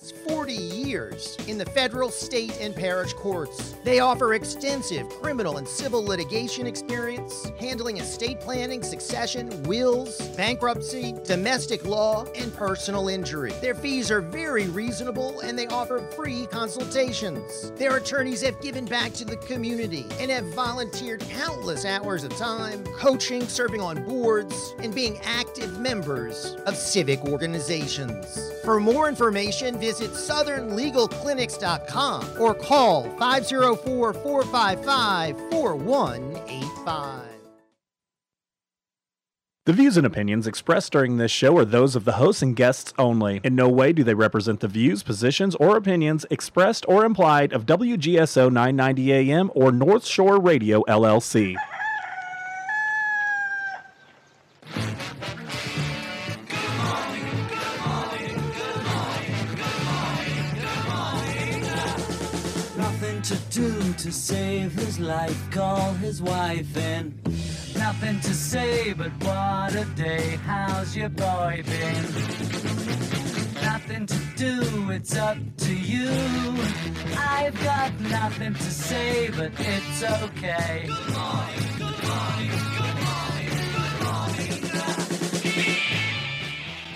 Last 40 years in the federal, state, and parish courts. They offer extensive criminal and civil litigation experience, handling estate planning, succession, wills, bankruptcy, domestic law, and personal injury. Their fees are very reasonable and they offer free consultations. Their attorneys have given back to the community and have volunteered countless hours of time coaching, serving on boards, and being active members of civic organizations. For more information, visit southernlegalclinics.com or call 504 455 4185. The views and opinions expressed during this show are those of the hosts and guests only. In no way do they represent the views, positions, or opinions expressed or implied of WGSO 990 AM or North Shore Radio LLC. To save his life, call his wife in. Nothing to say, but what a day, how's your boy been? Nothing to do, it's up to you. I've got nothing to say, but it's okay.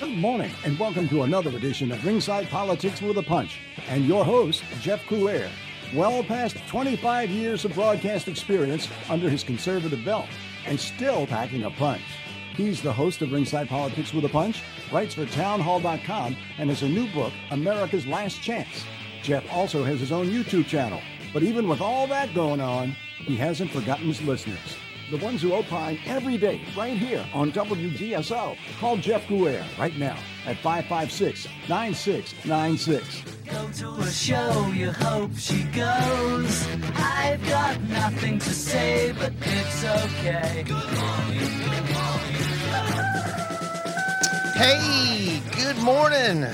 Good morning, and welcome to another edition of Ringside Politics with a Punch. And your host, Jeff Crouere. Well past 25 years of broadcast experience under his conservative belt, and still packing a punch. He's the host of Ringside Politics with a Punch, writes for townhall.com, and has a new book, America's Last Chance. Jeff also has his own YouTube channel, but even with all that going on, he hasn't forgotten his listeners. The ones who opine every day, right here on WGSO. Call Jeff Crouere right now at 556 9696. Go to a show, you hope she goes. I've got nothing to say, but it's okay. Hey, good morning.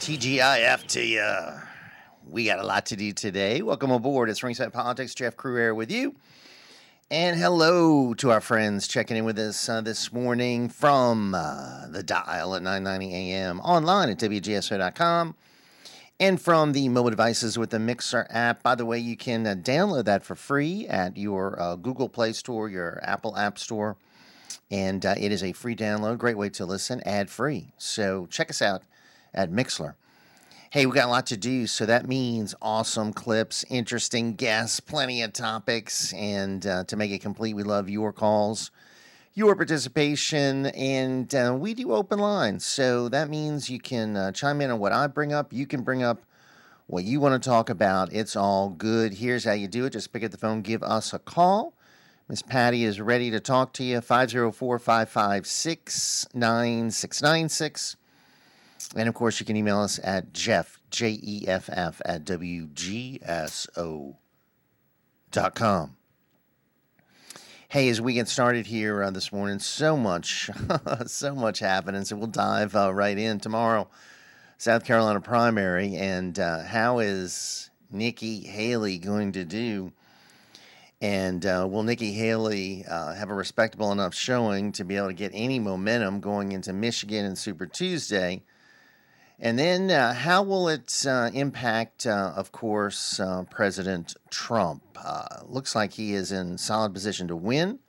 TGIF to you. We got a lot to do today. Welcome aboard. It's Ringside Politics. Jeff Crouere with you. And hello to our friends checking in with us uh, this morning from uh, the dial at 990 a.m. online at WGSO.com and from the mobile devices with the Mixlr app. By the way, you can uh, download that for free at your uh, Google Play Store, your Apple App Store, and uh, it is a free download. Great way to listen, ad free. So check us out at Mixlr. Hey, we got a lot to do, so that means awesome clips, interesting guests, plenty of topics, and uh, to make it complete, we love your calls, your participation, and uh, we do open lines. So that means you can uh, chime in on what I bring up. You can bring up what you want to talk about. It's all good. Here's how you do it just pick up the phone, give us a call. Miss Patty is ready to talk to you. 504 556 9696. And of course, you can email us at Jeff, J E F F, at WGSO.com. Hey, as we get started here uh, this morning, so much, so much happening. So we'll dive uh, right in tomorrow. South Carolina primary, and uh, how is Nikki Haley going to do? And uh, will Nikki Haley uh, have a respectable enough showing to be able to get any momentum going into Michigan and Super Tuesday? And then, uh, how will it uh, impact, uh, of course, uh, President Trump? Uh, looks like he is in solid position to win.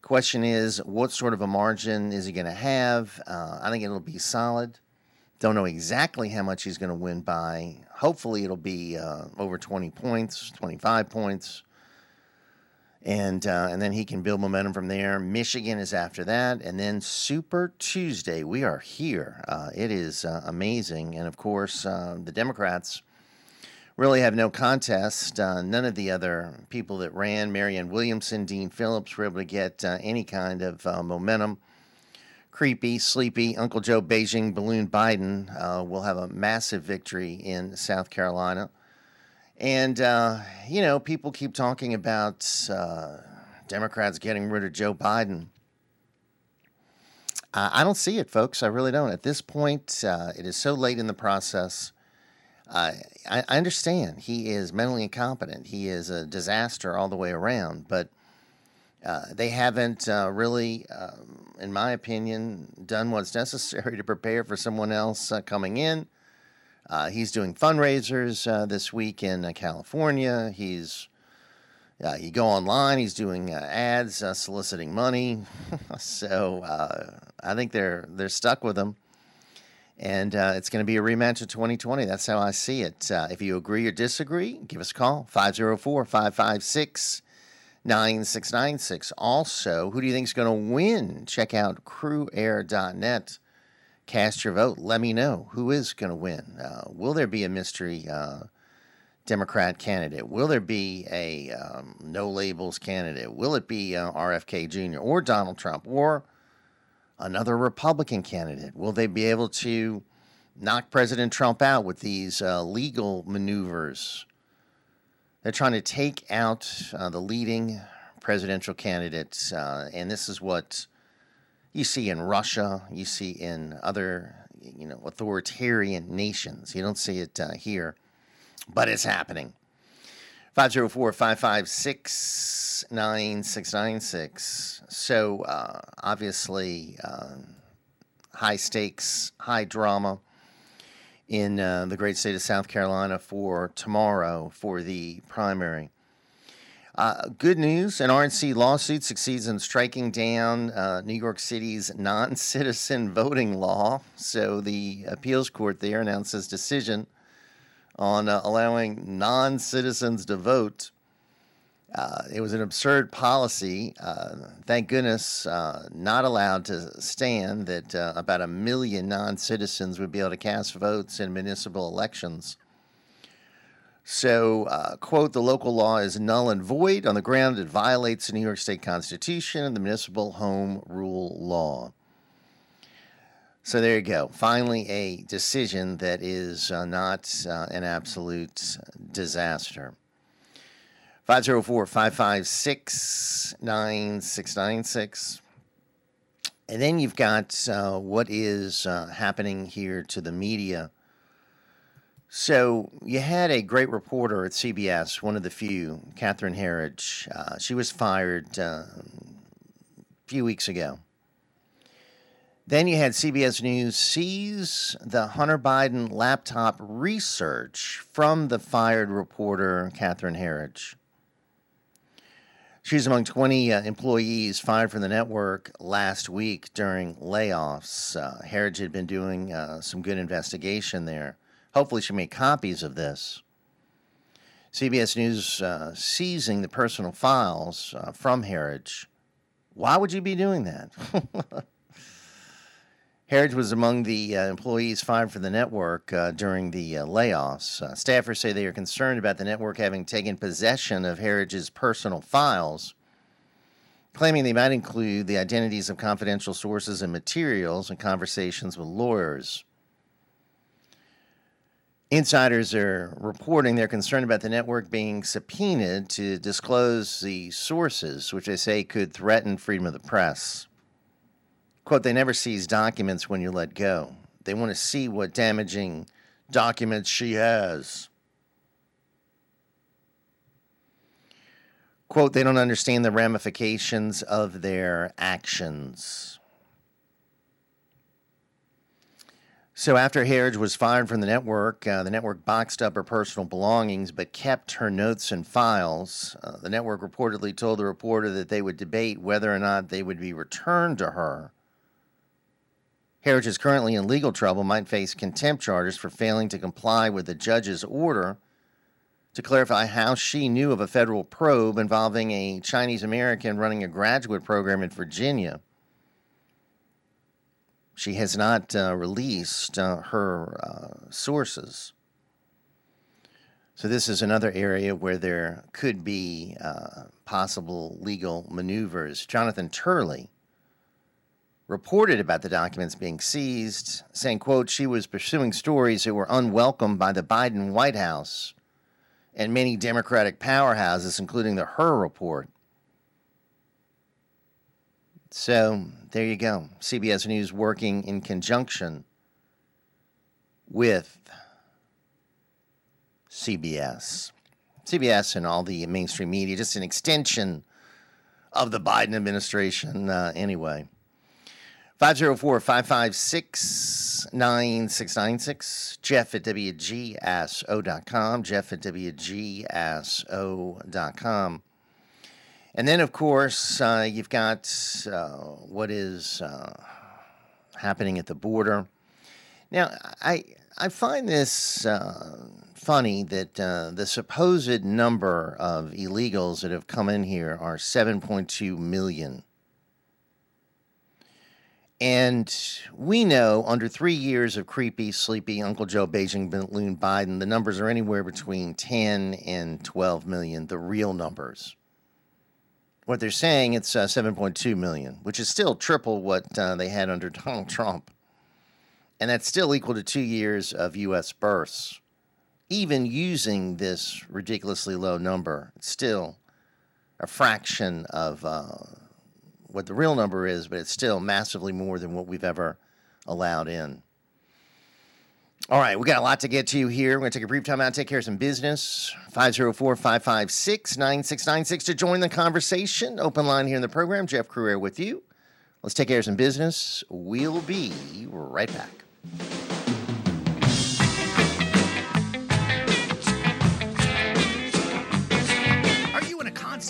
Question is, what sort of a margin is he going to have? Uh, I think it'll be solid. Don't know exactly how much he's going to win by. Hopefully, it'll be over 20 points, 25 points and uh, and then he can build momentum from there. Michigan is after that, and then Super Tuesday. We are here. Uh, it is uh, amazing, and of course, uh, the Democrats really have no contest. Uh, none of the other people that ran, Marianne Williamson, Dean Phillips, were able to get uh, any kind of momentum. Creepy, sleepy Uncle Joe Beijing balloon Biden will have a massive victory in South Carolina. And, uh, you know, people keep talking about uh, Democrats getting rid of Joe Biden. Uh, I don't see it, folks. I really don't. At this point, uh, it is so late in the process. I, I understand he is mentally incompetent. He is a disaster all the way around, but uh, they haven't uh, really, um, in my opinion, done what's necessary to prepare for someone else coming in Uh, he's doing fundraisers uh, this week in uh, California. He's uh, go online. He's doing uh, ads uh, soliciting money. so I think they're they're stuck with him, and it's going to be a rematch of 2020. That's how I see it. if you agree or disagree, give us a call 504 556 9696. Also, who do you think is going to win? Check out crouere.net cast your vote. Let me know who is going to win. Uh, will there be a mystery uh, Democrat candidate? Will there be a um, no labels candidate? Will it be uh, RFK Jr. or Donald Trump or another Republican candidate? Will they be able to knock President Trump out with these uh, legal maneuvers? They're trying to take out uh, the leading presidential candidates, uh, and this is what you see in Russia, you see in other, you know, authoritarian nations. You don't see it uh, here, but it's happening. 504 556 9696. So, uh, obviously, uh, high stakes, high drama in uh, the great state of South Carolina for tomorrow for the primary. Uh, good news an RNC lawsuit succeeds in striking down uh, New York City's non citizen voting law. So the appeals court there announces decision on uh, allowing non citizens to vote. Uh, it was an absurd policy. Uh, thank goodness, uh, not allowed to stand that about a million non citizens would be able to cast votes in municipal elections. So, uh, quote, the local law is null and void on the ground it violates the New York State Constitution and the municipal home rule law. So, there you go. Finally, a decision that is uh, not uh, an absolute disaster. 504 556 9696. And then you've got uh, what is uh, happening here to the media so you had a great reporter at CBS, one of the few, Catherine Herridge. Uh, she was fired uh, a few weeks ago. Then you had CBS News seize the Hunter Biden laptop research from the fired reporter, Catherine Herridge. She's among 20 uh, employees fired from the network last week during layoffs. Uh, Herridge had been doing uh, some good investigation there. Hopefully, she made copies of this. CBS News uh, seizing the personal files uh, from Herridge. Why would you be doing that? Herridge was among the uh, employees fired from the network uh, during the uh, layoffs. Uh, staffers say they are concerned about the network having taken possession of Herridge's personal files, claiming they might include the identities of confidential sources and materials and conversations with lawyers. Insiders are reporting they're concerned about the network being subpoenaed to disclose the sources, which they say could threaten freedom of the press. Quote, they never seize documents when you let go. They want to see what damaging documents she has. Quote, they don't understand the ramifications of their actions. So after Herridge was fired from the network, uh, the network boxed up her personal belongings but kept her notes and files. Uh, the network reportedly told the reporter that they would debate whether or not they would be returned to her. Herridge is currently in legal trouble, might face contempt charges for failing to comply with the judge's order to clarify how she knew of a federal probe involving a Chinese American running a graduate program in Virginia. She has not uh, released uh, her uh, sources. So, this is another area where there could be uh, possible legal maneuvers. Jonathan Turley reported about the documents being seized, saying, quote, she was pursuing stories that were unwelcome by the Biden White House and many Democratic powerhouses, including the Hur report. So there you go. CBS News working in conjunction with CBS. CBS and all the mainstream media, just an extension of the Biden administration, uh, anyway. 504 556 9696. Jeff at WGSO.com. Jeff at WGSO.com. And then, of course, uh, you've got uh, what is uh, happening at the border. Now, I, I find this uh, funny that uh, the supposed number of illegals that have come in here are 7.2 million. And we know under three years of creepy, sleepy Uncle Joe Beijing Balloon Biden, the numbers are anywhere between 10 and 12 million, the real numbers. What they're saying, it's uh, 7.2 million, which is still triple what uh, they had under Donald Trump. And that's still equal to two years of U.S. births. Even using this ridiculously low number, it's still a fraction of uh, what the real number is, but it's still massively more than what we've ever allowed in. All right, we got a lot to get to here. We're going to take a brief time out take care of some business. 504 556 9696 to join the conversation. Open line here in the program. Jeff Crouere with you. Let's take care of some business. We'll be right back.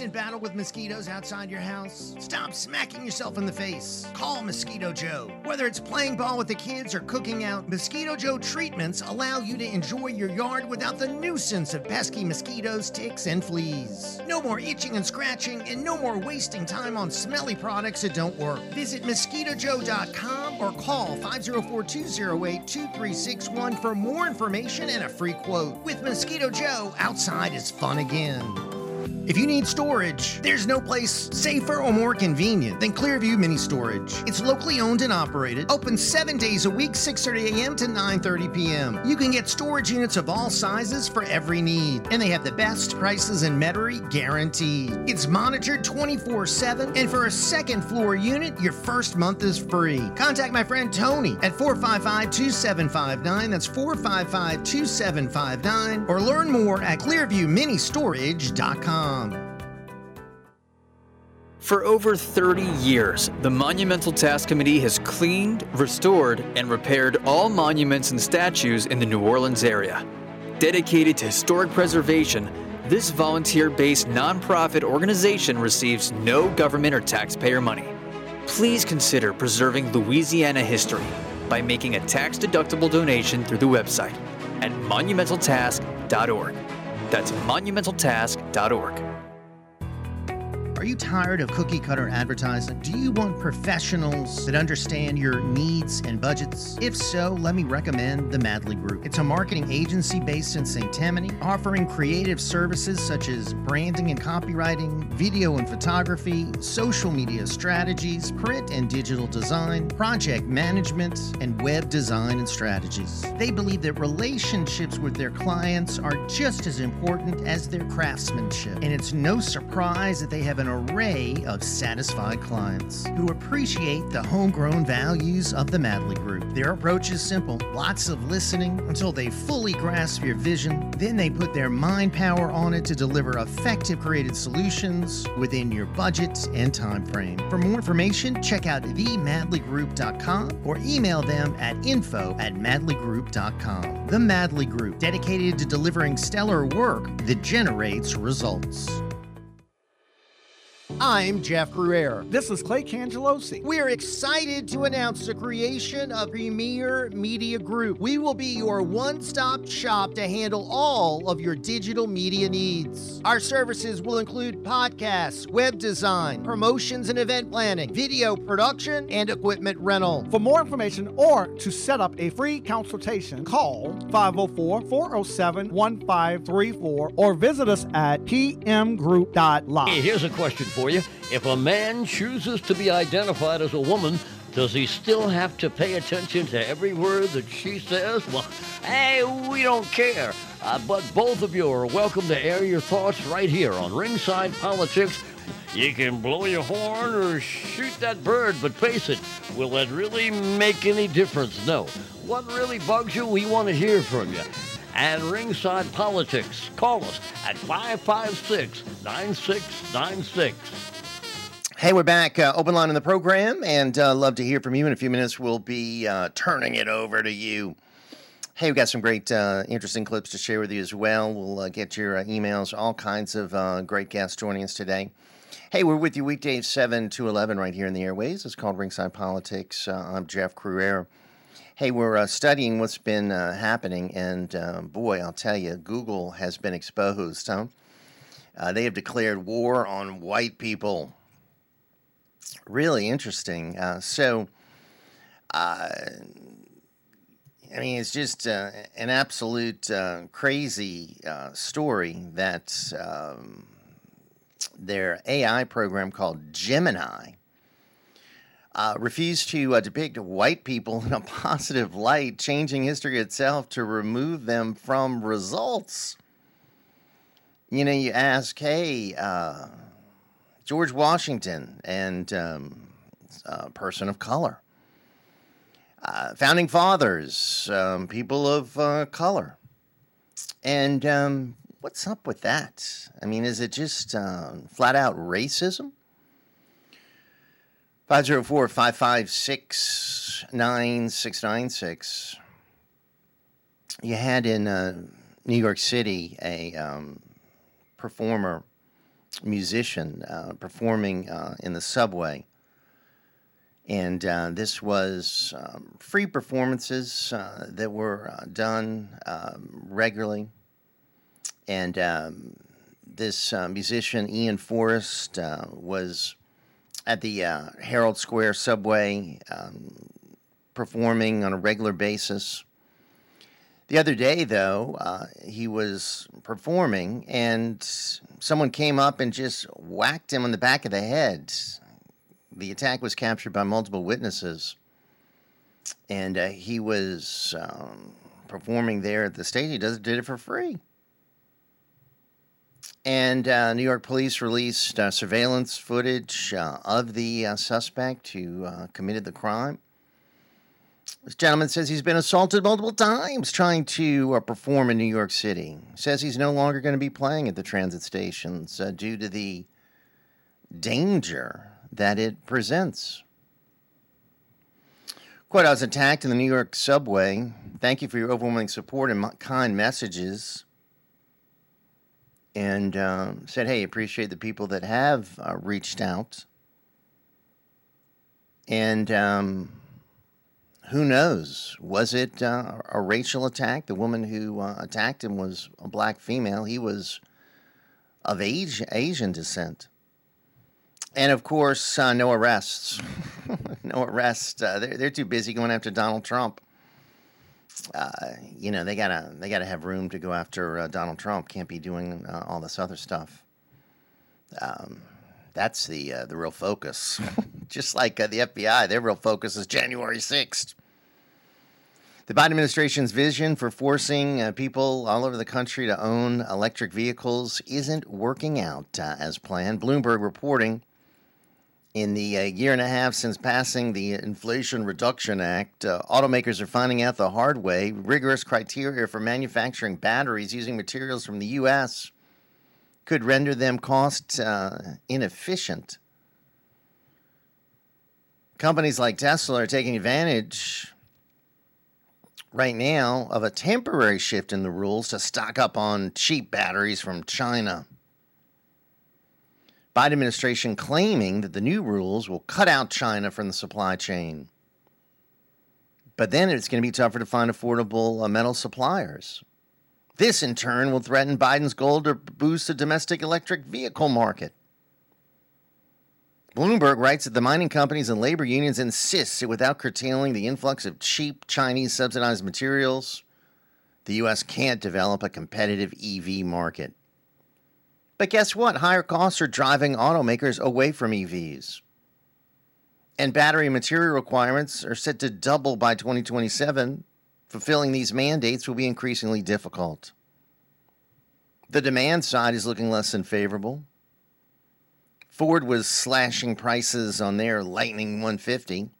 Constant battle with mosquitoes outside your house? Stop smacking yourself in the face. Call Mosquito Joe. Whether it's playing ball with the kids or cooking out, Mosquito Joe treatments allow you to enjoy your yard without the nuisance of pesky mosquitoes, ticks, and fleas. No more itching and scratching, and no more wasting time on smelly products that don't work. Visit mosquitojoe.com or call 504 208 2361 for more information and a free quote. With Mosquito Joe, outside is fun again. If you need storage, there's no place safer or more convenient than Clearview Mini Storage. It's locally owned and operated, open seven days a week, 6:30 a.m. to 9:30 p.m. You can get storage units of all sizes for every need, and they have the best prices in Metairie guaranteed. It's monitored 24/7, and for a second floor unit, your first month is free. Contact my friend Tony at 455-2759. That's 455-2759, or learn more at ClearviewMiniStorage.com. For over 30 years, the Monumental Task Committee has cleaned, restored, and repaired all monuments and statues in the New Orleans area. Dedicated to historic preservation, this volunteer based nonprofit organization receives no government or taxpayer money. Please consider preserving Louisiana history by making a tax deductible donation through the website at monumentaltask.org. That's monumentaltask.org. Are you tired of cookie cutter advertising? Do you want professionals that understand your needs and budgets? If so, let me recommend the Madley Group. It's a marketing agency based in St. Tammany, offering creative services such as branding and copywriting, video and photography, social media strategies, print and digital design, project management, and web design and strategies. They believe that relationships with their clients are just as important as their craftsmanship, and it's no surprise that they have an array of satisfied clients who appreciate the homegrown values of the Madley Group. Their approach is simple lots of listening until they fully grasp your vision. Then they put their mind power on it to deliver effective creative solutions within your budget and time frame. For more information, check out themadleygroup.com or email them at info at madleygroup.com. The Madley Group, dedicated to delivering stellar work that generates results. I'm Jeff Crouere. This is Clay Cangelosi. We are excited to announce the creation of Premier Media Group. We will be your one stop shop to handle all of your digital media needs. Our services will include podcasts, web design, promotions and event planning, video production, and equipment rental. For more information or to set up a free consultation, call 504 407 1534 or visit us at pmgroup.live. Hey, here's a question for you. If a man chooses to be identified as a woman, does he still have to pay attention to every word that she says? Well, hey, we don't care. Uh, but both of you are welcome to air your thoughts right here on Ringside Politics. You can blow your horn or shoot that bird, but face it, will that really make any difference? No. What really bugs you? We want to hear from you. And Ringside Politics, call us at 556 9696. Hey, we're back. Uh, open line in the program, and uh, love to hear from you. In a few minutes, we'll be uh, turning it over to you. Hey, we've got some great, uh, interesting clips to share with you as well. We'll uh, get your uh, emails, all kinds of uh, great guests joining us today. Hey, we're with you weekdays 7 to 11 right here in the airways. It's called Ringside Politics. Uh, I'm Jeff Crouere. Hey, we're uh, studying what's been uh, happening, and uh, boy, I'll tell you, Google has been exposed. Huh? Uh, they have declared war on white people. Really interesting. Uh, so, uh, I mean, it's just an absolute crazy story that um, their AI program called Gemini uh, refused to uh, depict white people in a positive light, changing history itself to remove them from results. You know, you ask, hey, uh, George Washington and um, a person of color uh, founding fathers, um, people of uh, color. And um, what's up with that? I mean, is it just uh, flat out racism? 504 556 9696. You had in uh, New York City a um, performer, musician, uh, performing uh, in the subway and uh, this was um, free performances uh, that were uh, done um, regularly. And um, this musician, Iain Forrest, was at the uh, Herald Square subway um, performing on a regular basis. The other day, though, he was performing and someone came up and just whacked him on the back of the head the attack was captured by multiple witnesses, and uh, he was um, performing there at the stage. He does, did it for free. And uh, New York police released uh, surveillance footage uh, of the uh, suspect who uh, committed the crime. This gentleman says he's been assaulted multiple times trying to perform in New York City. Says he's no longer going to be playing at the transit stations due to the danger that it presents. Quote, I was attacked in the New York subway. Thank you for your overwhelming support and kind messages. And uh, said, hey, appreciate the people that have uh, reached out. And um, who knows? Was it uh, a racial attack? The woman who uh, attacked him was a black female. He was of age, Asian descent. And of course, uh, no arrests. no arrests. Uh, they're, they're too busy going after Donald Trump. Uh, you know they gotta they gotta have room to go after uh, Donald Trump. Can't be doing uh, all this other stuff. Um, that's the uh, the real focus. Just like the FBI, their real focus is January sixth. The Biden administration's vision for forcing uh, people all over the country to own electric vehicles isn't working out uh, as planned. Bloomberg reporting in the uh, year and a half since passing the Inflation Reduction Act, uh, automakers are finding out the hard way rigorous criteria for manufacturing batteries using materials from the U.S. could render them cost uh, inefficient. Companies like Tesla are taking advantage right now of a temporary shift in the rules to stock up on cheap batteries from China. Biden administration claiming that the new rules will cut out China from the supply chain. But then it's going to be tougher to find affordable uh, metal suppliers. This, in turn, will threaten Biden's goal to boost the domestic electric vehicle market. Bloomberg writes that the mining companies and labor unions insist that without curtailing the influx of cheap Chinese subsidized materials, the U.S. can't develop a competitive EV market. But guess what? Higher costs are driving automakers away from EVs. And battery material requirements are set to double by 2027. Fulfilling these mandates will be increasingly difficult. The demand side is looking less than favorable. Ford was slashing prices on their Lightning 150.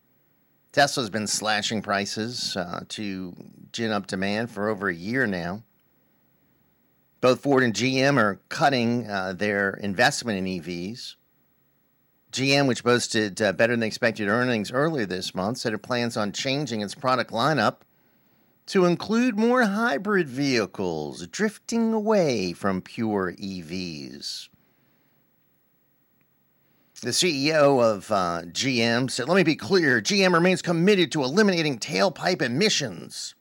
Tesla's been slashing prices uh, to gin up demand for over a year now. Both Ford and GM are cutting uh, their investment in EVs. GM, which boasted uh, better than expected earnings earlier this month, said it plans on changing its product lineup to include more hybrid vehicles, drifting away from pure EVs. The CEO of uh, GM said, Let me be clear GM remains committed to eliminating tailpipe emissions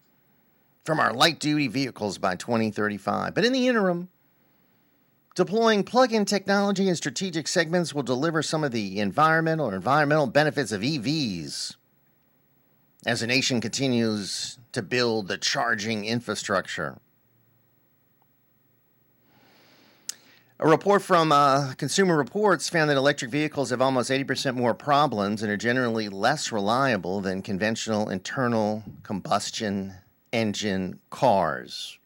from our light duty vehicles by 2035. But in the interim, deploying plug in technology in strategic segments will deliver some of the environmental or environmental benefits of EVs as the nation continues to build the charging infrastructure. A report from uh, Consumer Reports found that electric vehicles have almost 80% more problems and are generally less reliable than conventional internal combustion engine cars.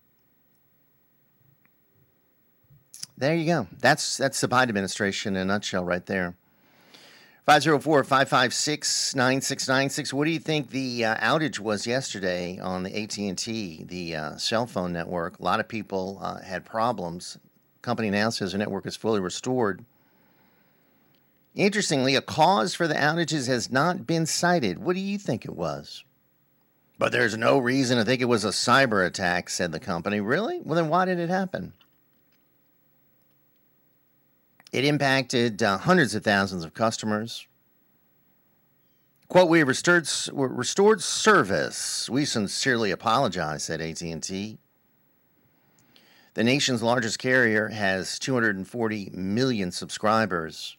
There you go. That's that's the Biden administration in a nutshell right there. 504-556-9696. What do you think the uh, outage was yesterday on the AT&T, the uh, cell phone network? A lot of people uh, had problems company now says the network is fully restored. Interestingly, a cause for the outages has not been cited. What do you think it was? But there's no reason to think it was a cyber attack, said the company. Really? Well, then why did it happen? It impacted uh, hundreds of thousands of customers. Quote, we restored, restored service. We sincerely apologize, said AT&T. The nation's largest carrier has 240 million subscribers.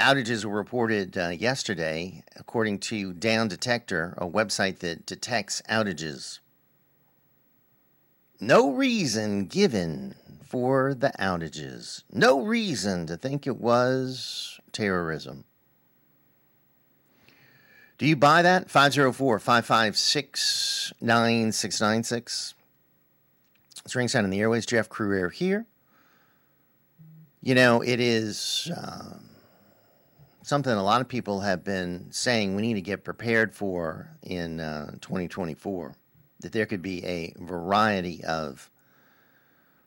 Outages were reported uh, yesterday, according to Down Detector, a website that detects outages. No reason given for the outages. No reason to think it was terrorism. Do you buy that? 504 556 9696. It's ringside in the airways. Jeff Crouere here. You know, it is um, something a lot of people have been saying we need to get prepared for in uh, 2024. That there could be a variety of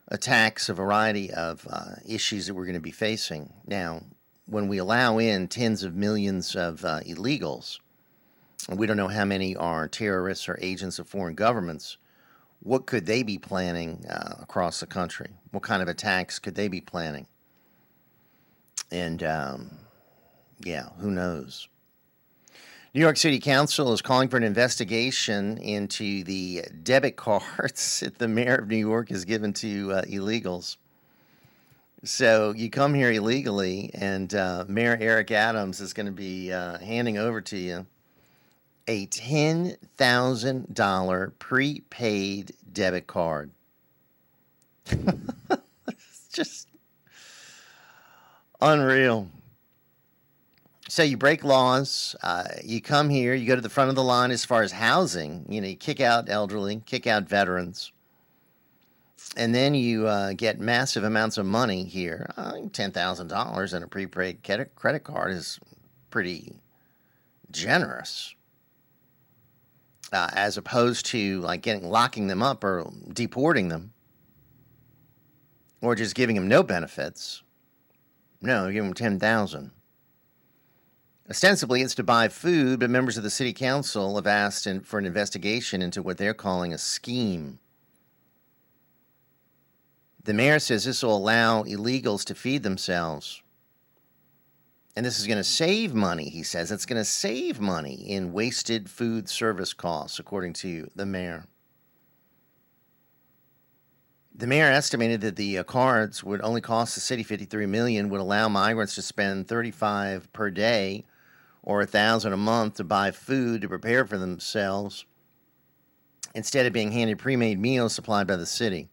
attacks, a variety of uh, issues that we're going to be facing. Now, when we allow in tens of millions of uh, illegals, and we don't know how many are terrorists or agents of foreign governments what could they be planning uh, across the country? What kind of attacks could they be planning? And um, yeah, who knows? New York City Council is calling for an investigation into the debit cards that the mayor of New York has given to uh, illegals. So you come here illegally, and uh, Mayor Eric Adams is going to be uh, handing over to you a $10,000 prepaid debit card. it's just unreal. So you break laws, uh, you come here, you go to the front of the line as far as housing, you know, you kick out elderly, kick out veterans, and then you uh, get massive amounts of money here. Uh, $10,000 in a prepaid credit card is pretty generous uh, as opposed to like getting locking them up or deporting them or just giving them no benefits. No, give them 10,000. Ostensibly, it's to buy food, but members of the city council have asked for an investigation into what they're calling a scheme. The mayor says this will allow illegals to feed themselves. And this is going to save money, he says. It's going to save money in wasted food service costs, according to the mayor. The mayor estimated that the uh, cards would only cost the city 53 million, would allow migrants to spend 35 per day or a thousand a month to buy food to prepare for themselves instead of being handed pre-made meals supplied by the city.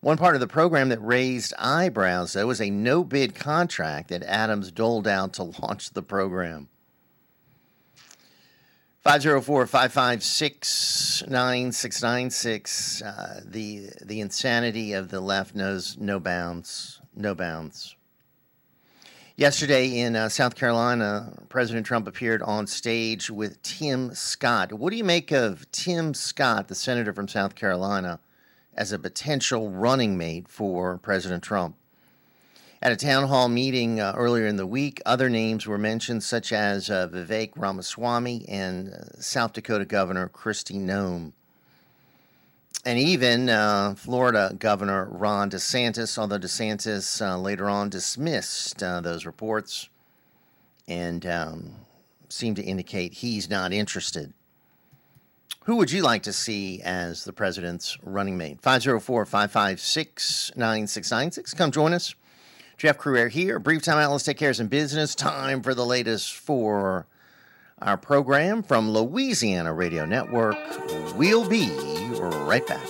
One part of the program that raised eyebrows, though, was a no bid contract that Adams doled out to launch the program. 504 556 9696. Uh, the The insanity of the left knows no bounds. No bounds. Yesterday in uh, South Carolina, President Trump appeared on stage with Tim Scott. What do you make of Tim Scott, the senator from South Carolina? as a potential running mate for President Trump. At a town hall meeting uh, earlier in the week, other names were mentioned, such as uh, Vivek Ramaswamy and uh, South Dakota Governor Kristi Noem. And even uh, Florida Governor Ron DeSantis, although DeSantis uh, later on dismissed uh, those reports and um, seemed to indicate he's not interested. Who would you like to see as the president's running mate? 504 556 9696. Come join us. Jeff Crouere here. Brief time out. Let's take care of some business. Time for the latest for our program from Louisiana Radio Network. We'll be right back.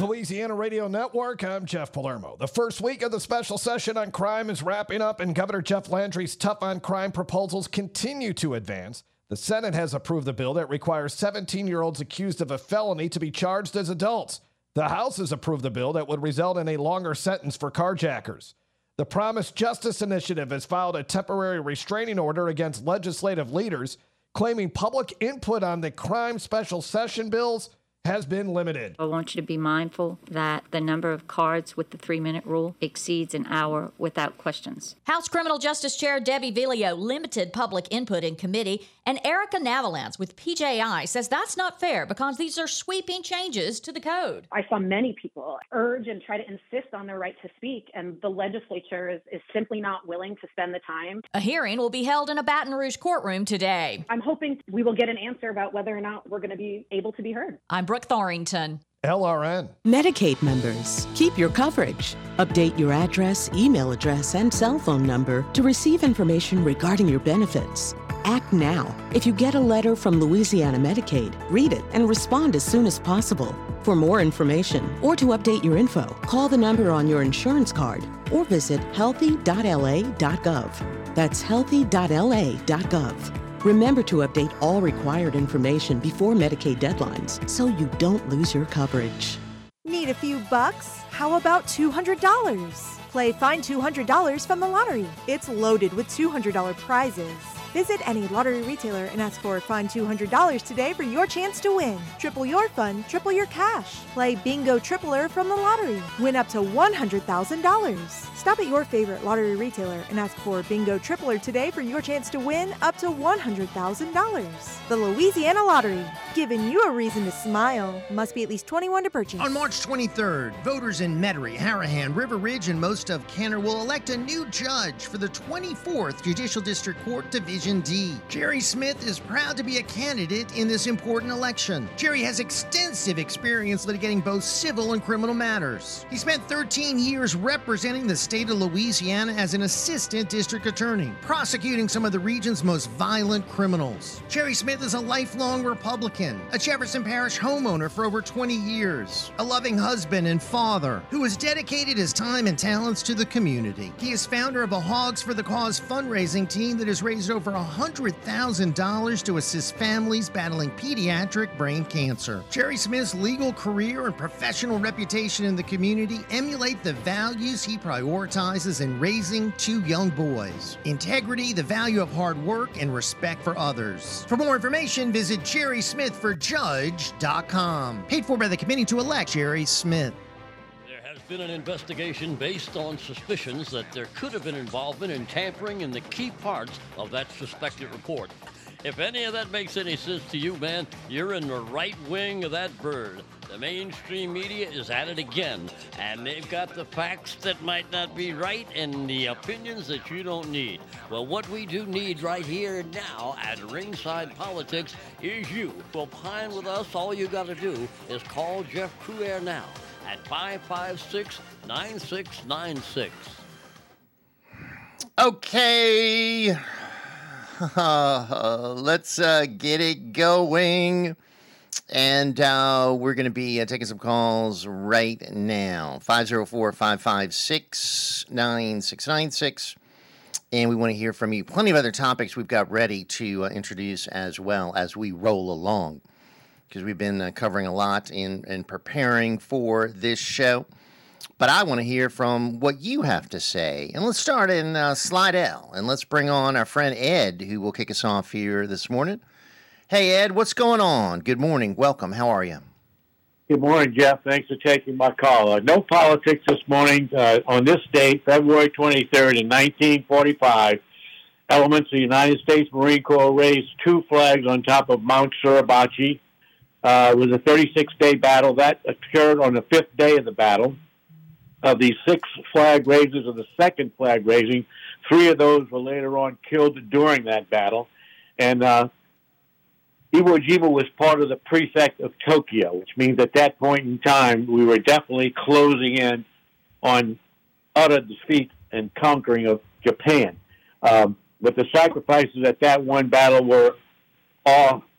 Louisiana Radio Network, I'm Jeff Palermo. The first week of the special session on crime is wrapping up, and Governor Jeff Landry's tough on crime proposals continue to advance. The Senate has approved the bill that requires 17 year olds accused of a felony to be charged as adults. The House has approved a bill that would result in a longer sentence for carjackers. The Promise Justice Initiative has filed a temporary restraining order against legislative leaders, claiming public input on the crime special session bills has been limited. I want you to be mindful that the number of cards with the three minute rule exceeds an hour without questions. House Criminal Justice Chair Debbie Villio limited public input in committee, and Erica Navalance with PJI says that's not fair because these are sweeping changes to the code. I saw many people urge and try to insist on their right to speak, and the legislature is, is simply not willing to spend the time. A hearing will be held in a Baton Rouge courtroom today. I'm hoping we will get an answer about whether or not we're going to be able to be heard. I'm Brooke Thorington. LRN. Medicaid members, keep your coverage. Update your address, email address, and cell phone number to receive information regarding your benefits. Act now. If you get a letter from Louisiana Medicaid, read it and respond as soon as possible. For more information or to update your info, call the number on your insurance card or visit healthy.la.gov. That's healthy.la.gov. Remember to update all required information before Medicaid deadlines so you don't lose your coverage. Need a few bucks? How about $200? Play Find $200 from the lottery. It's loaded with $200 prizes. Visit any lottery retailer and ask for Find $200 today for your chance to win. Triple your fun, triple your cash. Play Bingo Tripler from the lottery. Win up to $100,000. Stop at your favorite lottery retailer and ask for Bingo Tripler today for your chance to win up to $100,000. The Louisiana Lottery, giving you a reason to smile. Must be at least 21 to purchase. On March 23rd, voters in Metairie, Harahan, River Ridge, and most of Kenner will elect a new judge for the 24th Judicial District Court Division D. Jerry Smith is proud to be a candidate in this important election. Jerry has extensive experience litigating both civil and criminal matters. He spent 13 years representing the state of Louisiana as an assistant district attorney, prosecuting some of the region's most violent criminals. Jerry Smith is a lifelong Republican, a Jefferson Parish homeowner for over 20 years, a loving husband and father who has dedicated his time and talents to the community. He is founder of a Hogs for the Cause fundraising team that has raised over $100,000 to assist families battling pediatric brain cancer. Jerry Smith's legal career and professional reputation in the community emulate the values he prioritizes in raising two young boys integrity, the value of hard work, and respect for others. For more information, visit jerrysmithforjudge.com. Paid for by the committee to elect Jerry Smith. Been an investigation based on suspicions that there could have been involvement in tampering in the key parts of that suspected report. If any of that makes any sense to you, man, you're in the right wing of that bird. The mainstream media is at it again, and they've got the facts that might not be right and the opinions that you don't need. Well, what we do need right here and now at Ringside Politics is you. Opine with us, all you got to do is call Jeff Crouere now at 556 9696. Okay. Uh, let's uh, get it going. And uh, we're going to be uh, taking some calls right now 504 556 9696. And we want to hear from you. Plenty of other topics we've got ready to uh, introduce as well as we roll along because we've been uh, covering a lot in, in preparing for this show. But I want to hear from what you have to say. And let's start in uh, Slidell. And let's bring on our friend Ed, who will kick us off here this morning. Hey, Ed, what's going on? Good morning. Welcome. How are you? Good morning, Jeff. Thanks for taking my call. Uh, no politics this morning. Uh, on this date, February 23rd, in 1945, elements of the United States Marine Corps raised two flags on top of Mount Suribachi. Uh, was a 36 day battle. That occurred on the fifth day of the battle. Of the six flag raisers of the second flag raising, three of those were later on killed during that battle. And uh, Iwo Jima was part of the prefect of Tokyo, which means at that point in time, we were definitely closing in on utter defeat and conquering of Japan. Um, but the sacrifices at that one battle were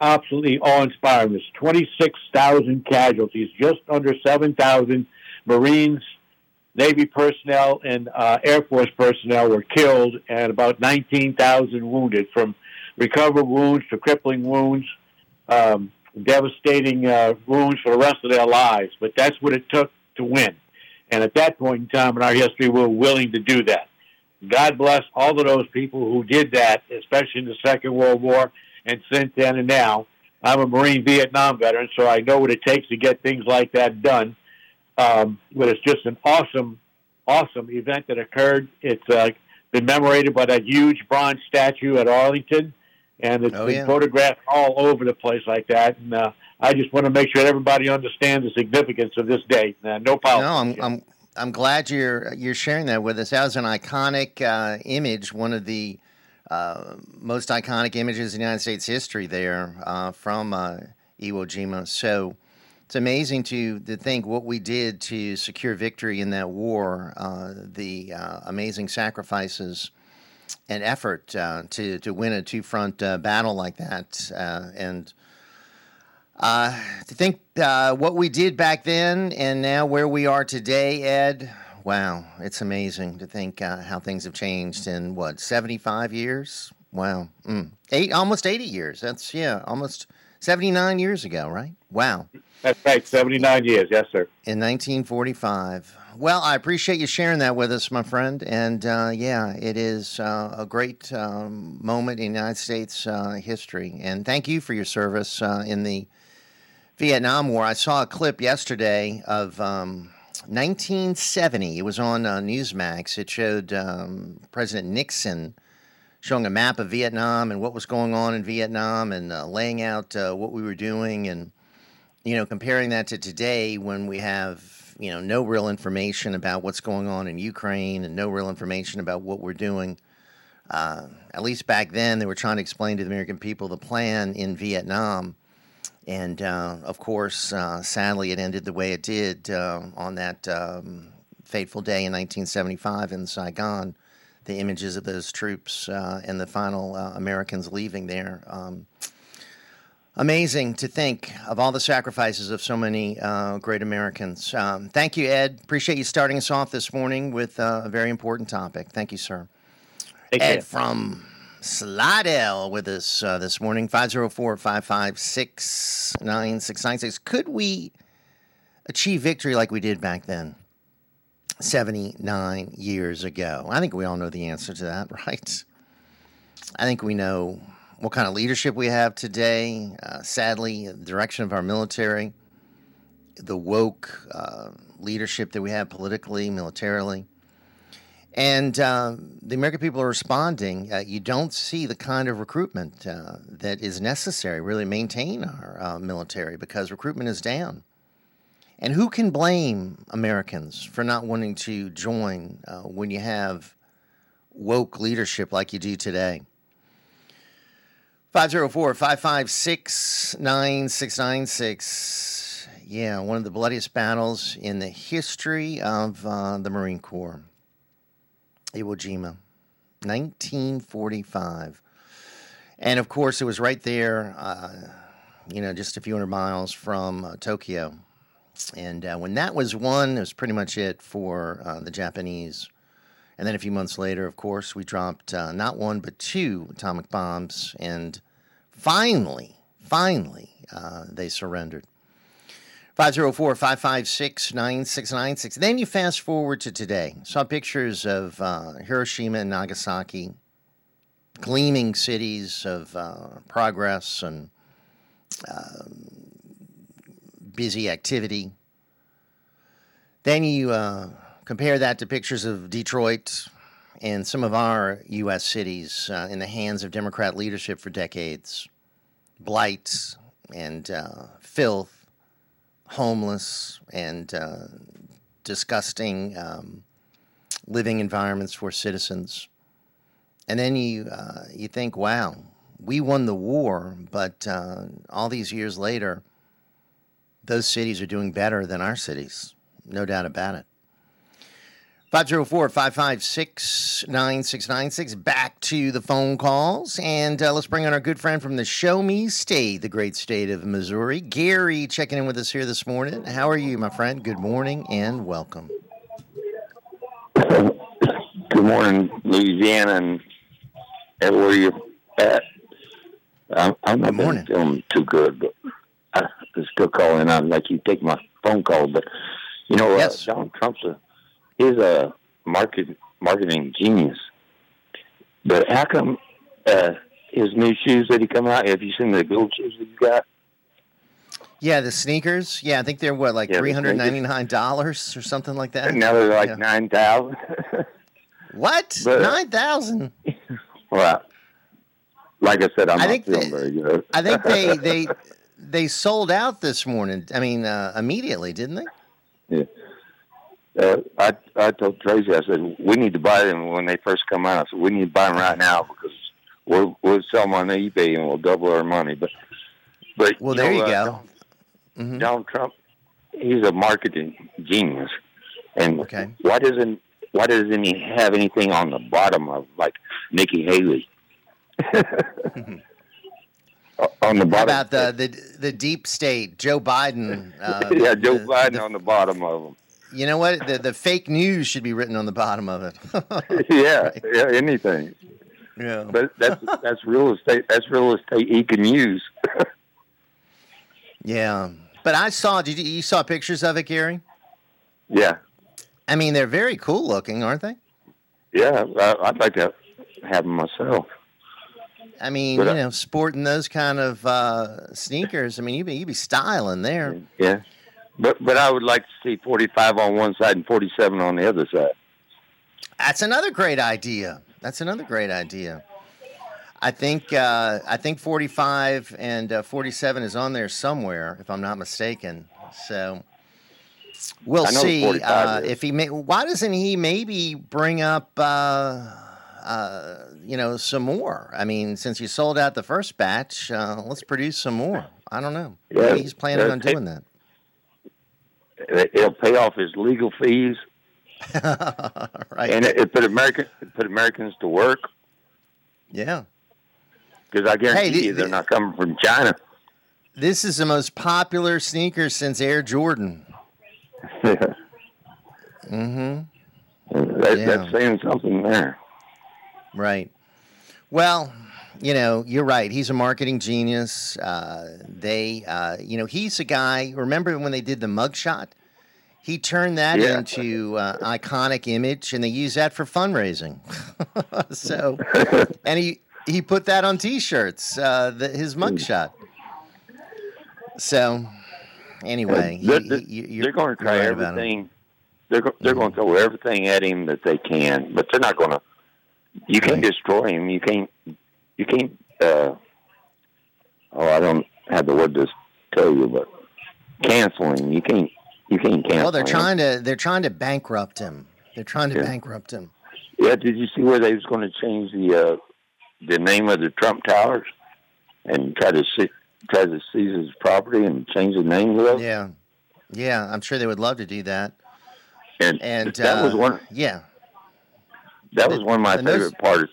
absolutely awe-inspiring. There's 26,000 casualties, just under 7,000 Marines, Navy personnel, and uh, Air Force personnel were killed, and about 19,000 wounded, from recovered wounds to crippling wounds, um, devastating uh, wounds for the rest of their lives. But that's what it took to win. And at that point in time in our history, we were willing to do that. God bless all of those people who did that, especially in the Second World War and since then and now. I'm a Marine Vietnam veteran, so I know what it takes to get things like that done. Um, but it's just an awesome, awesome event that occurred. It's uh, been commemorated by that huge bronze statue at Arlington, and it's Oh, been yeah. photographed all over the place like that. And uh, I just want to make sure everybody understands the significance of this day. Uh, no politics. No, I'm, I'm I'm glad you're you're sharing that with us. That was an iconic uh, image, one of the uh, most iconic images in United States history there uh, from uh, Iwo Jima. So it's amazing to to think what we did to secure victory in that war. Uh, the amazing sacrifices and effort to to win a two front battle like that, and. Uh, to think uh, what we did back then and now where we are today, Ed. Wow, it's amazing to think uh, how things have changed in what seventy-five years. Wow, mm. eight almost eighty years. That's yeah, almost seventy-nine years ago, right? Wow. That's right, 79 years. Yes, sir. In 1945. Well, I appreciate you sharing that with us, my friend. And uh, yeah, it is uh, a great um, moment in United States uh, history. And thank you for your service uh, in the Vietnam War. I saw a clip yesterday of um, 1970. It was on uh, Newsmax. It showed um, President Nixon showing a map of Vietnam and what was going on in Vietnam and uh, laying out uh, what we were doing and you know comparing that to today when we have you know no real information about what's going on in Ukraine and no real information about what we're doing. Uh, at least back then, they were trying to explain to the American people the plan in Vietnam. And uh, of course, uh, sadly, it ended the way it did uh, on that um, fateful day in 1975 in Saigon. The images of those troops uh, and the final uh, Americans leaving there. Um, amazing to think of all the sacrifices of so many uh, great Americans. Um, thank you, Ed. Appreciate you starting us off this morning with uh, a very important topic. Thank you, sir. Ed from Slidell with us uh, this morning, 504 556 9696. Could we achieve victory like we did back then, 79 years ago? I think we all know the answer to that, right? I think we know what kind of leadership we have today. Uh, sadly, the direction of our military, the woke uh, leadership that we have politically, militarily. And uh, the American people are responding. Uh, you don't see the kind of recruitment uh, that is necessary really maintain our uh, military because recruitment is down. And who can blame Americans for not wanting to join uh, when you have woke leadership like you do today? 504 556 9696. Yeah, one of the bloodiest battles in the history of uh, the Marine Corps. Iwo Jima, 1945. And of course, it was right there, uh, you know, just a few hundred miles from uh, Tokyo. And uh, when that was won, it was pretty much it for uh, the Japanese. And then a few months later, of course, we dropped uh, not one, but two atomic bombs. And finally, finally, uh, they surrendered. 504 556 9696. Then you fast forward to today. Saw pictures of uh, Hiroshima and Nagasaki, gleaming cities of uh, progress and um busy activity. Then you uh, compare that to pictures of Detroit and some of our U.S. cities uh, in the hands of Democrat leadership for decades blight and uh, filth, homeless, and uh, disgusting um, living environments for citizens. And then you, uh, you think, wow, we won the war, but uh, all these years later, those cities are doing better than our cities. No doubt about it. 504 556 9696. Back to the phone calls. And uh, let's bring on our good friend from the Show Me State, the great state of Missouri. Gary checking in with us here this morning. How are you, my friend? Good morning and welcome. Good morning, Louisiana, and everywhere you're you at. I'm, I'm not been feeling too good, but I can still calling. I'd like you take my phone call, but you know, uh, Donald Trump's a is a market marketing genius. But how come uh, his new shoes that he come out? Have you seen the gold shoes that he got? Yeah, the sneakers. Yeah, I think they're what, like Yeah, three hundred ninety nine dollars or something like that. And now they're like Yeah. nine thousand. What? But- Nine thousand? well, like I said, I'm I not think feeling they- very good. I think they they they sold out this morning. I mean, uh, immediately, didn't they? Yeah. Uh, I I told Tracy, I said we need to buy them when they first come out. I said we need to buy them right now because we'll we'll sell them on eBay and we'll double our money. But but Well, you there know, you uh, go. Donald, Donald Trump, he's a marketing genius. And why doesn't why doesn't he have anything on the bottom of like Nikki Haley? on the How bottom, about the the the deep state, Joe Biden? Uh, yeah, Joe the- Biden on the bottom of them. You know what? The the fake news should be written on the bottom of it. yeah, yeah, anything. Yeah, but that's that's real estate. That's real estate he can use. yeah, but I saw. Did you, you saw pictures of it, Gary? Yeah, I mean, they're very cool looking, aren't they? yeah. I, I'd like to have them myself. I mean, But, you uh, know, sporting those kind of uh, sneakers. I mean, you'd be you'd be styling there. Yeah, but but I would like to see forty five on one side and forty seven on the other side. That's another great idea. That's another great idea. I think uh, I think 45 and uh, 47 is on there somewhere, if I'm not mistaken. So we'll see uh, if he. May, why doesn't he maybe bring up, uh, uh, you know, some more? I mean, since you sold out the first batch, uh, let's produce some more. I don't know. Yeah, Maybe he's planning on doing that. It- It'll pay off his legal fees, right? and it, it put American it put Americans to work. Yeah. Because I guarantee Hey, the- you, they're not coming from China. This is the most popular sneaker since Air Jordan. Mm-hmm. That, Yeah. That's saying something there. Right. Well, you know, you're right. He's a marketing genius. Uh, they, uh, you know, he's a guy. Remember when they did the mugshot? He turned that Yeah. into uh, iconic image, and they use that for fundraising. so, and he he put that on T-shirts. Uh, the, his mugshot. So, anyway, he- They're, he- you- you're- they're going to try you're right about him. everything. They're they're going to throw everything at him that they can, but they're not going to. You can't destroy him. You can't. You can't. Uh, oh, I don't have the word to tell you, but canceling. You can't. You can't cancel. Well, they're trying to they're trying to bankrupt him. They're trying to Yeah. bankrupt him. Yeah, did you see where they was going to change the uh, the name of the Trump Towers and try to see, try to seize his property and change the name of it? Yeah, yeah. I'm sure they would love to do that. And, And that was uh, one. Yeah. That was one of my favorite favorite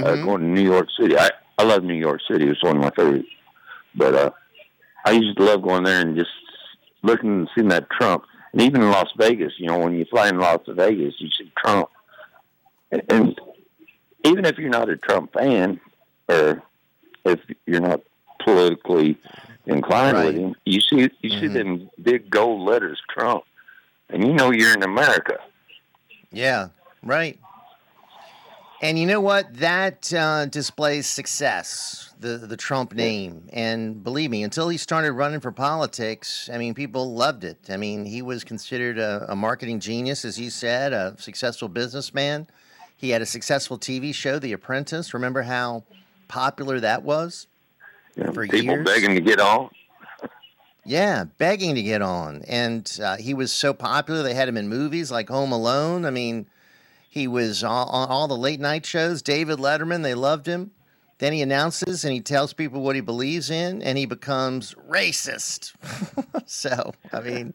parts. Uh, going to New York City. I I love New York City. It's one of my favorites. But uh, I used to love going there and just looking and seeing that Trump. And even in Las Vegas, you know, when you fly in Las Vegas, you see Trump. And, and even if you're not a Trump fan, or if you're not politically inclined with him, you see you see them big gold letters Trump, and you know you're in America. Yeah, right. And you know what? That uh, displays success, the the Trump name. And believe me, until he started running for politics, I mean, people loved it. I mean, he was considered a, a marketing genius, as you said, a successful businessman. He had a successful TV show, The Apprentice. Remember how popular that was for People years? begging to get on. Yeah, begging to get on. And uh, he was so popular, they had him in movies like Home Alone. I mean, he was on, on all the late night shows. David Letterman, they loved him. Then he announces and he tells people what he believes in, and he becomes racist. so, I mean,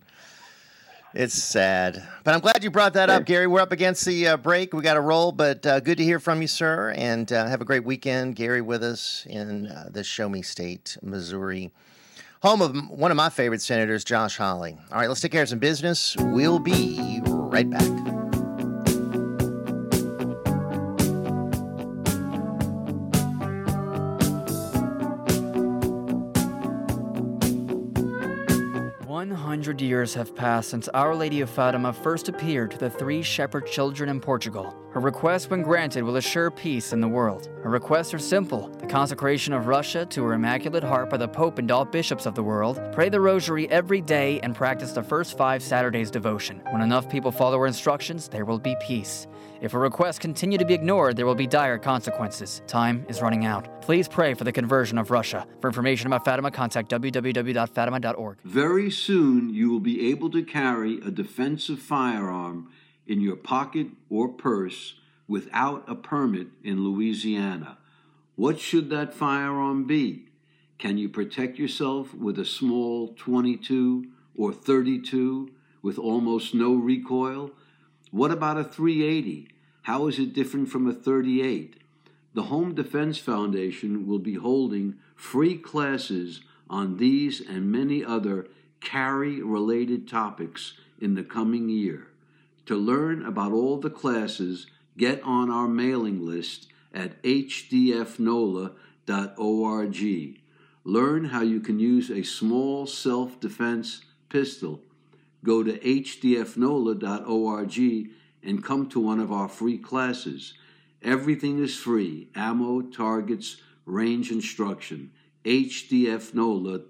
it's sad. But I'm glad you brought that up, Gary. We're up against the uh, break. We got to roll, but uh, good to hear from you, sir. And uh, have a great weekend. Gary with us in uh, the Show Me State, Missouri home of one of my favorite senators, Josh Hawley. All right, let's take care of some business. We'll be right back. One hundred years have passed since Our Lady of Fatima first appeared to the three shepherd children in Portugal. Her request, when granted, will assure peace in the world. Her requests are simple the consecration of Russia to her Immaculate Heart by the Pope and all bishops of the world, pray the Rosary every day, and practice the first five Saturdays devotion. When enough people follow her instructions, there will be peace. If her requests continue to be ignored, there will be dire consequences. Time is running out. Please pray for the conversion of Russia. For information about Fatima, contact www.fatima.org. Very soon, you will be able to carry a defensive firearm in your pocket or purse without a permit in Louisiana. What should that firearm be? Can you protect yourself with a small 22 or 32 with almost no recoil? What about a 380? How is it different from a 38? The Home Defense Foundation will be holding free classes on these and many other carry related topics in the coming year. To learn about all the classes, get on our mailing list at hdfnola.org. Learn how you can use a small self defense pistol. Go to hdfnola.org and come to one of our free classes. Everything is free ammo, targets, range instruction. hdfnola.org.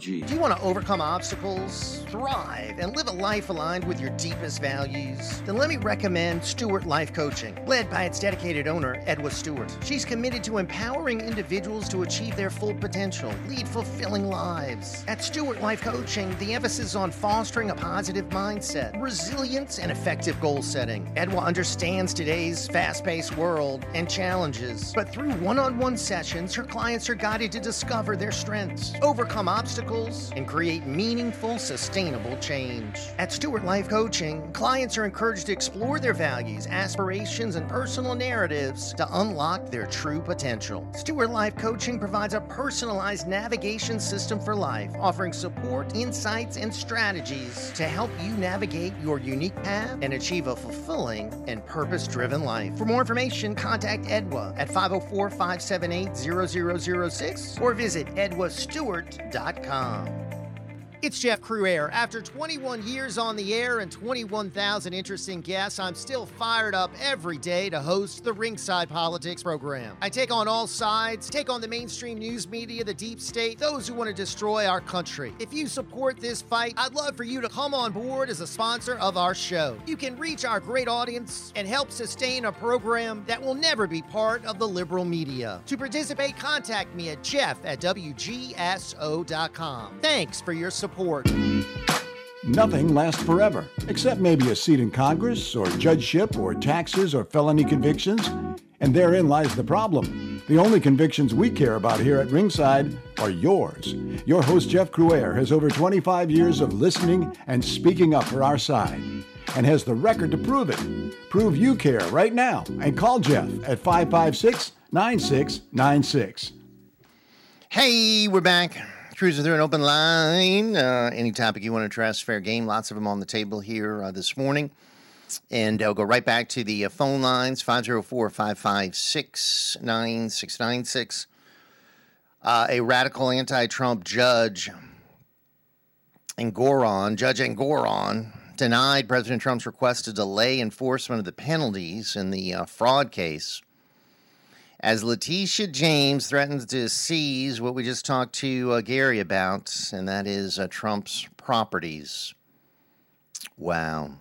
Do you want to overcome obstacles, thrive, and live a life aligned with your deepest values? Then let me recommend Stewart Life Coaching, led by its dedicated owner, Edwa Stewart. She's committed to empowering individuals to achieve their full potential, lead fulfilling lives. At Stewart Life Coaching, the emphasis is on fostering a positive mindset, resilience, and effective goal setting. Edwa understands today's fast paced world and challenges, but through one on one sessions, her clients are guided to their strengths, overcome obstacles, and create meaningful, sustainable change. At Stewart Life Coaching, clients are encouraged to explore their values, aspirations, and personal narratives to unlock their true potential. Stewart Life Coaching provides a personalized navigation system for life, offering support, insights, and strategies to help you navigate your unique path and achieve a fulfilling and purpose driven life. For more information, contact Edwa at 504 578 0006 or visit edwastewart.com. It's Jeff Crouere. After 21 years on the air and 21,000 interesting guests, I'm still fired up every day to host the Ringside Politics program. I take on all sides, take on the mainstream news media, the deep state, those who want to destroy our country. If you support this fight, I'd love for you to come on board as a sponsor of our show. You can reach our great audience and help sustain a program that will never be part of the liberal media. To participate, contact me at jeff at wgso.com. Thanks for your support. Nothing lasts forever, except maybe a seat in Congress, or judgeship, or taxes, or felony convictions. And therein lies the problem. The only convictions we care about here at Ringside are yours. Your host, Jeff Crouere, has over 25 years of listening and speaking up for our side, and has the record to prove it. Prove you care right now and call Jeff at 556 9696. Hey, we're back. Cruising through an open line. Uh, any topic you want to address, fair game. Lots of them on the table here uh, this morning. And I'll go right back to the uh, phone lines 504 556 9696. A radical anti Trump judge, Engoron, Judge Engoron, denied President Trump's request to delay enforcement of the penalties in the uh, fraud case as Letitia James threatens to seize what we just talked to uh, Gary about, and that is uh, Trump's properties. Wow.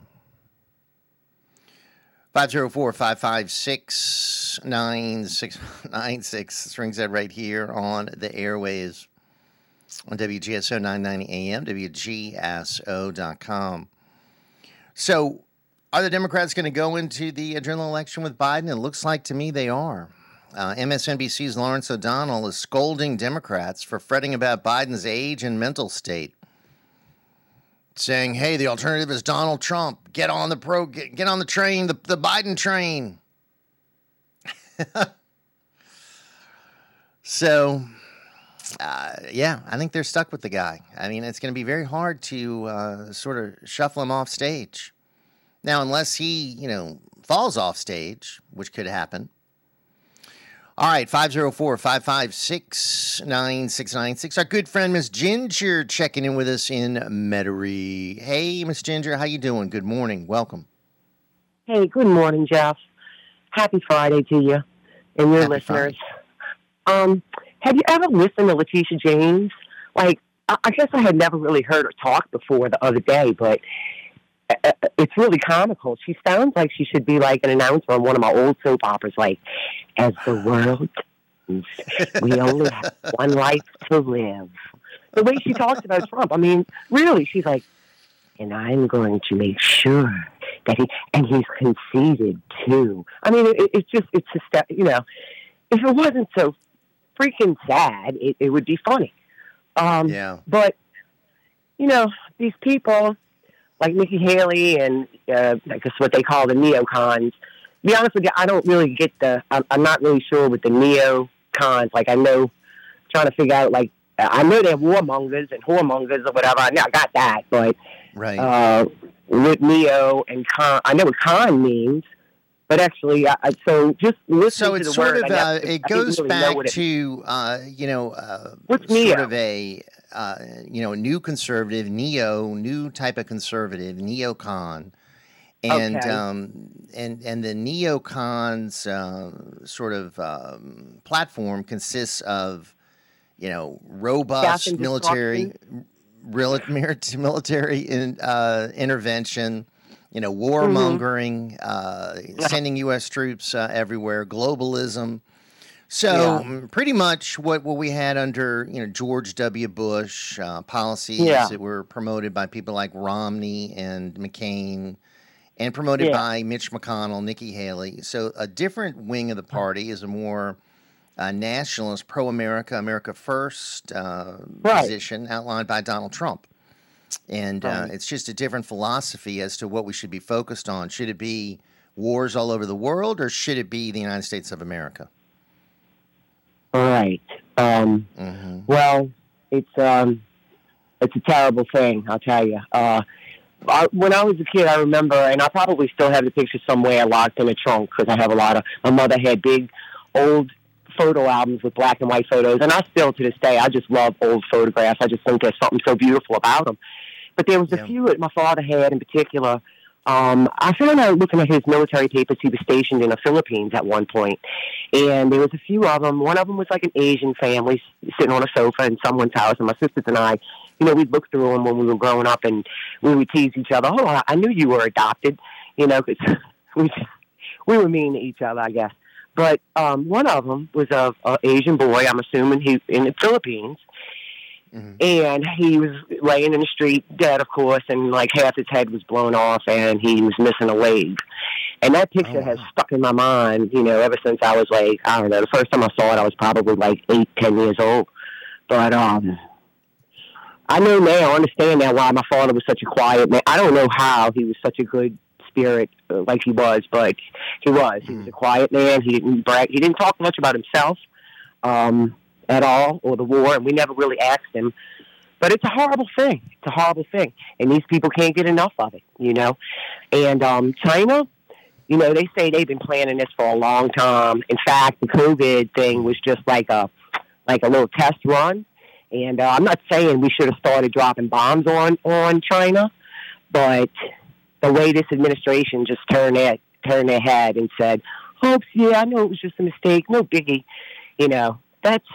504 556 9696 rings that right here on the airways on WGSO 990 AM, WGSO.com. So, are the Democrats going to go into the general election with Biden? It looks like to me they are. Uh, MSNBC's Lawrence O'Donnell is scolding Democrats for fretting about Biden's age and mental state, saying, "Hey, the alternative is Donald Trump. Get on the pro, get, get on the train, the, the Biden train." so, uh, yeah, I think they're stuck with the guy. I mean, it's going to be very hard to uh, sort of shuffle him off stage. Now, unless he, you know, falls off stage, which could happen. All right, 504 556 9696. Our good friend, Miss Ginger, checking in with us in Metairie. Hey, Miss Ginger, how you doing? Good morning. Welcome. Hey, good morning, Jeff. Happy Friday to you and your Happy listeners. Um, have you ever listened to Letitia James? Like, I guess I had never really heard her talk before the other day, but it's really comical. She sounds like she should be like an announcer on one of my old soap operas, like, as the world ends, we only have one life to live. The way she talks about Trump, I mean, really, she's like, and I'm going to make sure that he, and he's conceited too. I mean, it, it's just, it's just, you know, if it wasn't so freaking sad, it, it would be funny. Um, yeah. But, you know, these people like Nikki Haley and uh, I guess what they call the neocons. To be honest with you, I don't really get the. I'm, I'm not really sure with the neocons. Like I know, trying to figure out like I know they're warmongers and whoremongers or whatever. I know I got that, but right. uh, with neo and con, I know what con means. But actually, I, so just listen So to it's the sort word. of uh, it goes really back it- to uh, you know uh, What's sort neo? of a uh, you know new conservative neo new type of conservative neocon and Okay. um, and and the neocons uh, sort of um, platform consists of you know robust military real, military in, uh, intervention you know warmongering uh, sending U.S. troops uh, everywhere globalism so Yeah. pretty much what, what we had under you know George W. Bush uh, policies Yeah. that were promoted by people like Romney and McCain, and promoted Yeah. by Mitch McConnell, Nikki Haley. So a different wing of the party is a more uh, nationalist, pro-America, America first uh, Right. position outlined by Donald Trump. And uh, Right. it's just a different philosophy as to what we should be focused on. Should it be wars all over the world, or should it be the United States of America? Right. Um, Mm-hmm. Well, it's um, it's a terrible thing. I'll tell you. Uh, I, when I was a kid, I remember, and I probably still have the picture somewhere locked in a trunk because I have a lot of. My mother had big, old photo albums with black and white photos, and I still to this day, I just love old photographs. I just think there's something so beautiful about them. But there was a few that my father had in particular. Um, I found out looking at his military papers, he was stationed in the Philippines at one point, and there was a few of them. One of them was like an Asian family sitting on a sofa in someone's house, and my sisters and I, you know, we'd look through them when we were growing up, and we would tease each other. Oh, I- knew you were adopted, you know, because we we were mean to each other, I guess. But um, one of them was a, a Asian boy. I'm assuming he in the Philippines, and he was laying in the street dead, of course, and like half his head was blown off, and he was missing a leg. And that picture has stuck in my mind, you know, ever since I was like, I don't know, the first time I saw it, I was probably like eight, ten years old. But um, I know now, I understand now why my father was such a quiet man. I don't know how he was such a good spirit uh, like he was, but he was. He was a quiet man. He didn't brag. He didn't talk much about himself um, at all or the war, and we never really asked him. But it's a horrible thing. It's a horrible thing, and these people can't get enough of it, you know. And um, China, you know, they say they've been planning this for a long time. In fact, the COVID thing was just like a like a little test run. And uh, I'm not saying we should have started dropping bombs on on China, but the way this administration just turned their turned their head and said, "Oops, yeah, I know it was just a mistake, no biggie," you know, that's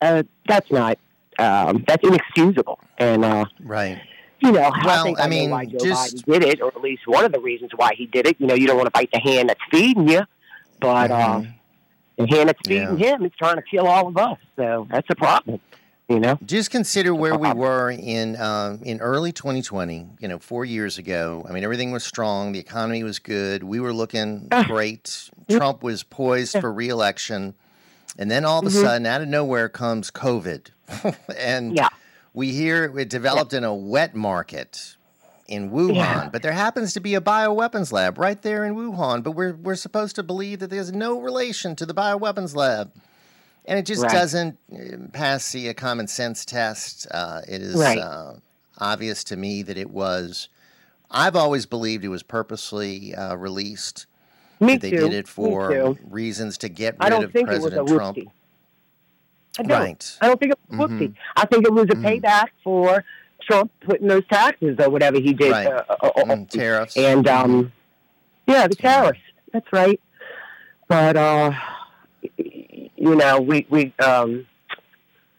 uh, that's not um, that's inexcusable. And uh, right, you know, I Well, think I I, mean, why Joe just- Biden did it, or at least one of the reasons why he did it. You know, you don't want to bite the hand that's feeding you, but uh, the hand that's feeding him is trying to kill all of us. So that's a problem. You know, just consider where we were in um, in early 2020. You know, four years ago. I mean, everything was strong. The economy was good. We were looking great. Trump was poised for reelection, and then all of a Mhm. sudden, out of nowhere, comes COVID, and Yeah. we hear it developed in a wet market in Wuhan. Yeah. But there happens to be a bioweapons lab right there in Wuhan. But we're we're supposed to believe that there's no relation to the bioweapons lab. And it just Right. doesn't uh, pass the uh, common sense test. Uh, it is Right. uh, obvious to me that it was. I've always believed it was purposely uh, released. Me they too. did it for reasons to get rid I don't of think it was a President Trump. whoopsie. I don't. Right. I don't think it was. Mhm. I think it was a payback for Trump putting those taxes or whatever he did. Right. Uh, uh, uh, Mm, tariffs. And um, yeah, the tariffs. That's right. But uh, you know, we we um,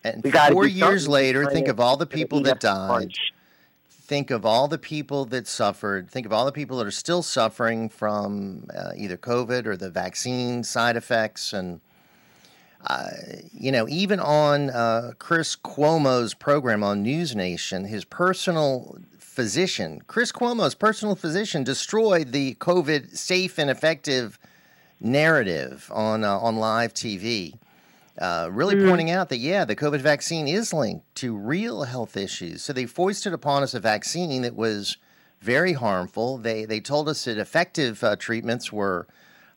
And we four years later, think kinda- all the people that died. punch. Think of all the people that suffered. Think of all the people that are still suffering from uh, either COVID or the vaccine side effects. And, uh, you know, even on uh, Chris Cuomo's program on News Nation, his personal physician, Chris Cuomo's personal physician, destroyed the COVID safe and effective narrative on uh, on live TV, uh, really Mm-hmm. pointing out that yeah, the COVID vaccine is linked to real health issues. So they foisted upon us a vaccine that was very harmful. They they told us that effective uh, treatments were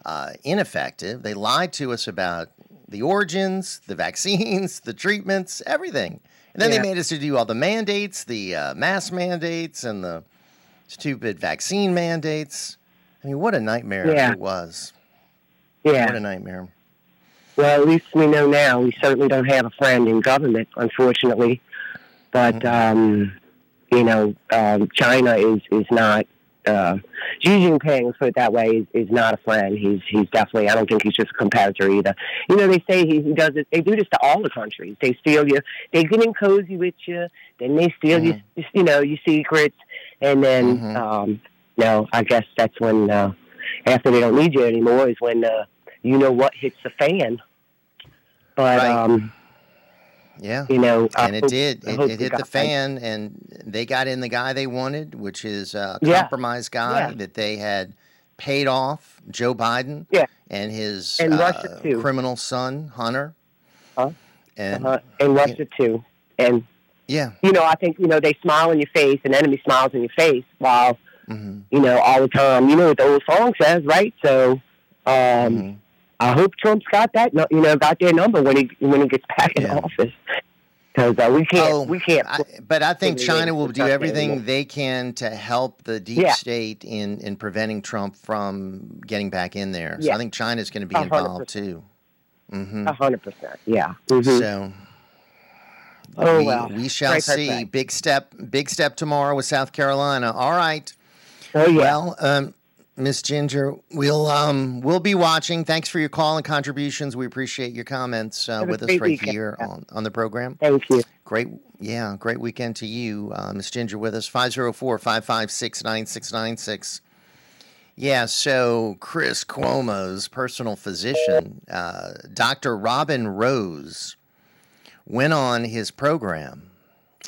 uh, ineffective. They lied to us about the origins, the vaccines, the treatments, everything. And then Yeah. they made us to do all the mandates, the uh, mask mandates, and the stupid vaccine mandates. I mean, what a nightmare Yeah. it was. Yeah. What a nightmare. Well, at least we know now. We certainly don't have a friend in government, unfortunately. But Mm-hmm. um, you know, um, China is is not. Uh, Xi Jinping, let's put it that way, is, is not a friend. He's he's definitely. I don't think he's just a competitor either. You know, they say he, he does it. They do this to all the countries. They steal you. They get in cozy with you. Then they steal you. You know, your secrets. And then, um, you no, know, I guess that's when uh, after they don't need you anymore is when uh, you know what hits the fan. But um, Yeah. you know, I and it hope- did. It, it hit the fan, and they got in the guy they wanted, which is a Yeah. compromised guy Yeah. that they had paid off, Joe Biden, Yeah. and his And uh, criminal son, Hunter. Huh? And uh, and Russia too. And yeah, you know, I think you know they smile in your face, and enemy smiles in your face, while Mm-hmm. you know all the time. You know what the old song says, right? So, um, Mm-hmm. I hope Trump's got that, you know, got their number when he when he gets back in office. Because uh, we can't, Oh, we can't. but I think China will do everything anymore. they can to help the deep Yeah. state in in preventing Trump from getting back in there. So Yeah. I think China's going to be A hundred involved too. Mm-hmm. A hundred percent, yeah. Mhm. So. Oh, we, well. we shall see. Big step, big step tomorrow with South Carolina. All right. Oh yeah. Well, um, Miss Ginger, we'll um, we'll be watching. Thanks for your call and contributions. We appreciate your comments uh, with us right weekend. here on, on the program. Thank you. Great, yeah, great weekend to you, uh, Miss Ginger, with us. 504 556 9696. Yeah, so Chris Cuomo's personal physician, uh, Dr. Robin Rose, went on his program.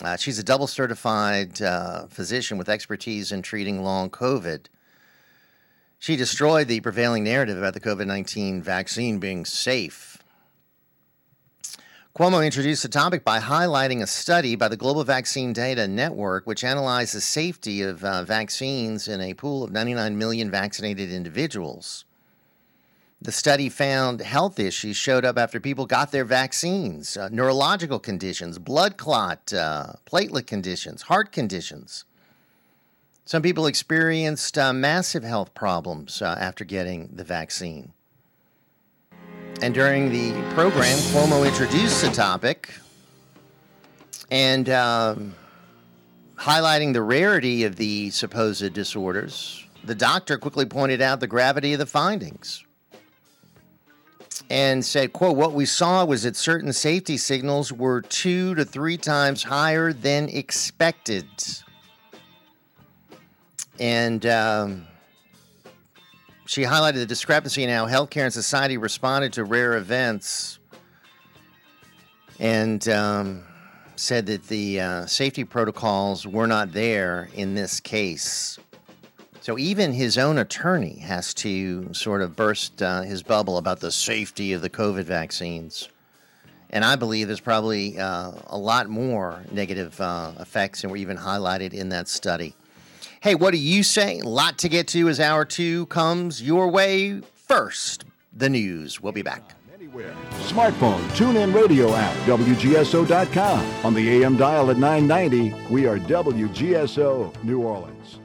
Uh, she's a double certified uh, physician with expertise in treating long COVID. She destroyed the prevailing narrative about the COVID 19 vaccine being safe. Cuomo introduced the topic by highlighting a study by the Global Vaccine Data Network, which analyzed the safety of uh, vaccines in a pool of 99 million vaccinated individuals. The study found health issues showed up after people got their vaccines uh, neurological conditions, blood clot, uh, platelet conditions, heart conditions. Some people experienced uh, massive health problems uh, after getting the vaccine. And during the program, Cuomo introduced the topic and um, Highlighting the rarity of the supposed disorders, the doctor quickly pointed out the gravity of the findings and said, quote, what we saw was that certain safety signals were two to three times higher than expected. And um, she highlighted the discrepancy in how healthcare and society responded to rare events and um, said that the uh, safety protocols were not there in this case. So even his own attorney has to sort of burst uh, his bubble about the safety of the COVID vaccines. And I believe there's probably uh, a lot more negative uh, effects, and were even highlighted in that study. Hey, what do you say? A lot to get to as hour two comes your way. First, the news. We'll be back. Smartphone, TuneIn Radio app, WGSO.com. On the AM dial at 990, we are WGSO New Orleans.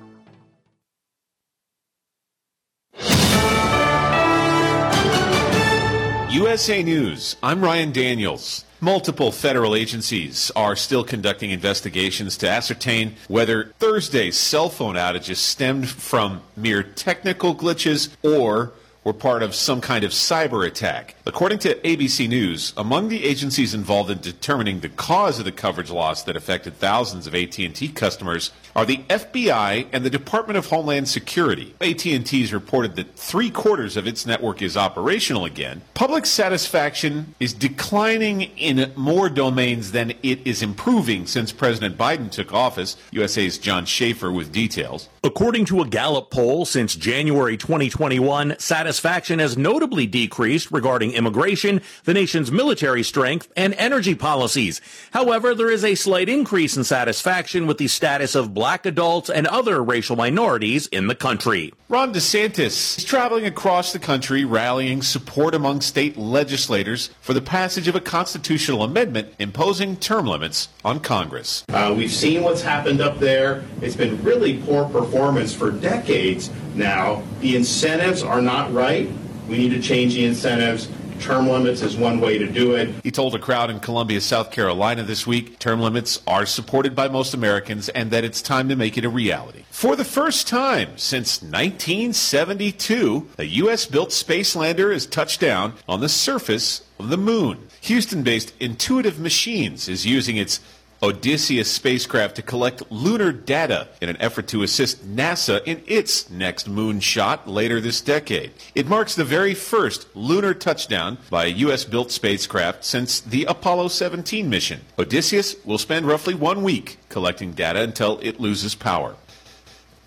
USA News. I'm Ryan Daniels. Multiple federal agencies are still conducting investigations to ascertain whether Thursday's cell phone outages stemmed from mere technical glitches or were part of some kind of cyber attack. According to ABC News, among the agencies involved in determining the cause of the coverage loss that affected thousands of AT&T customers are the FBI and the Department of Homeland Security. AT&T's reported that 3 quarters of its network is operational again. Public satisfaction is declining in more domains than it is improving since President Biden took office. USA's John Schaefer with details. According to a Gallup poll since January 2021, satisfaction has notably decreased regarding immigration, the nation's military strength, and energy policies. However, there is a slight increase in satisfaction with the status of black adults and other racial minorities in the country. Ron DeSantis is traveling across the country rallying support among state legislators for the passage of a constitutional amendment imposing term limits on Congress. Uh, we've seen what's happened up there. It's been really poor performance for decades now. The incentives are not right. We need to change the incentives. Term limits is one way to do it. He told a crowd in Columbia, South Carolina this week term limits are supported by most Americans and that it's time to make it a reality. For the first time since 1972, a U.S. built space lander has touched down on the surface of the moon. Houston based Intuitive Machines is using its Odysseus spacecraft to collect lunar data in an effort to assist NASA in its next moon shot later this decade. It marks the very first lunar touchdown by a U.S. built spacecraft since the Apollo 17 mission. Odysseus will spend roughly one week collecting data until it loses power.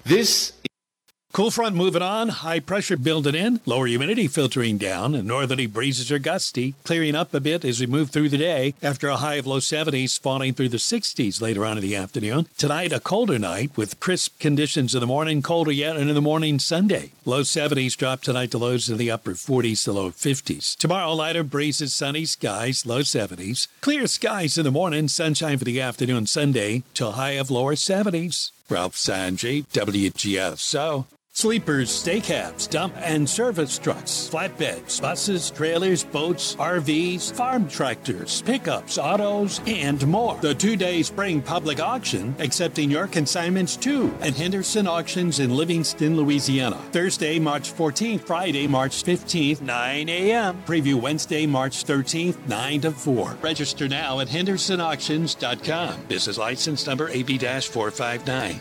This Cool front moving on, high pressure building in, lower humidity filtering down, and northerly breezes are gusty, clearing up a bit as we move through the day after a high of low 70s falling through the 60s later on in the afternoon. Tonight, a colder night with crisp conditions in the morning, colder yet in the morning Sunday. Low 70s drop tonight to lows in the upper 40s to low 50s. Tomorrow, lighter breezes, sunny skies, low 70s. Clear skies in the morning, sunshine for the afternoon Sunday, till high of lower 70s. Ralph Sanji, WGSO. Sleepers, stay cabs, dump and service trucks, flatbeds, buses, trailers, boats, RVs, farm tractors, pickups, autos, and more. The two day spring public auction accepting your consignments too at Henderson Auctions in Livingston, Louisiana. Thursday, March 14th, Friday, March 15th, 9 a.m. Preview Wednesday, March 13th, 9 to 4. Register now at hendersonauctions.com. Business license number AB 459.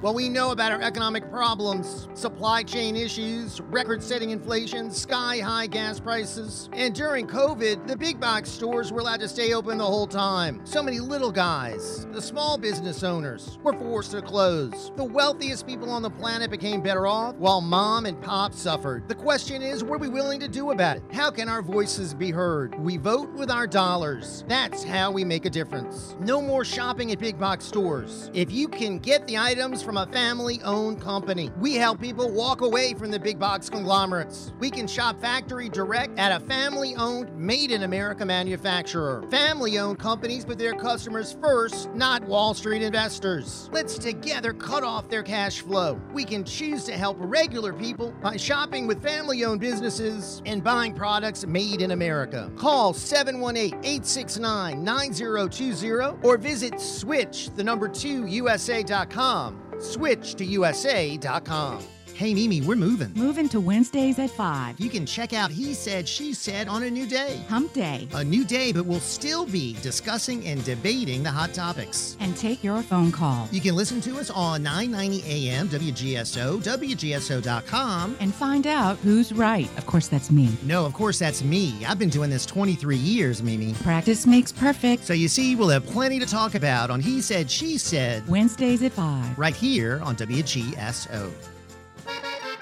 What we know about our economic problems, supply chain issues, record setting inflation, sky high gas prices, and during COVID, the big box stores were allowed to stay open the whole time. So many little guys, the small business owners, were forced to close. The wealthiest people on the planet became better off, while mom and pop suffered. The question is, what are we willing to do about it? How can our voices be heard? We vote with our dollars. That's how we make a difference. No more shopping at big box stores. If you can get the items from a family owned company. We help people walk away from the big box conglomerates. We can shop factory direct at a family owned, made in America manufacturer. Family owned companies put their customers first, not Wall Street investors. Let's together cut off their cash flow. We can choose to help regular people by shopping with family owned businesses and buying products made in America. Call 718 869 9020 or visit switch the number 2 USA.com. Switch to USA.com. Hey, Mimi, we're moving. Moving to Wednesdays at 5. You can check out He Said, She Said on a new day. Hump Day. A new day, but we'll still be discussing and debating the hot topics. And take your phone call. You can listen to us on 990 AM WGSO, WGSO.com. And find out who's right. Of course, that's me. No, of course, that's me. I've been doing this 23 years, Mimi. Practice makes perfect. So you see, we'll have plenty to talk about on He Said, She Said. Wednesdays at 5. Right here on WGSO.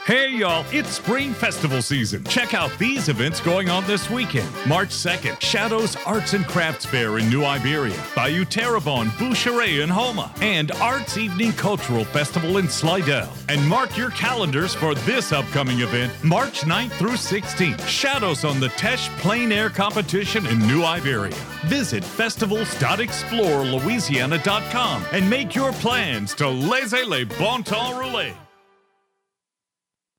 Hey y'all, it's Spring Festival season. Check out these events going on this weekend. March 2nd, Shadows Arts and Crafts Fair in New Iberia, Bayou Terrebonne Boucherie in Houma, and Arts Evening Cultural Festival in Slidell. And mark your calendars for this upcoming event, March 9th through 16th. Shadows on the Teche Plein Air Competition in New Iberia. Visit festivals.explorelouisiana.com and make your plans to laissez les bon temps rouler.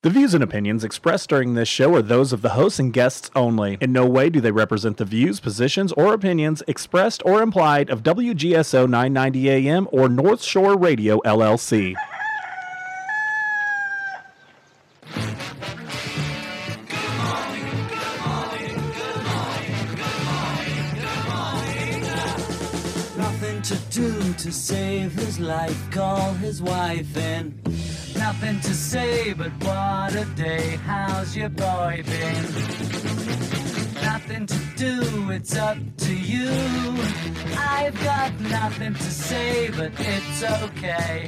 The views and opinions expressed during this show are those of the hosts and guests only. In no way do they represent the views, positions, or opinions expressed or implied of WGSO 990 AM or North Shore Radio LLC. Nothing to do to save his life, call his wife in. Nothing to say, but what a day, how's your boy been? Nothing to do, it's up to you. I've got nothing to say, but it's okay.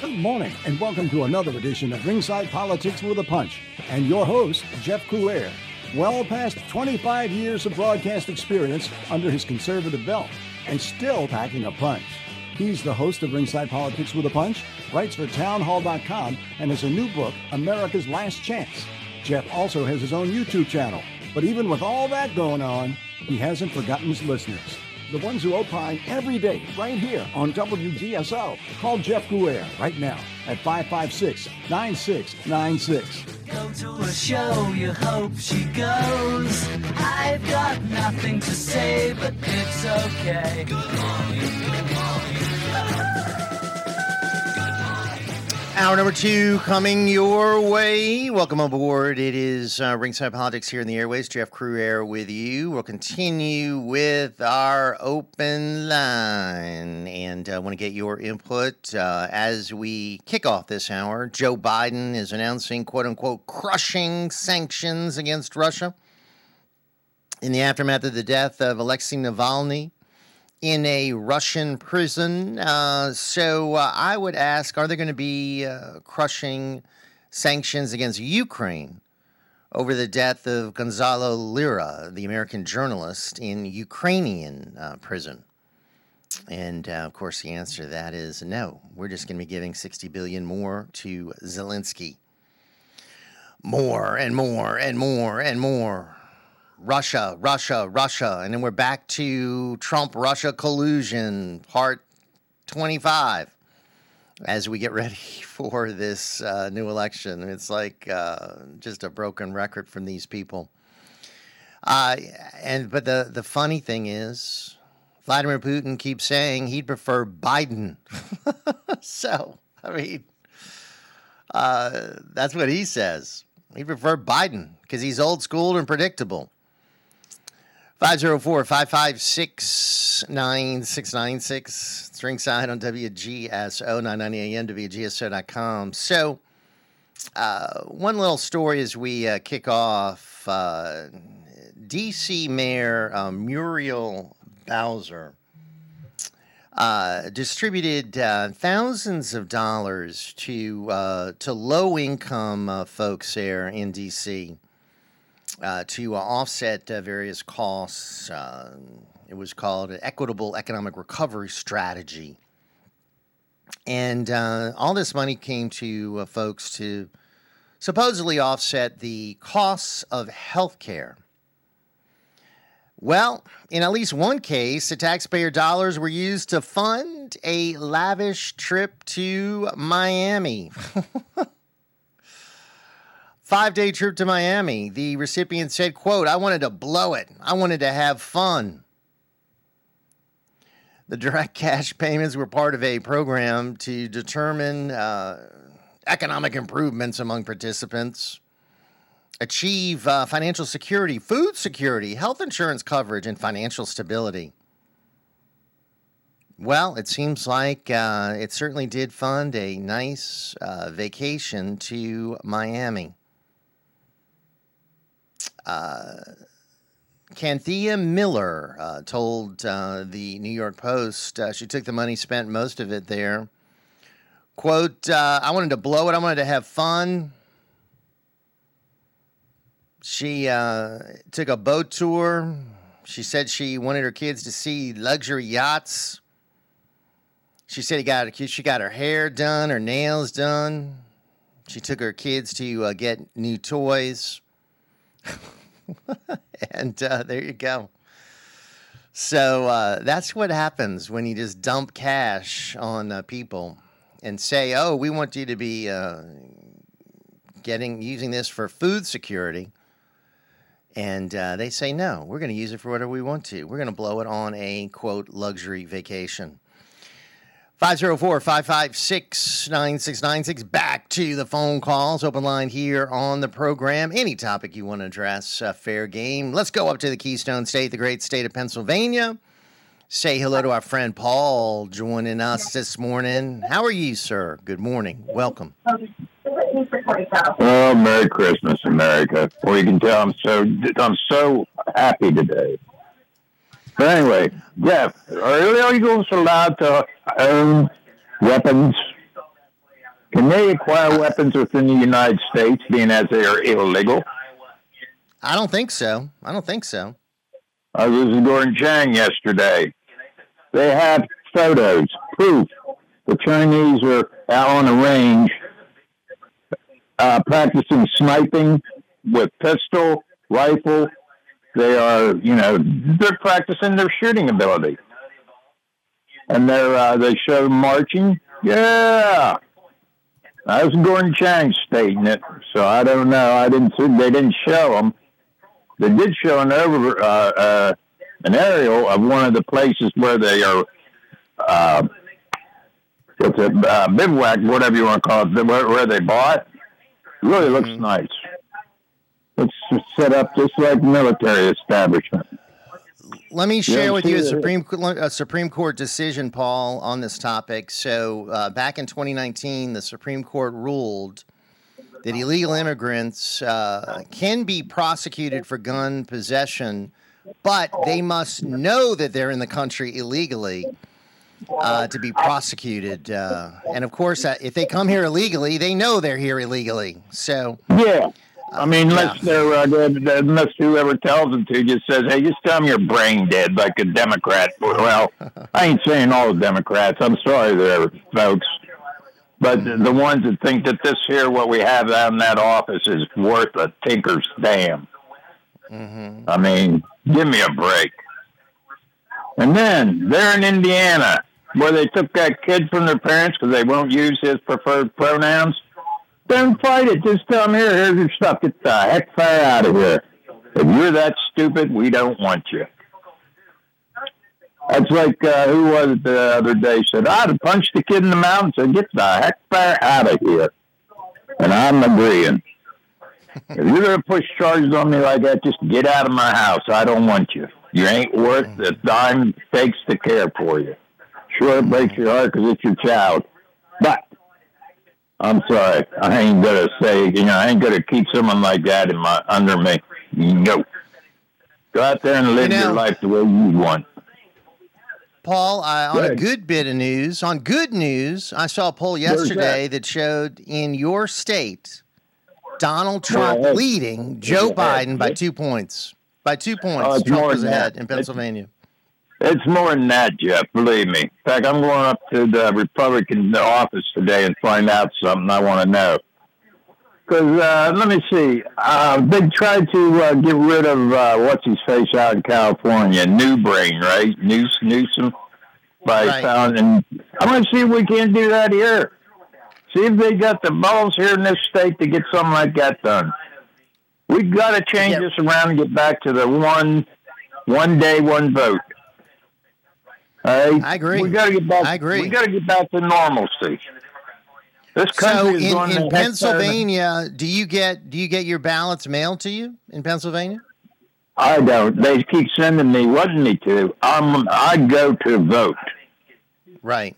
Good morning, and welcome to another edition of Ringside Politics with a Punch. And your host, Jeff Crouere. Well past 25 years of broadcast experience under his conservative belt, and still packing a punch. He's the host of Ringside Politics with a Punch, writes for townhall.com, and has a new book, America's Last Chance. Jeff also has his own YouTube channel, but even with all that going on, he hasn't forgotten his listeners. The ones who opine every day, right here on WGSO. Call Jeff Crouere right now at 556 9696. Go to a show, you hope she goes. I've got nothing to say, but it's okay. Hour number two coming your way. Welcome aboard. It is uh, Ringside Politics here in the airways. Jeff Crouere with you. We'll continue with our open line and uh, want to get your input uh, as we kick off this hour. Joe Biden is announcing quote unquote crushing sanctions against Russia in the aftermath of the death of Alexei Navalny in a Russian prison. Uh, so uh, I would ask are there going to be uh, crushing sanctions against Ukraine over the death of Gonzalo Lira, the American journalist, in Ukrainian uh, prison? And uh, of course, the answer to that is no. We're just going to be giving 60 billion more to Zelensky. More and more and more and more. Russia, Russia, Russia. And then we're back to Trump Russia collusion, part 25, as we get ready for this uh, new election. It's like uh, just a broken record from these people. Uh, and but the, the funny thing is, Vladimir Putin keeps saying he'd prefer Biden. so, I mean, uh, that's what he says. He'd prefer Biden because he's old school and predictable. 504 556 9696. It's ringside on WGSO 990 AM, WGSO.com. So, uh, one little story as we uh, kick off uh, DC Mayor uh, Muriel Bowser uh, distributed uh, thousands of dollars to, to low income folks there in DC uh, to uh, offset uh, various costs. Uh, it was called an equitable economic recovery strategy. And uh, all this money came to uh, folks to supposedly offset the costs of health care. Well, in at least one case, the taxpayer dollars were used to fund a lavish trip to Miami. Five day trip to Miami. The recipient said, quote, I wanted to blow it. I wanted to have fun. The direct cash payments were part of a program to determine uh, economic improvements among participants, achieve uh, financial security, food security, health insurance coverage, and financial stability. Well, it seems like uh, it certainly did fund a nice uh, vacation to Miami. Uh, Canthea Miller uh, told uh, the New York Post uh, she took the money, spent most of it there. Quote, uh, I wanted to blow it, I wanted to have fun. She uh, took a boat tour. She said she wanted her kids to see luxury yachts. She said he got she got her hair done, her nails done. She took her kids to get new toys. and uh, there you go. So uh, that's what happens when you just dump cash on uh, people and say, "Oh, we want you to be uh, getting using this for food security," and uh, they say, "No, we're going to use it for whatever we want to. We're going to blow it on a quote luxury vacation." 504 556 9696. Back to the phone calls. Open line here on the program. Any topic you want to address, uh, fair game. Let's go up to the Keystone State, the great state of Pennsylvania. Say hello to our friend Paul joining us this morning. How are you, sir? Good morning. Welcome. Oh, Merry Christmas, America. Well, you can tell I'm so I'm so happy today. But anyway, Jeff, are illegals allowed to own weapons? Can they acquire weapons within the United States, being as they are illegal? I don't think so. I don't think so. I was in Gordon Chang yesterday. They have photos, proof. The Chinese are out on the range uh, practicing sniping with pistol, rifle, they are, you know, they're practicing their shooting ability, and they're uh, they show marching. Yeah, that was in Gordon Chang stating it, so I don't know. I didn't see they didn't show them. They did show an over uh, uh, an aerial of one of the places where they are. Uh, it's a uh, bivouac, whatever you want to call it, where, where they bought. Really looks mm-hmm. nice. It's set up just like military establishment. Let me share with you a Supreme a Supreme Court decision, Paul, on this topic. So, uh, back in 2019, the Supreme Court ruled that illegal immigrants uh, can be prosecuted for gun possession, but they must know that they're in the country illegally. Uh, to be prosecuted, uh, and of course, uh, if they come here illegally, they know they're here illegally. So, yeah, I mean, unless yeah. they're, uh, unless whoever tells them to just says, "Hey, just tell them you're brain dead," like a Democrat. Well, I ain't saying all the Democrats. I'm sorry, there, folks, but the ones that think that this here, what we have out in that office, is worth a tinker's damn. Mm-hmm. I mean, give me a break. And then they're in Indiana, where they took that kid from their parents because they won't use his preferred pronouns. Don't fight it. Just tell them here, here's your stuff. Get the heck far out of here. If you're that stupid, we don't want you. That's like uh, who was it the other day said, I'd have punched the kid in the mouth and said, get the heck far out of here. And I'm agreeing. if you're going to push charges on me like that, just get out of my house. I don't want you. You ain't worth the dime it takes to care for you. Sure, it breaks your heart because it's your child. But I'm sorry. I ain't gonna say, you know, I ain't gonna keep someone like that in my under me. No. Go out there and live you know, your life the way you want. Paul, uh, on a good bit of news, on good news, I saw a poll yesterday that? that showed in your state Donald Trump leading Joe Biden by two points. By two points, it's Trump is ahead in Pennsylvania. It's more than that, Jeff. Believe me. In fact, I'm going up to the Republican office today and find out something I want to know. Because uh, let me see, uh, they tried to uh, get rid of uh, what's his face out in California, New Brain, right? News Newsom by Right. found, and I'm going to see if we can't do that here. See if they got the balls here in this state to get something like that done. We've got to change Yeah. this around and get back to the one, one day, one vote. Right? I agree. We got to get back. I agree. We got to get back to normalcy. This So is in, going in Pennsylvania, do you get do you get your ballots mailed to you in Pennsylvania? I don't. They keep sending me, wanting me to. I'm. I go to vote. Right.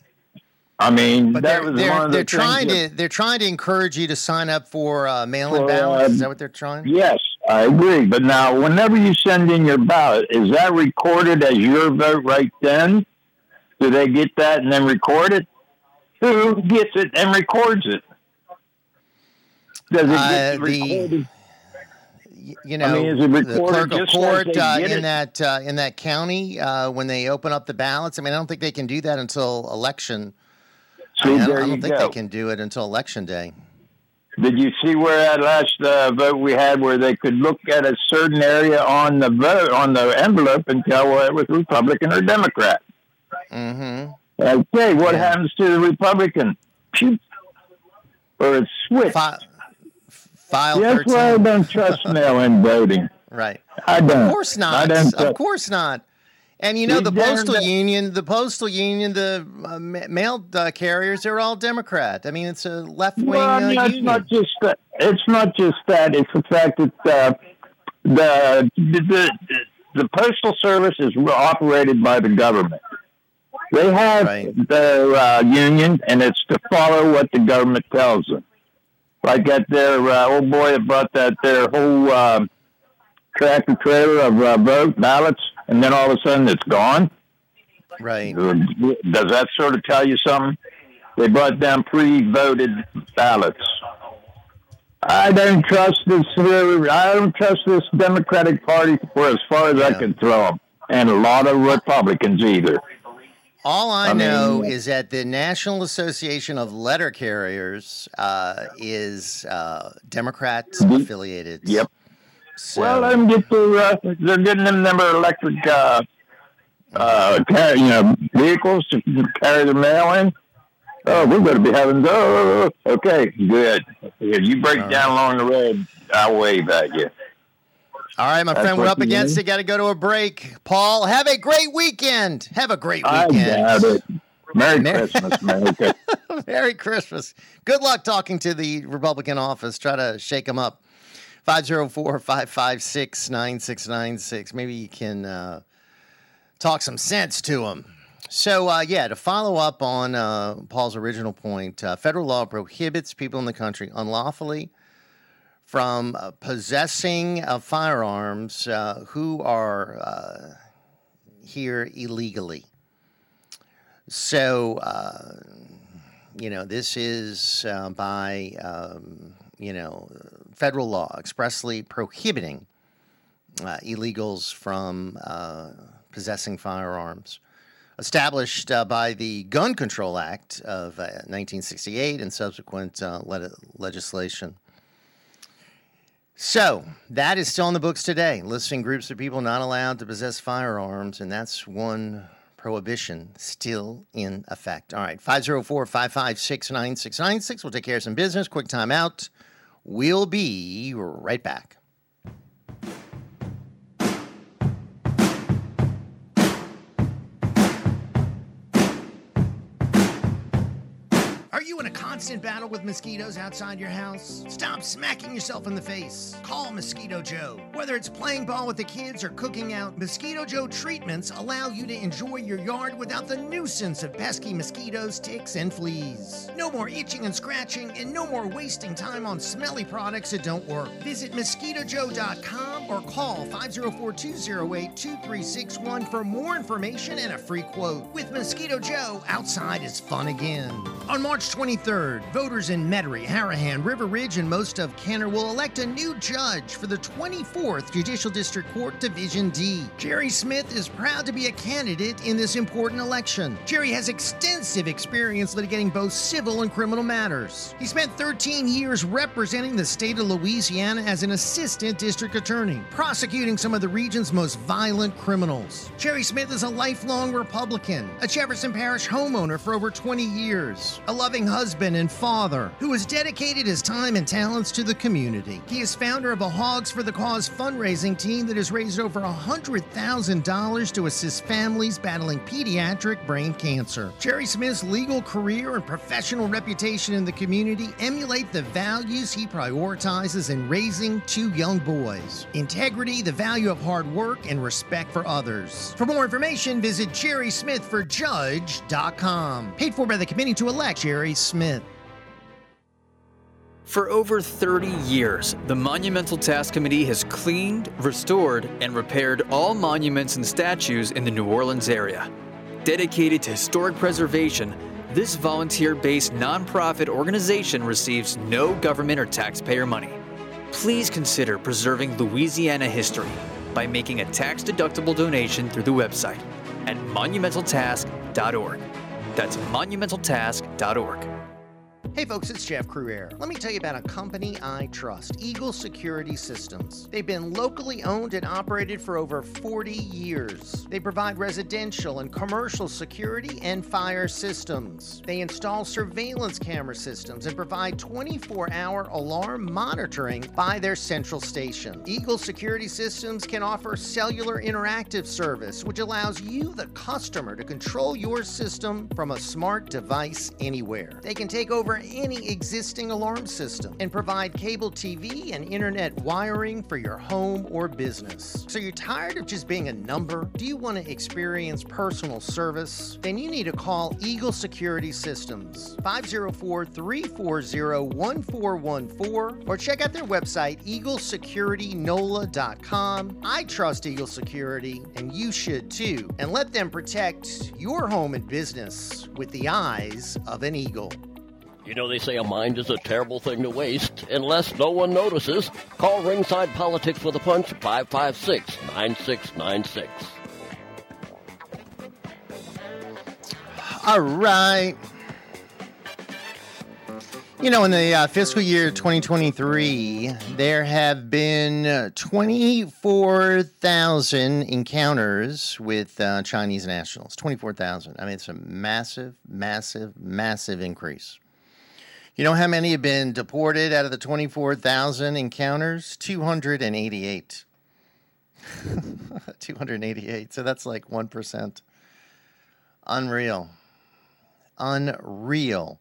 I mean, But that they're was they're, one of the they're trying things to they're trying to encourage you to sign up for uh, mail-in For, ballots. uh, Is that what they're trying? Yes, I agree. But now, whenever you send in your ballot, is that recorded as your vote right then? Do they get that and then record it? Who gets it and records it? Does it Uh, get the- recorded? you know, I mean, is it the clerk of court uh, in it? that uh, in that county uh, when they open up the ballots. I mean, I don't think they can do that until election. I, See, mean, I don't, I don't think go. they can do it until election day. Did you see where that last uh, vote we had, where they could look at a certain area on the vote on the envelope and tell whether it was Republican or Democrat? Mm-hmm. Okay, what happens to the Republican? Or it's switched. File That's why I 13. don't trust mail-in voting. Right. I don't. Of course I not. don't Of course not. And you know the postal union, the postal union, the uh, mail uh, carriers, they're all Democrat. I mean, it's a left-wing Well, uh, no, it's not just that. It's not just that. It's the fact that uh, the, the the the postal service is operated by the government. They have their uh, union, and it's to follow what the government tells them. Like at their uh, old boy that brought that their whole uh, tractor trailer of uh, vote ballots, and then all of a sudden it's gone. Right. Does that sort of tell you something? They brought down pre-voted ballots. I don't trust this. I don't trust this Democratic Party for as far as I can throw them, and a lot of Republicans either. All I, I mean, know is that the National Association of Letter Carriers uh, is uh, Democrat affiliated. Yep. So, Well, let them get their. Uh, they're getting them them electric, uh, uh, car, you know, vehicles to carry the mail in. Oh, we're going to be having. those. okay, good. If you break down along the road, I'll wave at you. All right, my That's friend, we're up against mean? it. Got to go to a break. Paul, have a great weekend. Have a great weekend. I doubt it. Merry Merry- Christmas, America. Merry Christmas. Good luck talking to the Republican office. Try to shake them up. 504 556 9696. Maybe you can uh, talk some sense to them. So, uh, yeah, to follow up on uh, Paul's original point, uh, federal law prohibits people in the country unlawfully from uh, possessing uh, firearms uh, who are here illegally. So, you know, this is by, um, you know, federal law expressly prohibiting uh, illegals from uh, possessing firearms. Established uh, by the Gun Control Act of uh, 1968 and subsequent le- legislation. So that is still in the books today, listing groups of people not allowed to possess firearms, and that's one prohibition still in effect. All right, 504 556 9696. We'll take care of some business. Quick time out. We'll be right back. You in a constant battle with mosquitoes outside your house? Stop smacking yourself in the face. Call Mosquito Joe. Whether it's playing ball with the kids or cooking out, Mosquito Joe treatments allow you to enjoy your yard without the nuisance of pesky mosquitoes, ticks, and fleas. No more itching and scratching, and no more wasting time on smelly products that don't work. Visit mosquitojoe.com or call 504 208 2361 for more information and a free quote. With Mosquito Joe, outside is fun again. On March 23rd, voters in Metairie, Harahan, River Ridge, and most of Kenner will elect a new judge for the 24th Judicial District Court Division D. Jerry Smith is proud to be a candidate in this important election. Jerry has extensive experience litigating both civil and criminal matters. He spent 13 years representing the state of Louisiana as an assistant district attorney, prosecuting some of the region's most violent criminals. Jerry Smith is a lifelong Republican, a Jefferson Parish homeowner for over 20 years, a loving husband and father who has dedicated his time and talents to the community. He is founder of a Hogs for the Cause fundraising team that has raised over $100,000 to assist families battling pediatric brain cancer. Jerry Smith's legal career and professional reputation in the community emulate the values he prioritizes in raising two young boys integrity, the value of hard work, and respect for others. For more information, visit jerrysmithforjudge.com. Paid for by the committee to elect Jerry Smith. For over 30 years, the Monumental Task Committee has cleaned, restored, and repaired all monuments and statues in the New Orleans area. Dedicated to historic preservation, this volunteer based nonprofit organization receives no government or taxpayer money. Please consider preserving Louisiana history by making a tax deductible donation through the website at monumentaltask.org. That's monumentaltask.org. Hey folks, it's Jeff Crouere. Let me tell you about a company I trust, Eagle Security Systems. They've been locally owned and operated for over 40 years. They provide residential and commercial security and fire systems. They install surveillance camera systems and provide 24 hour alarm monitoring by their central station. Eagle Security Systems can offer cellular interactive service, which allows you, the customer, to control your system from a smart device anywhere. They can take over any existing alarm system and provide cable TV and internet wiring for your home or business. So you're tired of just being a number? Do you want to experience personal service? Then you need to call Eagle Security Systems 504 340 1414 or check out their website eaglesecuritynola.com. I trust Eagle Security and you should too. And let them protect your home and business with the eyes of an eagle. You know, they say a mind is a terrible thing to waste unless no one notices. Call Ringside Politics with a Punch 556 9696. All right. You know, in the uh, fiscal year 2023, there have been uh, 24,000 encounters with uh, Chinese nationals. 24,000. I mean, it's a massive, massive, massive increase. You know how many have been deported out of the 24,000 encounters? 288. 288. So that's like 1%. Unreal. Unreal.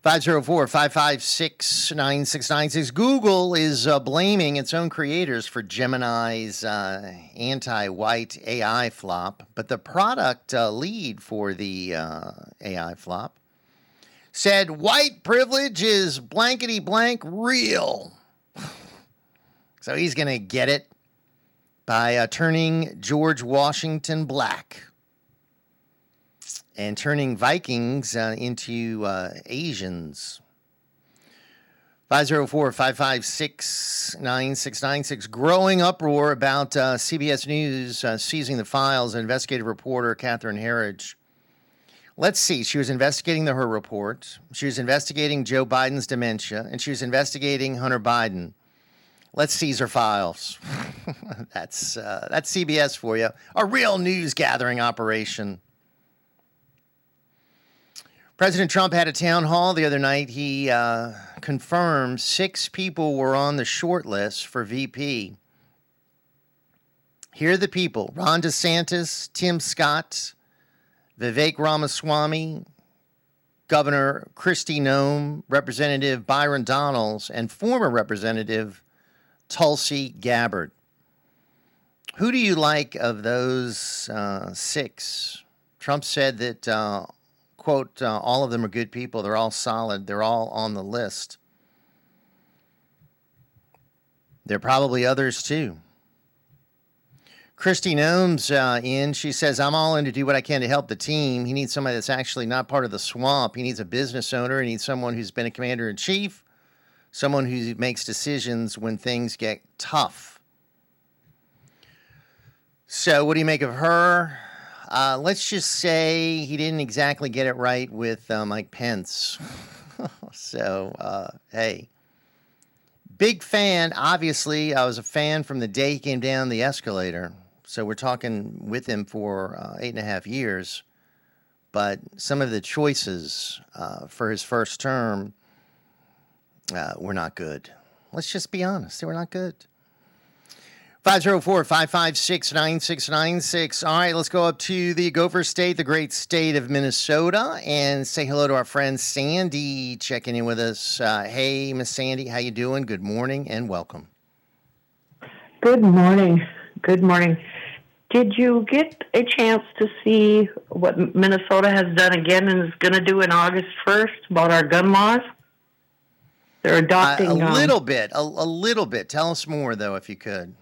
504 556 9696. Google is uh, blaming its own creators for Gemini's uh, anti white AI flop, but the product uh, lead for the uh, AI flop said white privilege is blankety blank real. So he's going to get it by uh, turning George Washington black and turning Vikings uh, into uh, Asians. 504 556 9696. Growing uproar about uh, CBS News uh, seizing the files. Investigative reporter Catherine Herridge. Let's see. She was investigating the Her report. She was investigating Joe Biden's dementia, and she was investigating Hunter Biden. Let's seize her files. that's uh, that's CBS for you. A real news gathering operation. President Trump had a town hall the other night. He uh, confirmed six people were on the short list for VP. Here are the people Ron DeSantis, Tim Scott, Vivek Ramaswamy, Governor Kristi Noem, Representative Byron Donalds, and former Representative Tulsi Gabbard. Who do you like of those uh, six? Trump said that, uh, quote, uh, all of them are good people. They're all solid. They're all on the list. There are probably others too. Kristi Noem's uh, in. She says, I'm all in to do what I can to help the team. He needs somebody that's actually not part of the swamp. He needs a business owner. He needs someone who's been a commander in chief, someone who makes decisions when things get tough. So, what do you make of her? Uh, let's just say he didn't exactly get it right with uh, Mike Pence. so, uh, hey. Big fan, obviously. I was a fan from the day he came down the escalator. So we're talking with him for uh, eight and a half years. But some of the choices uh, for his first term uh, were not good. Let's just be honest, they were not good. 504 556 9696. All right, let's go up to the Gopher State, the great state of Minnesota, and say hello to our friend Sandy checking in with us. Uh, hey, Miss Sandy, how you doing? Good morning and welcome. Good morning. Good morning. Did you get a chance to see what Minnesota has done again and is going to do in August 1st about our gun laws? They're adopting. Uh, a um, little bit, a, a little bit. Tell us more, though, if you could.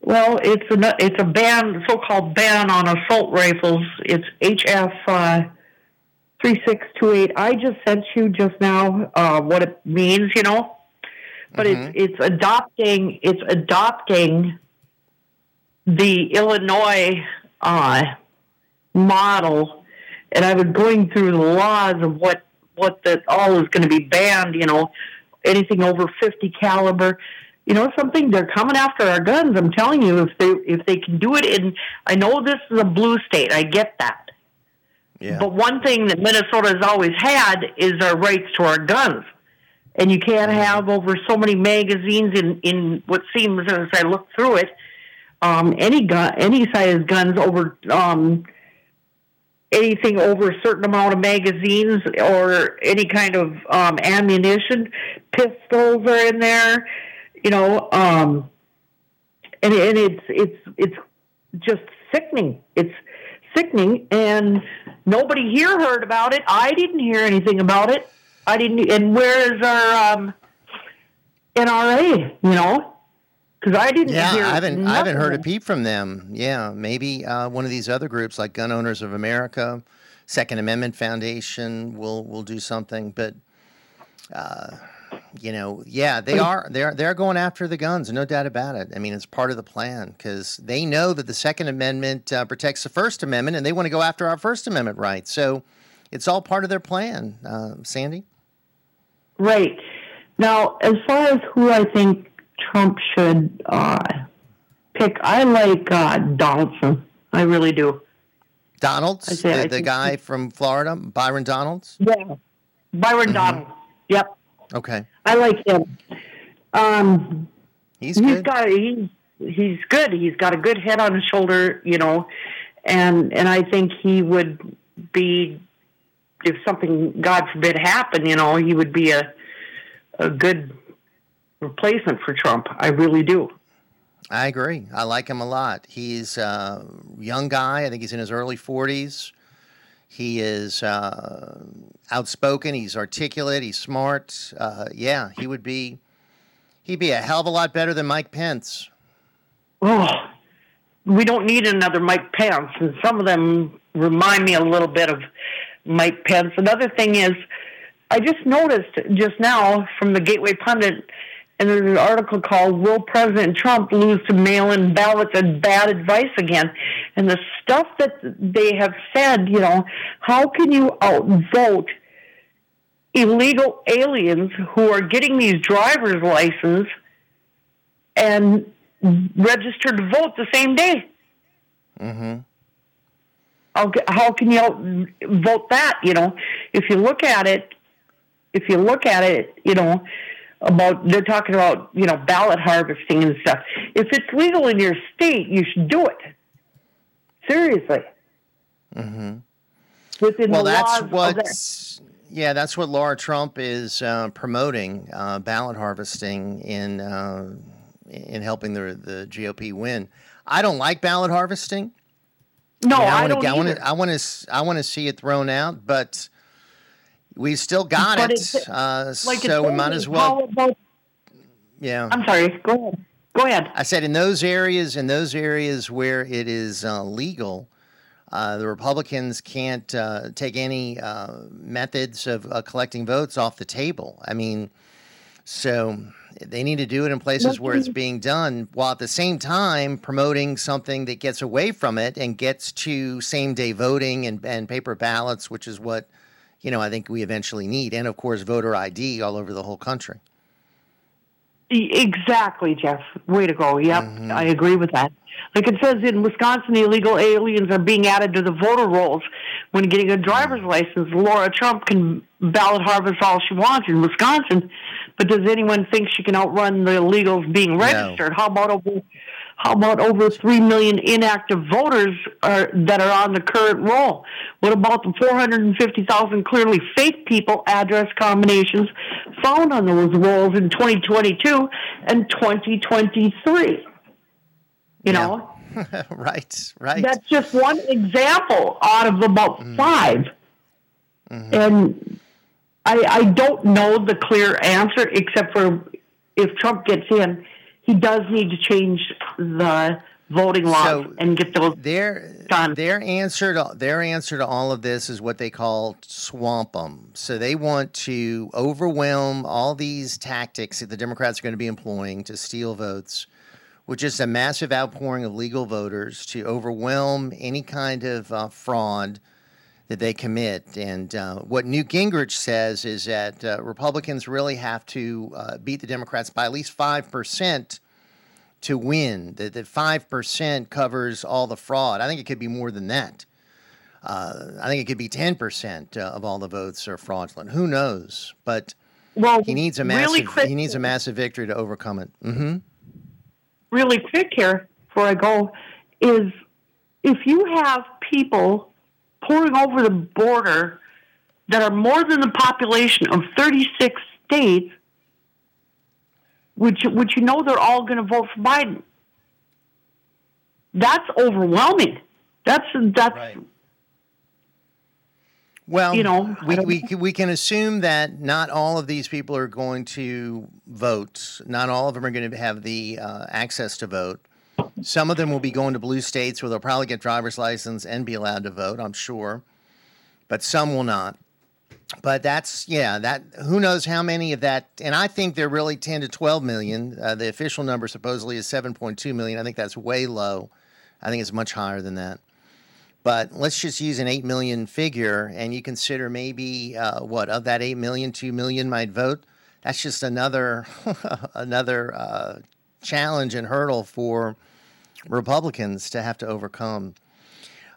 Well, it's a it's a ban, so-called ban on assault rifles. It's HF uh, three six two eight. I just sent you just now uh, what it means, you know, but it's it's adopting it's adopting the Illinois uh, model, and I was going through the laws of what what that all is going to be banned. You know, anything over fifty caliber. You know something? They're coming after our guns. I'm telling you, if they if they can do it in, I know this is a blue state. I get that. Yeah. But one thing that Minnesota has always had is our rights to our guns. And you can't have over so many magazines in, in what seems, as I look through it, um, any gun, any size guns over um, anything over a certain amount of magazines or any kind of um, ammunition. Pistols are in there, you know, um, and, and it's it's it's just sickening. It's sickening, and nobody here heard about it. I didn't hear anything about it. I didn't. And where is our um, NRA? You know, because I didn't. Yeah, hear I haven't. I haven't heard a peep from them. Yeah, maybe uh, one of these other groups like Gun Owners of America, Second Amendment Foundation will will do something. But uh, you know, yeah, they are they're they're going after the guns, no doubt about it. I mean, it's part of the plan because they know that the Second Amendment uh, protects the First Amendment, and they want to go after our First Amendment rights. So it's all part of their plan, uh, Sandy. Right. Now, as far as who I think Trump should uh, pick, I like uh, Donaldson. I really do. Donalds, I say- the, the guy from Florida, Byron Donalds. Yeah. Byron Donald. Yep. Okay, I like him. Um, he's he's good. got he's he's good. He's got a good head on his shoulder, you know, and and I think he would be if something God forbid happened, you know, he would be a a good replacement for Trump. I really do. I agree. I like him a lot. He's a young guy. I think he's in his early 40s. He is uh, outspoken. He's articulate. He's smart. Uh, yeah, he would be. He'd be a hell of a lot better than Mike Pence. Oh, we don't need another Mike Pence, and some of them remind me a little bit of Mike Pence. Another thing is, I just noticed just now from the Gateway Pundit, and there's an article called "Will President Trump Lose to Mail-in Ballots and Bad Advice Again?" And the stuff that they have said, you know, how can you outvote illegal aliens who are getting these driver's licenses and register to vote the same day? Mm-hmm. How, how can you vote that? You know, if you look at it, if you look at it, you know, about they're talking about you know ballot harvesting and stuff. If it's legal in your state, you should do it. Seriously, Mm-hmm. within Well, the that's laws of what. Yeah, that's what Laura Trump is uh, promoting: uh, ballot harvesting in uh, in helping the the GOP win. I don't like ballot harvesting. No, mean, I wanna, don't I want to. I want to. I want to see it thrown out, but we still got But it. Uh, Like so we might as well. Yeah. I'm sorry. Go ahead. Go ahead. I said in those areas, in those areas where it is uh, legal, uh, the Republicans can't uh, take any uh, methods of uh, collecting votes off the table. I mean, so they need to do it in places where it's being done, while at the same time promoting something that gets away from it and gets to same day voting and, and paper ballots, which is what you know I think we eventually need, and of course voter ID all over the whole country. Exactly, Jeff. Way to go. Yep, mm-hmm. I agree with that. Like it says in Wisconsin, illegal aliens are being added to the voter rolls. When getting a driver's mm. license, Laura Trump can ballot harvest all she wants in Wisconsin, but does anyone think she can outrun the illegals being registered? How about over how about over three million inactive voters are, that are on the current roll? What about the 450,000 clearly fake people address combinations found on those rolls in 2022 and 2023? You know, right, right. that's just one example out of about Mm-hmm. 5 And I, I don't know the clear answer, except for if Trump gets in, he does need to change the voting laws So, and get those their their answer to their answer to all of this is what they call swamp them. So they want to overwhelm all these tactics that the Democrats are going to be employing to steal votes, with just a massive outpouring of legal voters to overwhelm any kind of uh, fraud that they commit. And uh, what Newt Gingrich says is that uh, Republicans really have to uh, beat the Democrats by at least five percent to win. That that five percent covers all the fraud. I think it could be more than that. Uh, I think it could be ten percent uh, of all the votes are fraudulent. Who knows? But well, he needs a really massive quick- he needs a massive victory to overcome it. hmm really quick here before I go is if you have people pouring over the border that are more than the population of 36 states, which which you know they're all going to vote for Biden. That's overwhelming. That's that's Well, You know, we, we, can- we can assume that not all of these people are going to vote. Not all of them are going to have the uh, access to vote. Some of them will be going to blue states where they'll probably get driver's license and be allowed to vote, I'm sure. But some will not. But that's, yeah, that who knows how many of that. And I think they're really 10 to 12 million. Uh, the official number supposedly is 7.2 million. I think that's way low. I think it's much higher than that. But let's just use an 8 million figure and you consider maybe uh, what of that 8 million, 2 million might vote. That's just another another uh, challenge and hurdle for Republicans to have to overcome.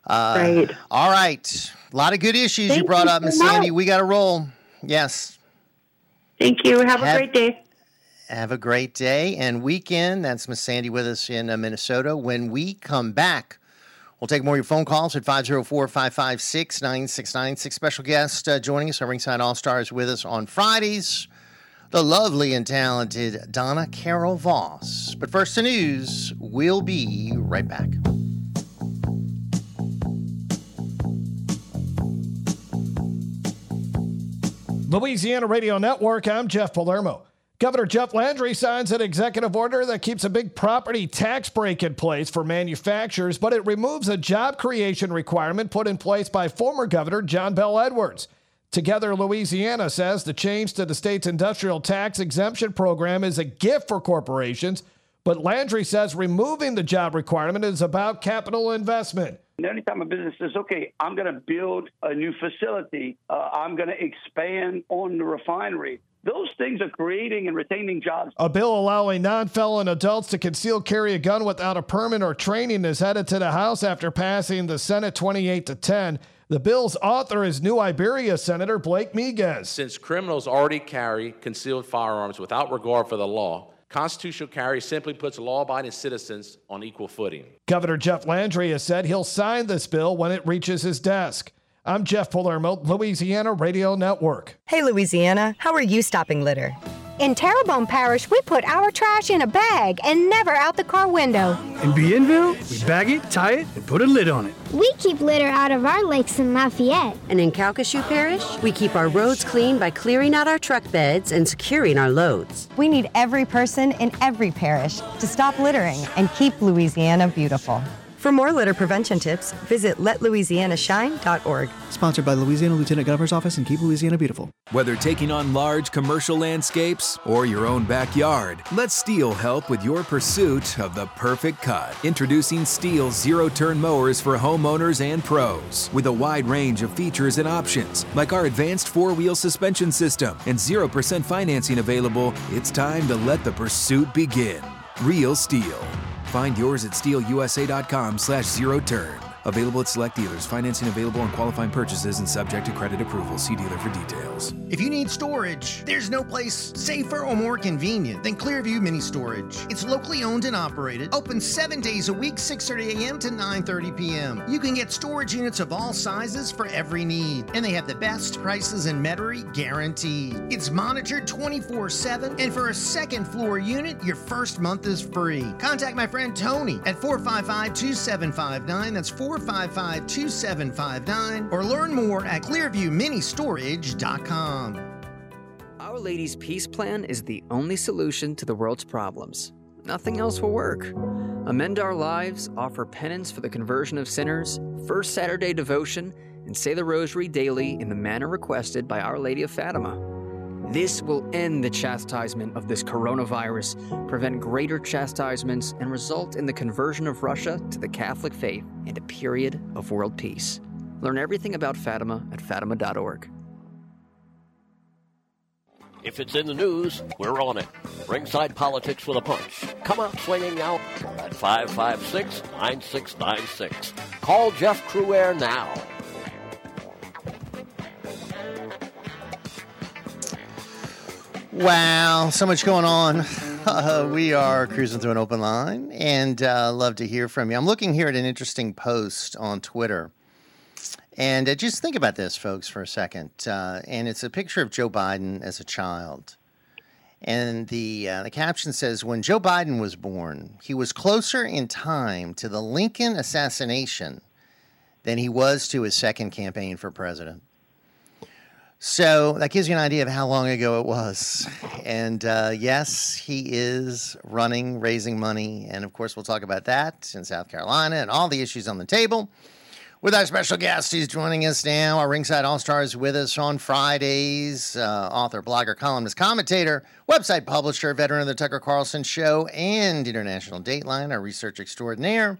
Uh, Right. All right. A lot of good issues you brought you up, Miss so. Sandy. We got to roll. Yes. Thank you. Have, a great day. Have a great day and weekend. That's Miss Sandy with us in uh, Minnesota. When we come back, we'll take more of your phone calls at 504 556 9696. Special guest uh, joining us, our Ringside All Stars with us on Fridays, the lovely and talented Donna Carol Voss. But first, the news. We'll be right back. Louisiana Radio Network, I'm Jeff Palermo. Governor Jeff Landry signs an executive order that keeps a big property tax break in place for manufacturers, but it removes a job creation requirement put in place by former Governor John Bell Edwards. Together, Louisiana says the change to the state's industrial tax exemption program is a gift for corporations, but Landry says removing the job requirement is about capital investment. Anytime a business says, okay, I'm going to build a new facility, uh, I'm going to expand on the refinery, those things are creating and retaining jobs. A bill allowing non felon adults to conceal carry a gun without a permit or training is headed to the House after passing the Senate 28 to 10. The bill's author is New Iberia Senator Blake Miguez. Since criminals already carry concealed firearms without regard for the law, constitutional carry simply puts law abiding citizens on equal footing. Governor Jeff Landry has said he'll sign this bill when it reaches his desk. I'm Jeff Palermo, Louisiana Radio Network. Hey, Louisiana, how are you stopping litter? In Terrebonne Parish, we put our trash in a bag and never out the car window. In Bienville, we bag it, tie it, and put a lid on it. We keep litter out of our lakes in Lafayette. And in Calcasieu Parish, we keep our roads clean by clearing out our truck beds and securing our loads. We need every person in every parish to stop littering and keep Louisiana beautiful. For more litter prevention tips, visit letlouisianashine.org. Sponsored by the Louisiana Lieutenant Governor's Office and Keep Louisiana Beautiful. Whether taking on large commercial landscapes or your own backyard, let STIHL help with your pursuit of the perfect cut. Introducing STIHL zero turn mowers for homeowners and pros. With a wide range of features and options, like our advanced four wheel suspension system and 0% financing available, it's time to let the pursuit begin. Real STIHL. Find yours at stihlusa.com slash zero turn. Available at select dealers. Financing available on qualifying purchases and subject to credit approval. See dealer for details. If you need storage, there's no place safer or more convenient than Clearview Mini Storage. It's locally owned and operated, open seven days a week, 6:30 a.m. to 9:30 p.m. You can get storage units of all sizes for every need, and they have the best prices in Metairie guaranteed. It's monitored 24/7, and for a second floor unit, your first month is free. Contact my friend Tony at 455-2759. That's 455-2759, or learn more at ClearviewMiniStorage.com. Our Lady's Peace Plan is the only solution to the world's problems. Nothing else will work. Amend Our Lives, offer penance for the conversion of sinners, First Saturday devotion, and say the Rosary daily in the manner requested by Our Lady of Fatima. This will end the chastisement of this coronavirus, prevent greater chastisements, and result in the conversion of Russia to the Catholic faith and a period of world peace. Learn everything about Fatima at fatima.org. If it's in the news, we're on it. Ringside Politics with a Punch. Come out swinging now at 556 9696. Call Jeff Crouere now. Wow, so much going on. Uh, we are cruising through an open line and uh, love to hear from you. I'm looking here at an interesting post on Twitter. And uh, just think about this, folks, for a second. Uh, and it's a picture of Joe Biden as a child. And the, uh, the caption says When Joe Biden was born, he was closer in time to the Lincoln assassination than he was to his second campaign for president. So that gives you an idea of how long ago it was. And uh, yes, he is running, raising money. And of course, we'll talk about that in South Carolina and all the issues on the table. With our special guest, he's joining us now. Our Ringside All Stars with us on Fridays. Uh, author, blogger, columnist, commentator, website publisher, veteran of the Tucker Carlson Show and International Dateline, our research extraordinaire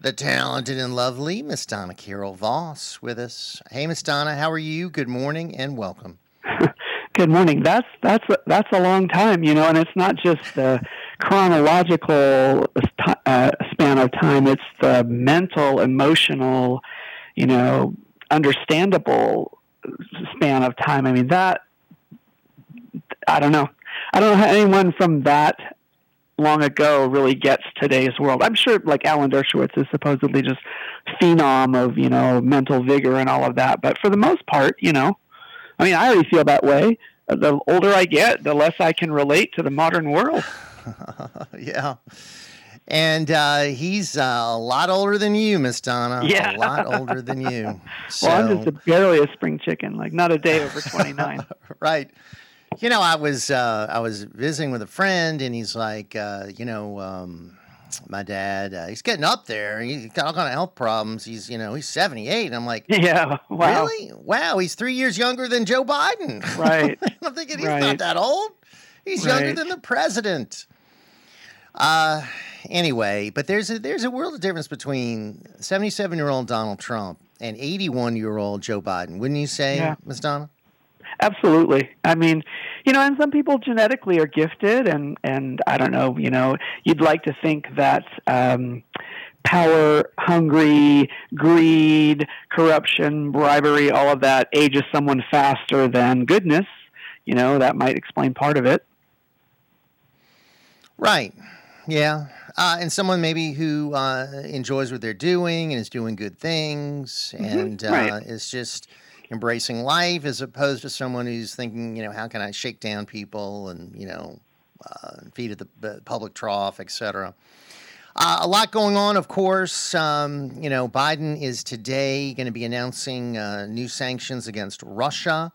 the talented and lovely Miss Donna Carol Voss with us. Hey, Miss Donna, how are you? Good morning and welcome. Good morning. That's that's that's a long time, you know, and it's not just the chronological uh, span of time; it's the mental, emotional, you know, understandable span of time. I mean, that I don't know. I don't know how anyone from that long ago really gets today's world. I'm sure like Alan Dershowitz is supposedly just phenom of, you know, mental vigor and all of that. But for the most part, you know, I mean, I already feel that way. The older I get, the less I can relate to the modern world. yeah. And uh, he's uh, a lot older than you, Miss Donna. Yeah. A lot older than you. So, well, I'm just a, barely a spring chicken, like not a day over 29. right. You know, I was uh, I was visiting with a friend, and he's like, uh, you know, um, my dad, uh, he's getting up there. He's got all kind of health problems. He's, you know, he's seventy eight. I'm like, yeah, wow, really? Wow, he's three years younger than Joe Biden. Right. I'm thinking he's right. not that old. He's right. younger than the president. Uh, anyway, but there's a there's a world of difference between seventy seven year old Donald Trump and eighty one year old Joe Biden. Wouldn't you say, Yeah. Miss Donna? Absolutely. I mean, you know, and some people genetically are gifted, and and I don't know. You know, you'd like to think that. Um, Power, hungry, greed, corruption, bribery, all of that ages someone faster than goodness. You know, that might explain part of it. Right. Yeah. Uh, and someone maybe who uh, enjoys what they're doing and is doing good things Mhm. and uh, Right. is just, embracing life as opposed to someone who's thinking, you know, how can I shake down people and, you know, uh, feed at the, public trough, et cetera. Uh, a lot going on, of course. Um, you know, Biden is today going to be announcing uh, new sanctions against Russia.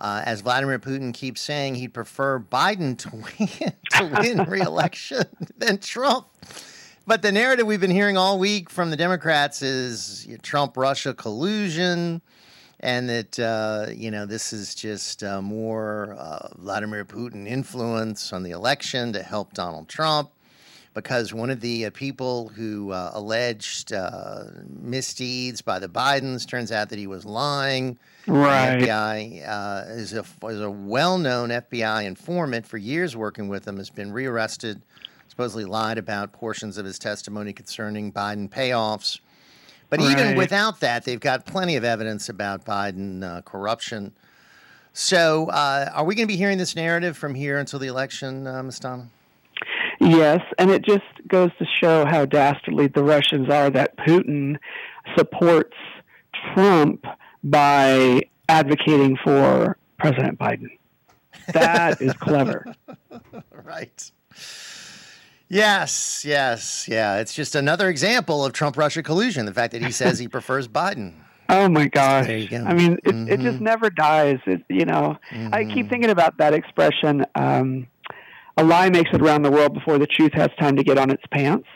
Uh, as Vladimir Putin keeps saying, he'd prefer Biden to win, to win re-election than Trump. But the narrative we've been hearing all week from the Democrats is Trump-Russia collusion, and that uh, you know this is just uh, more uh, Vladimir Putin influence on the election to help Donald Trump because one of the uh, people who uh, alleged uh, misdeeds by the Bidens turns out that he was lying. Right. The FBI uh, is a is a well known FBI informant for years working with him has been rearrested, supposedly lied about portions of his testimony concerning Biden payoffs. But even without that, they've got plenty of evidence about Biden uh, corruption. So, uh, are we going to be hearing this narrative from here until the election, uh, Ms. Donna? Yes, and it just goes to show how dastardly the Russians are that Putin supports Trump by advocating for President Biden. That is clever. right. Yes, yes, yeah. It's just another example of Trump Russia collusion. The fact that he says he prefers Biden. Oh my gosh! There you go. I mean, it, it just never dies. It, you know, I keep thinking about that expression. Um, a lie makes it around the world before the truth has time to get on its pants.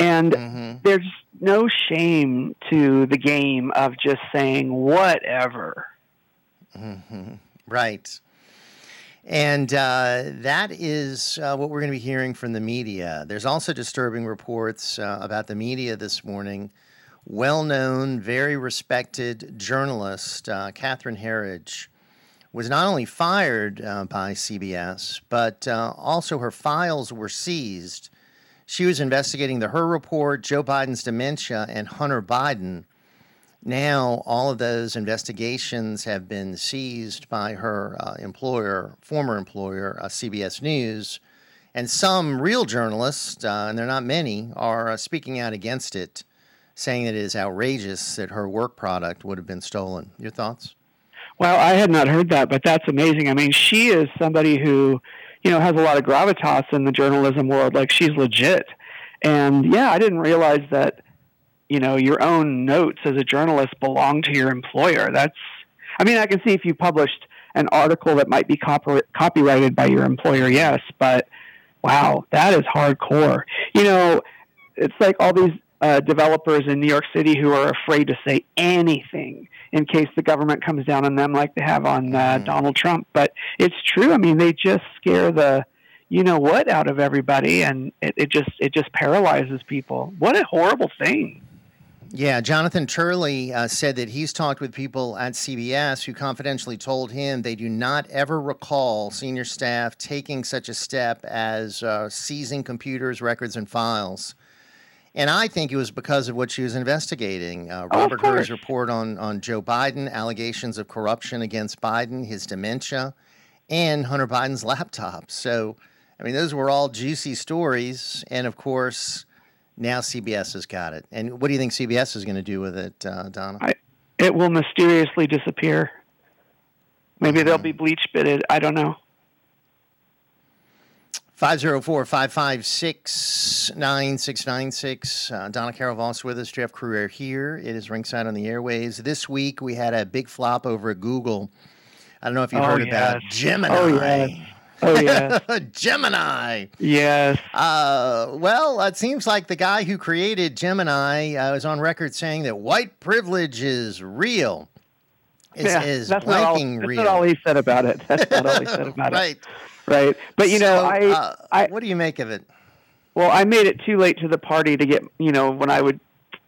And there's no shame to the game of just saying whatever. hmm Right. And uh, that is uh, what we're going to be hearing from the media. There's also disturbing reports uh, about the media this morning. Well known, very respected journalist, uh, Catherine Herridge, was not only fired uh, by CBS, but uh, also her files were seized. She was investigating the Hur Report, Joe Biden's dementia, and Hunter Biden. Now, all of those investigations have been seized by her uh, employer, former employer, uh, CBS News. And some real journalists, uh, and they're not many, are uh, speaking out against it, saying that it is outrageous that her work product would have been stolen. Your thoughts? Well, I had not heard that, but that's amazing. I mean, she is somebody who, you know, has a lot of gravitas in the journalism world. Like she's legit. And yeah, I didn't realize that, you know, your own notes as a journalist belong to your employer. That's, I mean, I can see if you published an article that might be copy- copyrighted by your employer, yes, but wow, that is hardcore. You know, it's like all these uh, developers in New York City who are afraid to say anything in case the government comes down on them like they have on uh, Donald Trump. But it's true. I mean, they just scare the you know what out of everybody, and it, it just it just paralyzes people. What a horrible thing. Yeah, Jonathan Turley uh, said that he's talked with people at CBS who confidentially told him they do not ever recall senior staff taking such a step as uh, seizing computers, records, and files. And I think it was because of what she was investigating. Uh, Oh, Robert Hur's course. report on, on Joe Biden, allegations of corruption against Biden, his dementia, and Hunter Biden's laptop. So, I mean, those were all juicy stories. And of course, now CBS has got it. And what do you think CBS is going to do with it, uh, Donna? It will mysteriously disappear. Maybe they'll be bleach bitted. I don't know. 504 556 9696. Uh, Donna Carol Voss with us, Jeff Crouere here. It is Ringside on the Airways. This week we had a big flop over at Google. I don't know if you've Oh, heard about yes. Gemini. Oh, yes. Oh, yes. Gemini. Yes. Uh, well, it seems like the guy who created Gemini uh, is on record saying that white privilege is real. Is, Yeah, is that's not all- blanking that's not all he said about it. That's not all he said about right. it. Right. Right. But you know, I, uh, I what do you make of it? Well, I made it too late to the party to get, you know, when I would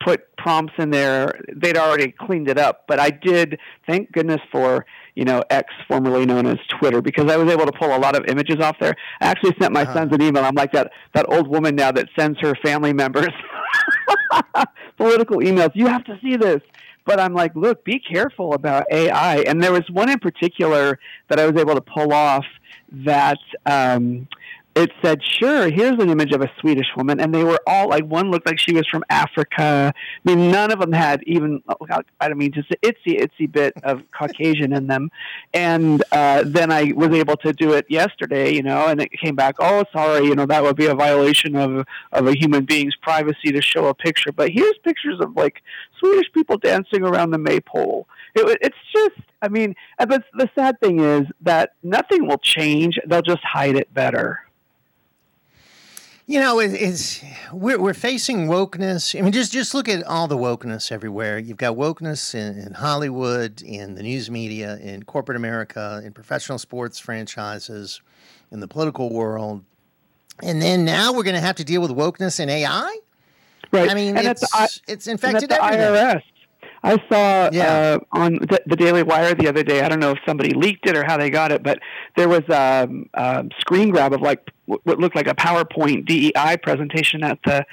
put prompts in there, they'd already cleaned it up. But I did, thank goodness for, you know, X, formerly known as Twitter, because I was able to pull a lot of images off there. I actually sent my sons an email. I'm like that, that old woman now that sends her family members political emails. You have to see this. But I'm like, look, be careful about AI. And there was one in particular that I was able to pull off that um, it said, "Sure, here's an image of a Swedish woman," and they were all like, one looked like she was from Africa. I mean, none of them had even, I don't mean, just an itsy itsy bit of Caucasian in them. And uh, then I was able to do it yesterday, you know, and it came back. Oh, sorry, you know, that would be a violation of of a human being's privacy to show a picture. But here's pictures of like Swedish people dancing around the maypole. It, it's just, I mean, but the sad thing is that nothing will change. They'll just hide it better. You know, it, it's we're we're facing wokeness. I mean, just just look at all the wokeness everywhere. You've got wokeness in, in Hollywood, in the news media, in corporate America, in professional sports franchises, in the political world, and then now we're going to have to deal with wokeness in AI. Right. I mean, and it's the, it's infected and the everything. IRS. I saw Yeah. uh, on the, the Daily Wire the other day. I don't know if somebody leaked it or how they got it, but there was a, um a screen grab of like what looked like a PowerPoint DEI presentation at the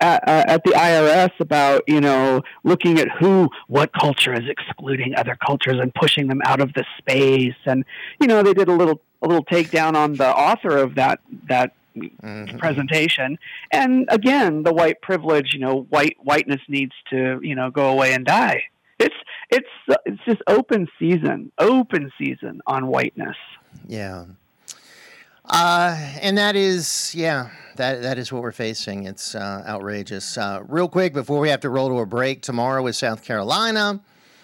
at, uh, at the IRS about you know looking at who what culture is excluding other cultures and pushing them out of the space, and you know they did a little a little takedown on the author of that that presentation. And again, the white privilege, you know, white whiteness needs to, you know, go away and die. It's it's it's just open season, open season on whiteness. Yeah. Uh, and that is, yeah, that that is what we're facing. It's uh, outrageous. Uh, real quick before we have to roll to a break, tomorrow is South Carolina.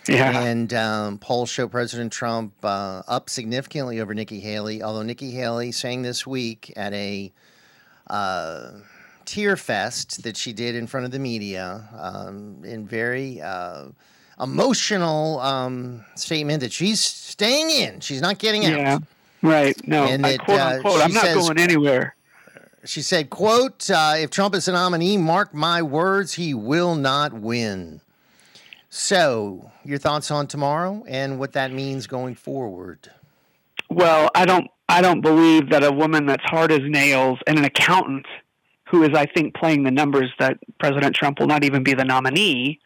Yeah. And um, polls show President Trump uh, up significantly over Nikki Haley, although Nikki Haley saying this week at a uh, tear fest that she did in front of the media um, in very uh, emotional um, statement that she's staying in. She's not getting out. Yeah. Right. No. And I that, quote uh, unquote, I'm not says- going anywhere. She said, quote, uh, if Trump is the nominee, mark my words, he will not win. So, your thoughts on tomorrow and what that means going forward? Well, I don't I don't believe that a woman that's hard as nails and an accountant who is I think playing the numbers that President Trump will not even be the nominee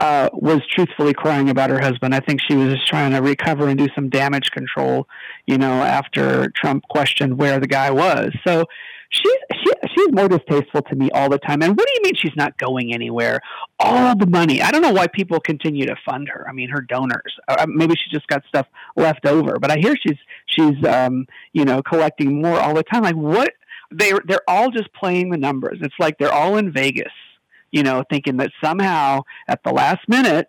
uh, was truthfully crying about her husband. I think she was just trying to recover and do some damage control, you know, after Trump questioned where the guy was. So she's she, she's more distasteful to me all the time. And what do you mean she's not going anywhere? All the money. I don't know why people continue to fund her. I mean, her donors. Uh, maybe she just got stuff left over. But I hear she's she's um, you know collecting more all the time. Like what? They they're all just playing the numbers. It's like they're all in Vegas, you know, thinking that somehow at the last minute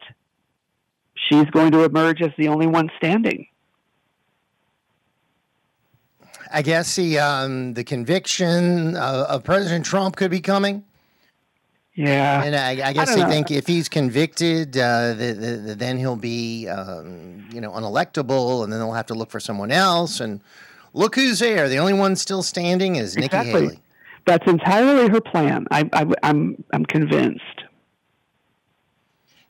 she's going to emerge as the only one standing. I guess the um, the conviction of, of President Trump could be coming. Yeah, and I, I guess don't they know. think if he's convicted, uh, the, the, the, then he'll be, um, you know, unelectable, and then they'll have to look for someone else. And look who's there. The only one still standing is Nikki Exactly. Haley. That's entirely her plan. I, I, I'm I'm convinced.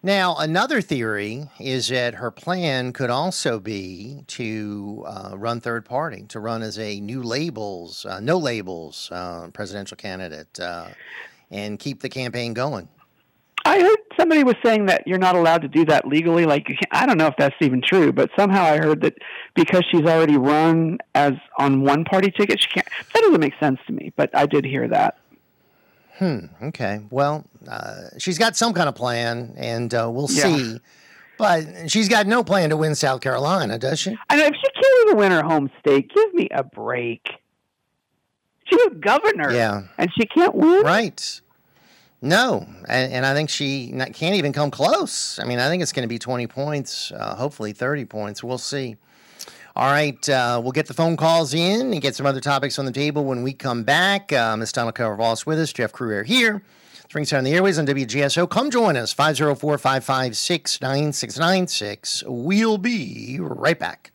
Now, another theory is that her plan could also be to uh, run third party, to run as a new labels, uh, no labels uh, presidential candidate, uh, and keep the campaign going. I heard somebody was saying that you're not allowed to do that legally. Like I don't know if that's even true, but somehow I heard that because she's already run as on one party ticket, she can't. That doesn't make sense to me, but I did hear that. Hmm. Okay. Well, uh, she's got some kind of plan, and uh, we'll Yeah. see. But she's got no plan to win South Carolina, does she? I know if she can't even win her home state, give me a break. She's a governor, Yeah. and she can't win. Right. No, and, and I think she not, can't even come close. I mean, I think it's going to be 20 points, uh, hopefully 30 points. We'll see. All right, uh, we'll get the phone calls in and get some other topics on the table when we come back. Uh, Ms. Donna is with us, Jeff Crouere here. It's Ringside the Airways on WGSO. Come join us, 504 556 9696. We'll be right back.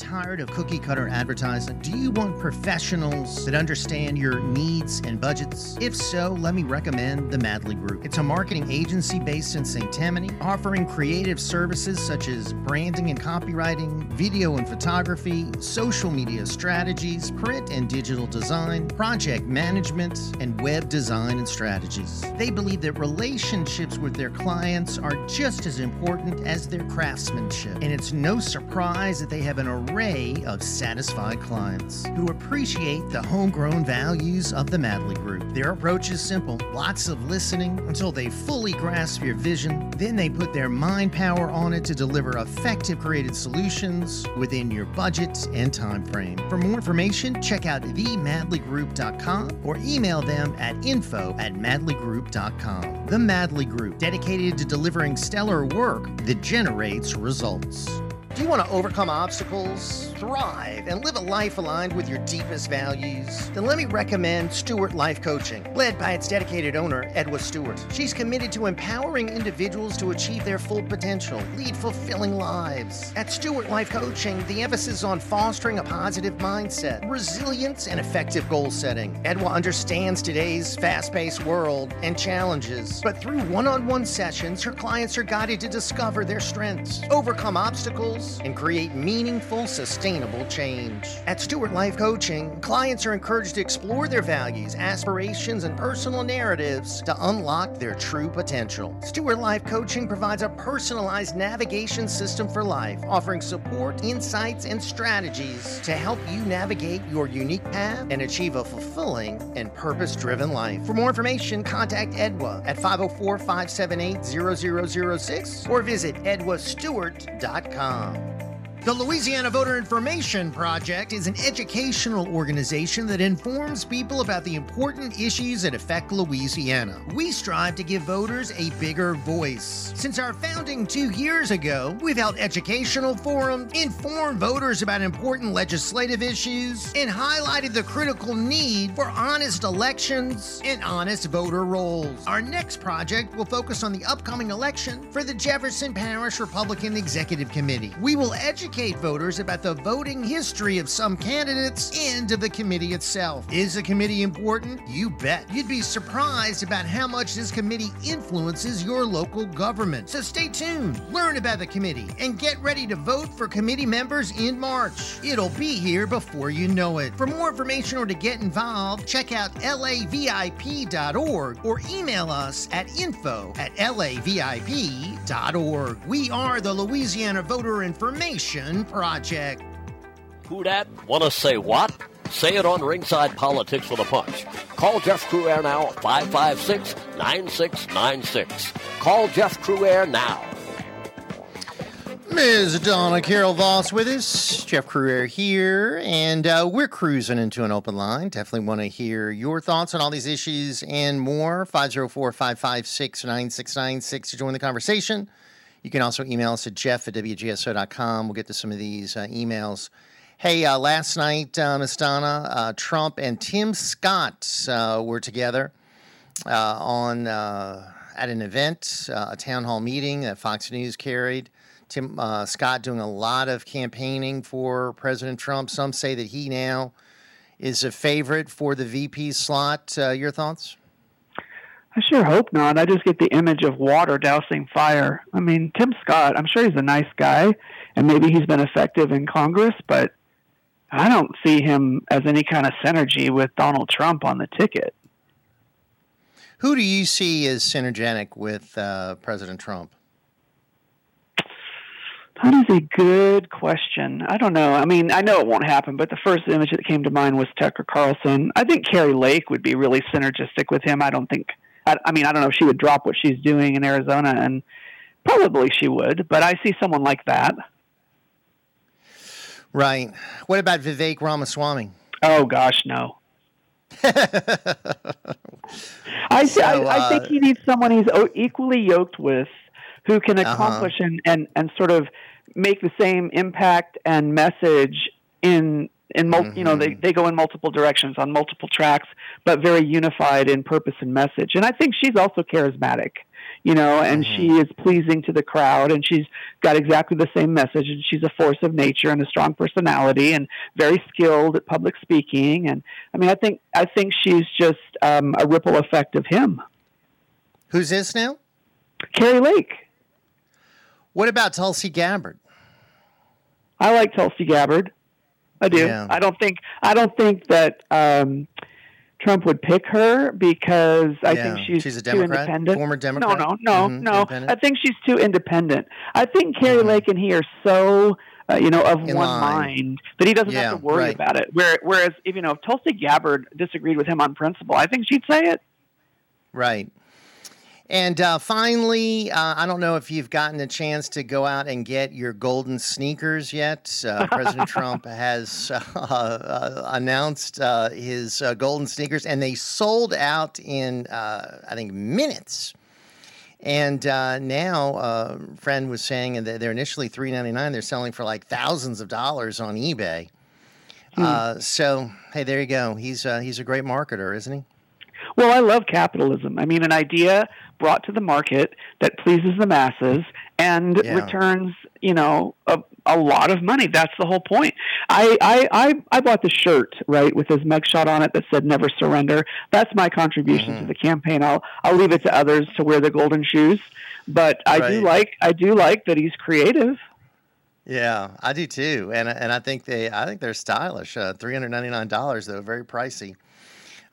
Tired of cookie cutter advertising? Do you want professionals that understand your needs and budgets? If so, let me recommend the Madley Group. It's a marketing agency based in St. Tammany, offering creative services such as branding and copywriting, video and photography, social media strategies, print and digital design, project management, and web design and strategies. They believe that relationships with their clients are just as important as their craftsmanship, and it's no surprise that they have an array of satisfied clients who appreciate the homegrown values of the Madley Group. Their approach is simple lots of listening until they fully grasp your vision. Then they put their mind power on it to deliver effective creative solutions within your budget and time frame. For more information, check out themadleygroup.com or email them at info at madleygroup.com. The Madley Group, dedicated to delivering stellar work that generates results. Do you want to overcome obstacles, thrive, and live a life aligned with your deepest values? Then let me recommend Stewart Life Coaching, led by its dedicated owner, Edwa Stewart. She's committed to empowering individuals to achieve their full potential, lead fulfilling lives. At Stewart Life Coaching, the emphasis is on fostering a positive mindset, resilience, and effective goal setting. Edwa understands today's fast paced world and challenges, but through one on one sessions, her clients are guided to discover their strengths, overcome obstacles, and create meaningful, sustainable change. At Stewart Life Coaching, clients are encouraged to explore their values, aspirations, and personal narratives to unlock their true potential. Stewart Life Coaching provides a personalized navigation system for life, offering support, insights, and strategies to help you navigate your unique path and achieve a fulfilling and purpose driven life. For more information, contact Edwa at 504 578 0006 or visit edwastewart.com now. The Louisiana Voter Information Project is an educational organization that informs people about the important issues that affect Louisiana. We strive to give voters a bigger voice. Since our founding two years ago, we've held educational forums, informed voters about important legislative issues, and highlighted the critical need for honest elections and honest voter rolls. Our next project will focus on the upcoming election for the Jefferson Parish Republican Executive Committee. We will educate voters about the voting history of some candidates and of the committee itself. Is the committee important? You bet. You'd be surprised about how much this committee influences your local government. So stay tuned, learn about the committee, and get ready to vote for committee members in March. It'll be here before you know it. For more information or to get involved, check out lavip.org or email us at info at lavip.org. We are the Louisiana Voter Information Project. Who dat? Want to say what? Say it on Ringside Politics with a Punch. Call Jeff Crouere now at 556 9696. Call Jeff Crouere now. Ms. Donna Carol Voss with us, Jeff Crouere here, and uh, we're cruising into an open line. Definitely want to hear your thoughts on all these issues and more. 504 556 9696 to join the conversation. You can also email us at jeff at wgso.com. We'll get to some of these uh, emails. Hey, uh, last night, uh, Ms. Donna, uh, Trump and Tim Scott uh, were together uh, on at an event, a town hall meeting that Fox News carried. Tim Scott doing a lot of campaigning for President Trump. Some say that he now is a favorite for the VP slot. your thoughts? I sure hope not. I just get the image of water dousing fire. I mean, Tim Scott, I'm sure he's a nice guy, and maybe he's been effective in Congress, but I don't see him as any kind of synergy with Donald Trump on the ticket. Who do you see as synergetic with uh, President Trump? That is a good question. I don't know. I mean, I know it won't happen, but the first image that came to mind was Tucker Carlson. I think Kari Lake would be really synergistic with him. I don't think I, I mean, I don't know if she would drop what she's doing in Arizona, and probably she would, but I see someone like that. Right. What about Vivek Ramaswamy? Oh gosh, no. I, so, I, I, think uh, he needs someone he's equally yoked with, who can uh-huh. accomplish uh-huh. and, and and sort of make the same impact and message in in mul- mm-hmm. you know they, mm-hmm. they go in multiple directions on multiple tracks but very unified in purpose and message and i think she's also charismatic you know, and she is pleasing to the crowd, and she's got exactly the same message. And she's a force of nature and a strong personality, and very skilled at public speaking. And I mean, I think I think she's just um, a ripple effect of him. Who's this now? Kari Lake. What about Tulsi Gabbard? I like Tulsi Gabbard. I do. Yeah. I don't think I don't think that um, Trump would pick her because I Yeah. think she's, She's a too Democrat? independent. Former Democrat? No, no, no, Mhm, no. I think she's too independent. I think Kari Lake and he are so. Uh, you know, of In one line. mind that he doesn't Yeah, have to worry right. about it. Where, whereas, if you know, if Tulsi Gabbard disagreed with him on principle, I think she'd say it. Right. And uh, finally, uh, I don't know if you've gotten a chance to go out and get your golden sneakers yet. Uh, President Trump has uh, uh, announced uh, his uh, golden sneakers, and they sold out in, uh, I think, minutes. And uh, now, uh, friend was saying that they're initially three ninety nine. They're selling for like thousands of dollars on eBay. Uh, so, hey, there you go. He's uh, he's a great marketer, isn't he? Well, I love capitalism. I mean, an idea brought to the market that pleases the masses and Yeah. returns, you know, a, a lot of money. That's the whole point. I, I, I, I bought the shirt, right, with his mugshot on it that said never surrender. That's my contribution Mm-hmm. to the campaign. I'll, I'll leave it to others to wear the golden shoes. But I do like, I do like that he's creative. Yeah, I do too, and and I think they I think they're stylish. Uh, Three hundred ninety nine dollars though, very pricey.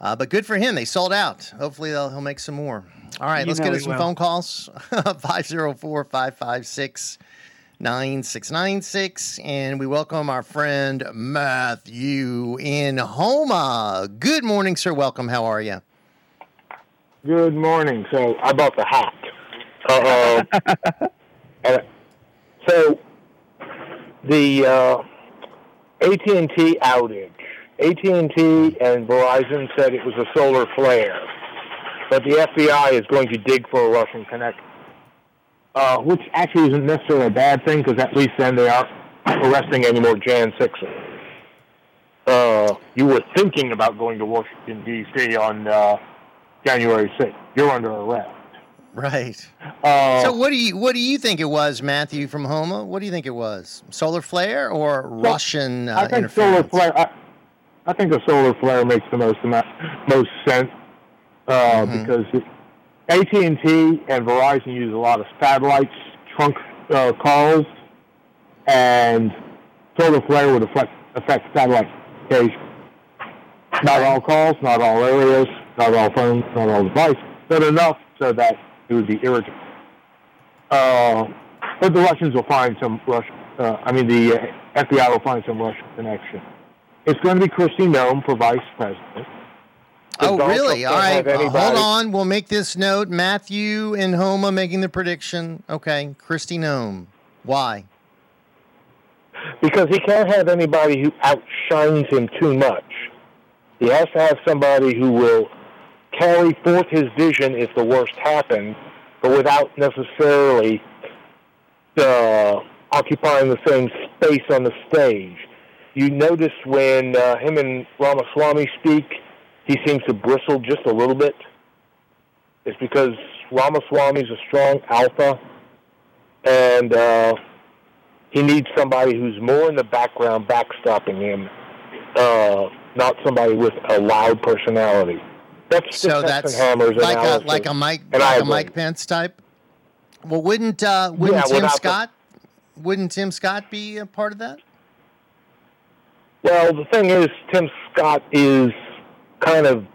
Uh, but good for him. They sold out. Hopefully they'll, he'll make some more. All right, You let's get he us some will. phone calls. 504-556 9696 and we welcome our friend Matthew in Houma. Good morning, sir. Welcome. How are you? Good morning. So I bought the hat. Uh, uh, so the uh, AT&T outage. AT&T and Verizon said it was a solar flare, but the FBI is going to dig for a Russian connection, uh, which actually isn't necessarily a bad thing because at least then they aren't arresting any more Jan 6ers. Uh, you were thinking about going to Washington, D.C. on uh, January 6th. You're under arrest. Right. Uh, so what do you what do you think it was, Matthew from Houma? What do you think it was? Solar flare or Russian uh, I think interference? solar flare. I, I think a solar flare makes the most most sense uh, because AT and T and Verizon use a lot of satellites trunk uh, calls, and solar flare would affect affect satellite communication. Not all calls, not all areas, not all phones, not all devices, but enough so that it would be irritable. Uh, but the Russians will find some Russian. Uh, I mean, the uh, FBI will find some Russian connection. It's going to be Kristi Noem for vice president. Oh, really? All right. All can't right. have uh, hold on. We'll make this note. Matthew in Houma making the prediction. Okay. Kristi Noem. Why? because he can't have anybody who outshines him too much. He has to have somebody who will carry forth his vision if the worst happens, but without necessarily uh, occupying the same space on the stage. You notice when uh, him and Ramaswamy speak, he seems to bristle just a little bit. It's because Ramaswamy's a strong alpha, and uh, he needs somebody who's more in the background backstopping him, uh, not somebody with a loud personality. That's So that's Hammer's like a like a Mike and like a. Mike Pence type. Well, wouldn't uh, wouldn't Yeah, Tim without the- Scott wouldn't Tim Scott be a part of that? Well, the thing is, Tim Scott is kind of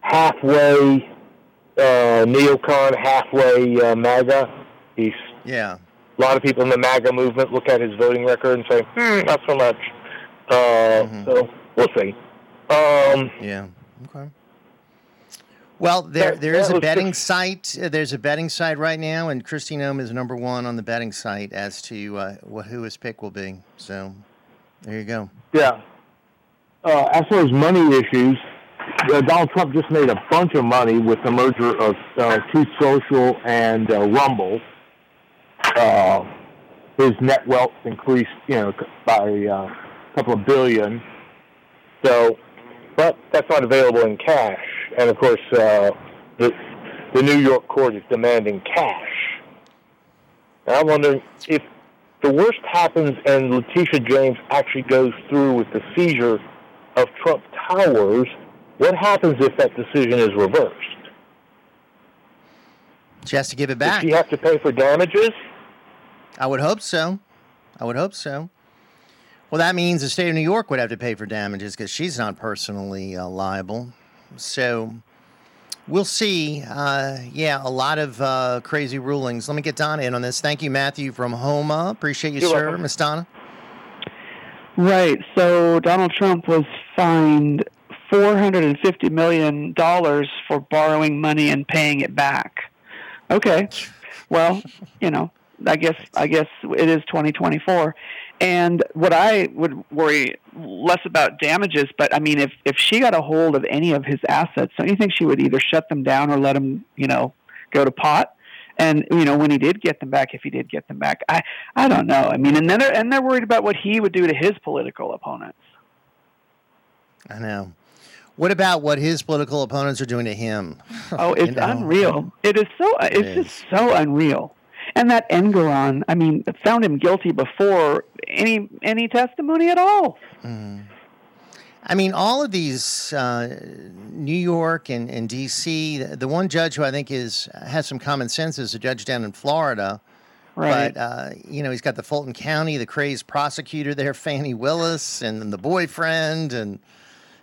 halfway uh, neocon, halfway uh, MAGA. He's Yeah. a lot of people in the MAGA movement look at his voting record and say, hmm, not so much. Uh, So we'll see. Um, Yeah. Okay. Well, there That- there is a betting just- site. uh, There's a betting site right now, and Kristi Noem is number one on the betting site as to uh, wh- who his pick will be. So there you go. Yeah. Uh, as far as money issues, Donald Trump just made a bunch of money with the merger of uh, Truth Social and uh, Rumble. Uh, his net wealth increased, you know, by uh, a couple of billion. So, but that's not available in cash. And of course, uh, the the New York court is demanding cash. And I'm wondering if the worst happens and Letitia James actually goes through with the seizure of Trump Towers, what happens if that decision is reversed? She has to give it back. Does she have to pay for damages? I would hope so. I would hope so. Well, that means the state of New York would have to pay for damages because she's not personally uh, liable. So we'll see. Uh, yeah, a lot of uh, crazy rulings. Let me get Donna in on this. Thank you, Matthew from Houma. Appreciate you, You're sir. welcome. Miss Donna. Right. So Donald Trump was fined $450 million for borrowing money and paying it back. Okay. Well, you know, I guess I guess it is 2024. And what I would worry less about damages, but I mean, if if she got a hold of any of his assets, don't you think she would either shut them down or let him, you know, go to pot? And you know, when he did get them back, if he did get them back, I I don't know. I mean, and then they're, and they're worried about what he would do to his political opponents. I know. What about what his political opponents are doing to him? Oh, You it's know? unreal. It is so. It's It just so unreal. And that Engoron, I mean, found him guilty before any any testimony at all. I mean, all of these, uh, New York and, and D.C. The, one judge who I think is has some common sense is a judge down in Florida. Right. But uh, you know, he's got the Fulton County, the crazed prosecutor there, Fani Willis, and the boyfriend, and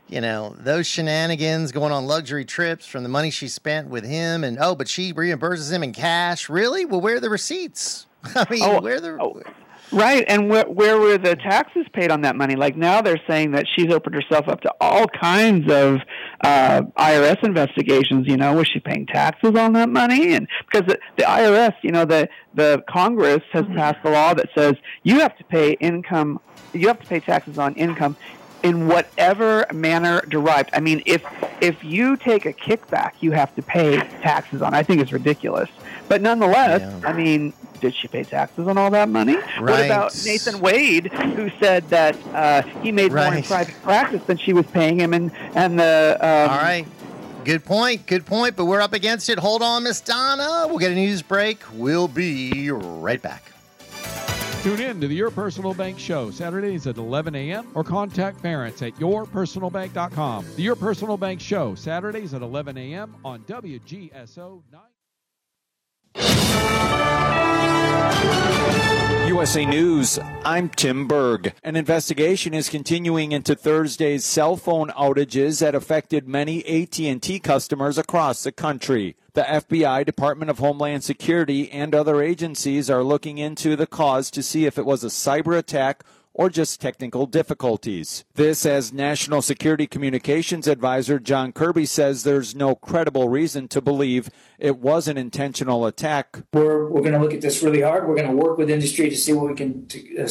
you know those shenanigans going on luxury trips from the money she spent with him, and oh, but she reimburses him in cash. Really? Well, where are the receipts? I mean, Oh, where are the Right, and where, where were the taxes paid on that money? Like now, they're saying that she's opened herself up to all kinds of uh, IRS investigations. You know, was she paying taxes on that money? And because the, the IRS, you know, the the Congress has passed a law that says you have to pay income, you have to pay taxes on income in whatever manner derived. I mean, if if you take a kickback, you have to pay taxes on. I think it's ridiculous, but nonetheless, I mean, did she pay taxes on all that money? What about Nathan Wade, who said that uh, he made more in private practice than she was paying him, and and the um, All right. Good point. Good point. But we're up against it. Hold on, Miss Donna. We'll get a news break. We'll be right back. Tune in to the Your Personal Bank Show Saturdays at 11 a.m. or contact parents at yourpersonalbank.com. The Your Personal Bank Show Saturdays at 11 a.m. on WGSO 9. USA News, I'm Tim Berg. An investigation is continuing into Thursday's cell phone outages that affected many AT&T customers across the country. The FBI, Department of Homeland Security, and other agencies are looking into the cause to see if it was a cyber attack or just technical difficulties. This, as National Security Communications Advisor John Kirby says, there's no credible reason to believe it was an intentional attack. We're, we're going to look at this really hard. We're going to work with industry to see what we can to, uh,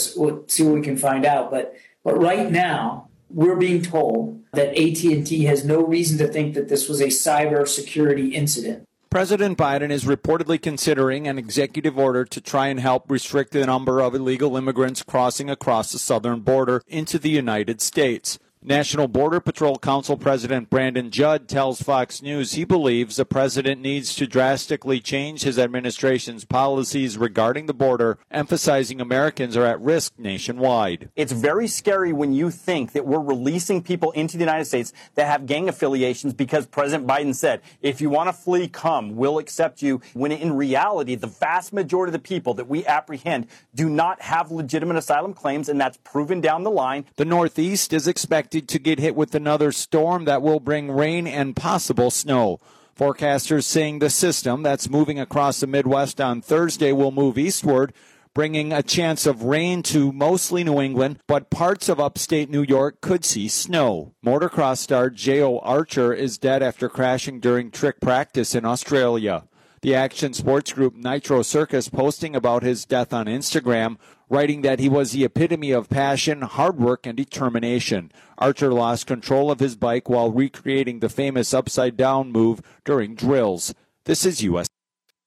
see what we can find out. But but right now, we're being told that AT and T has no reason to think that this was a cyber security incident. President Biden is reportedly considering an executive order to try and help restrict the number of illegal immigrants crossing across the southern border into the United States. National Border Patrol Council President Brandon Judd tells Fox News he believes the president needs to drastically change his administration's policies regarding the border, emphasizing Americans are at risk nationwide. It's very scary when you think that we're releasing people into the United States that have gang affiliations because President Biden said, if you want to flee, come, we'll accept you. When in reality, the vast majority of the people that we apprehend do not have legitimate asylum claims, and that's proven down the line. The Northeast is expected to get hit with another storm that will bring rain and possible snow. Forecasters saying the system that's moving across the Midwest on Thursday will move eastward, bringing a chance of rain to mostly New England, but parts of upstate New York could see snow. Motocross star Jayo Archer is dead after crashing during trick practice in Australia. The action sports group Nitro Circus posting about his death on Instagram, writing that he was the epitome of passion, hard work, and determination. Archer lost control of his bike while recreating the famous upside down move during drills. This is U.S.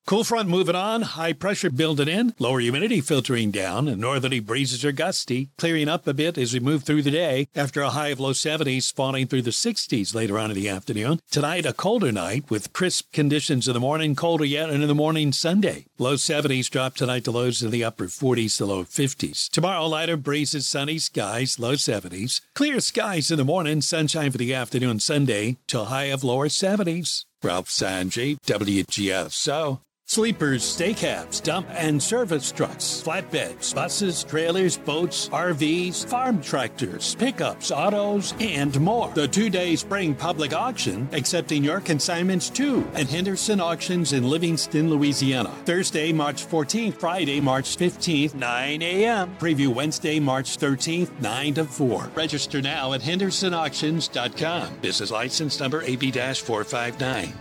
Cool front moving on, high pressure building in, lower humidity filtering down, and northerly breezes are gusty, clearing up a bit as we move through the day after a high of low 70s falling through the 60s later on in the afternoon. Tonight, a colder night with crisp conditions in the morning, colder yet in the morning Sunday. Low 70s drop tonight to lows in the upper 40s to low 50s. Tomorrow, lighter breezes, sunny skies, low 70s. Clear skies in the morning, sunshine for the afternoon Sunday, to high of lower 70s. Ralph Sanjay, Sanji, WGSO. Sleepers, stay cabs, dump and service trucks, flatbeds, buses, trailers, boats, RVs, farm tractors, pickups, autos, and more. The two day spring public auction accepting your consignments too at Henderson Auctions in Livingston, Louisiana. Thursday, March 14th, Friday, March 15th, 9 a.m. Preview Wednesday, March 13th, 9 to 4. Register now at hendersonauctions.com. Business license number AB 459.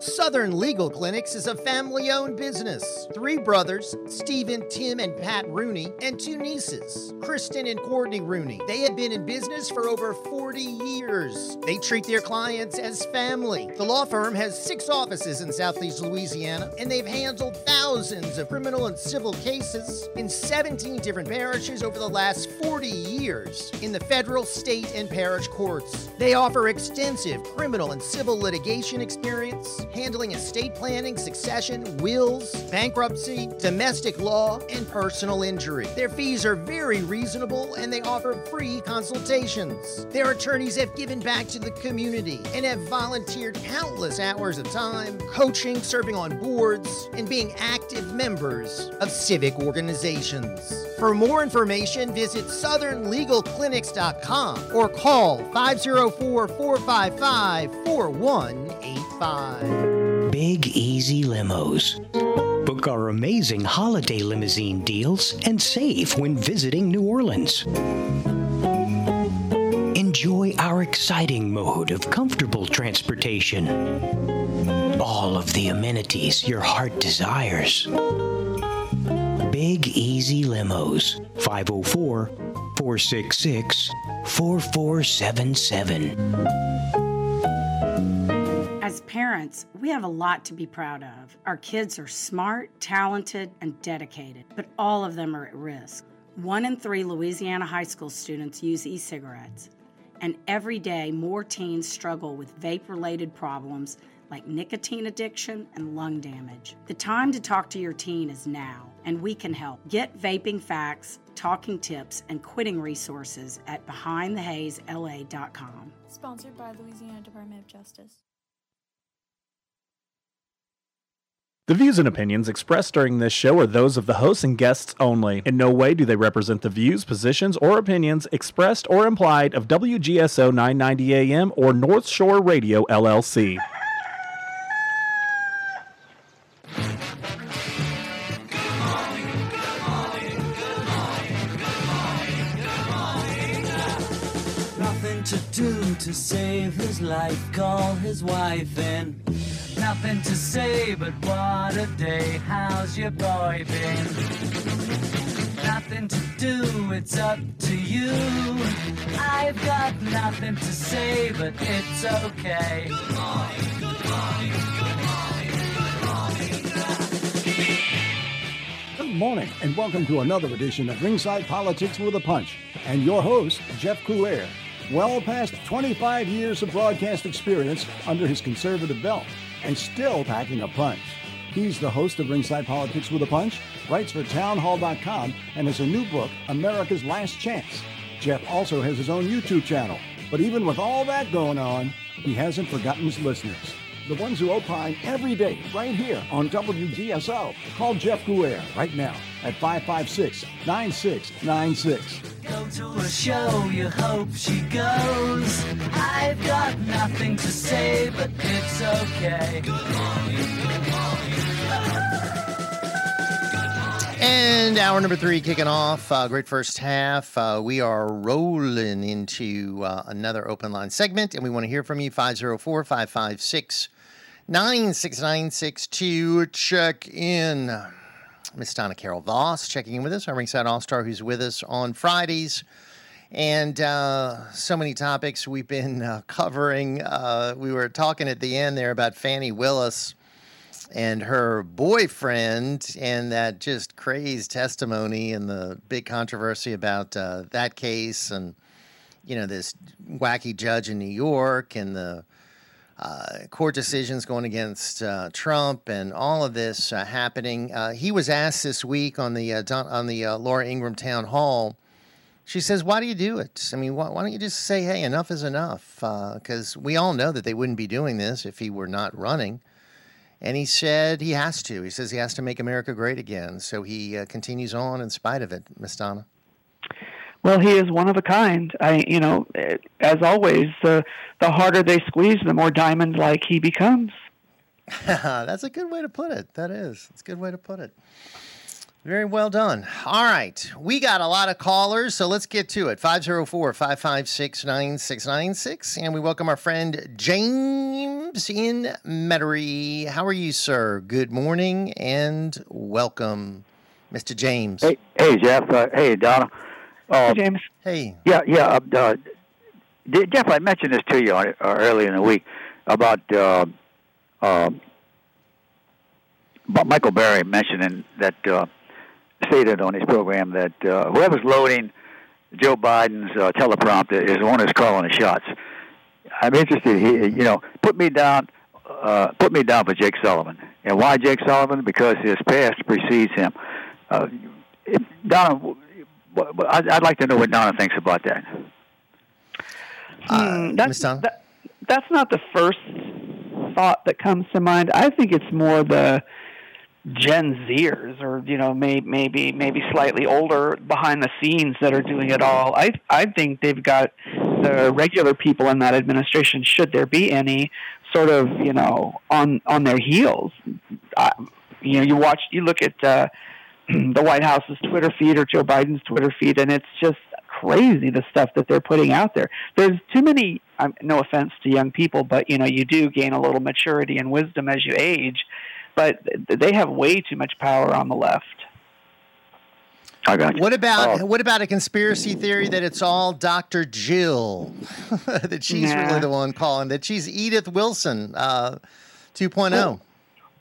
Southern Legal Clinics is a family owned business. Three brothers, Stephen, Tim, and Pat Rooney, and two nieces, Kristen and Courtney Rooney. They have been in business for over 40 years. They treat their clients as family. The law firm has six offices in Southeast Louisiana, and they've handled thousands of criminal and civil cases in 17 different parishes over the last 40 years in the federal, state, and parish courts. They offer extensive criminal and civil litigation experience handling estate planning, succession, wills, bankruptcy, domestic law, and personal injury. Their fees are very reasonable and they offer free consultations. Their attorneys have given back to the community and have volunteered countless hours of time coaching, serving on boards, and being active members of civic organizations. For more information, visit southernlegalclinics.com or call 504 455 4185. Big Easy Limos. Book our amazing holiday limousine deals and save when visiting New Orleans. Enjoy our exciting mode of comfortable transportation. All of the amenities your heart desires. Big Easy Limos, 504 466 4477. As parents, we have a lot to be proud of. Our kids are smart, talented, and dedicated, but all of them are at risk. One in three Louisiana high school students use e cigarettes, and every day more teens struggle with vape related problems like nicotine addiction and lung damage. The time to talk to your teen is now, and we can help. Get vaping facts, talking tips, and quitting resources at behindthehazela.com. Sponsored by Louisiana Department of Justice. The views and opinions expressed during this show are those of the hosts and guests only. In no way do they represent the views, positions, or opinions expressed or implied of WGSO 990 AM or North Shore Radio LLC. Nothing to do to save his life, call his wife in. Nothing to say, but what a day, how's your boy been? Nothing to do, it's up to you. I've got nothing to say, but it's okay. Good morning, and welcome to another edition of Ringside Politics with a Punch. And your host, Jeff Crouere. Well past 25 years of broadcast experience under his conservative belt, and still packing a punch. He's the host of Ringside Politics with a Punch, writes for townhall.com, and has a new book, America's Last Chance. Jeff also has his own YouTube channel. But even with all that going on, he hasn't forgotten his listeners. The ones who opine every day, right here on WGSO. Call Jeff Crouere right now at 556 9696. Go to a show, you hope she goes. I've got nothing to say, but it's okay. And hour number three kicking off. Uh, great first half. Uh, we are rolling into uh, another open line segment, and we want to hear from you 504 556 96996 to check in. Miss Donna Carol Voss checking in with us, our ringside all star who's with us on Fridays. And uh, so many topics we've been uh, covering. Uh, we were talking at the end there about Fani Willis and her boyfriend, and that just crazed testimony and the big controversy about uh, that case, and you know this wacky judge in New York, and the uh, court decisions going against uh, Trump, and all of this uh, happening. Uh, he was asked this week on the uh, Don- on the uh, Laura Ingraham town hall. She says, "Why do you do it? I mean, why, why don't you just say, hey, enough is enough? Because we all know that they wouldn't be doing this if he were not running." And he said he has to. He says he has to make America great again. So he continues on in spite of it, Miss Donna. Well, he is one of a kind. I, you know, as always, the the harder they squeeze, the more diamond-like he becomes. That's a good way to put it. That is. It's a good way to put it. Very well done. All right. We got a lot of callers, so let's get to it. 504 556 9696. And we welcome our friend James in Metairie. How are you, sir? Good morning and welcome, Mr. James. Hey, hey, Jeff. Uh, hey, Donna. Uh, hey, James. Hey. Yeah, yeah. Uh, uh, Jeff, I mentioned this to you on, uh, earlier in the week about uh, uh, about Michael Berry mentioning that uh, stated on his program that uh, whoever's loading Joe Biden's uh, teleprompter is the one who's calling the shots. I'm interested. He, you know, put me down. Uh, put me down for Jake Sullivan. And why Jake Sullivan? Because his past precedes him. Uh, Donna, w- w- I'd, I'd like to know what Donna thinks about that. Hmm, that's, that, that's not the first thought that comes to mind. I think it's more the Gen Zers, or you know, may, maybe maybe slightly older behind the scenes that are doing it all. I I think they've got the regular people in that administration, should there be any, sort of you know on on their heels. I, you know, you watch, you look at uh, the White House's Twitter feed or Joe Biden's Twitter feed, and it's just crazy the stuff that they're putting out there. There's too many. Um, no offense to young people, but you know you do gain a little maturity and wisdom as you age. But they have way too much power on the left. I got you. What about Oh. what about a conspiracy theory that it's all Dr. Jill, that she's Nah. really the one calling, that she's Edith Wilson uh, 2.0?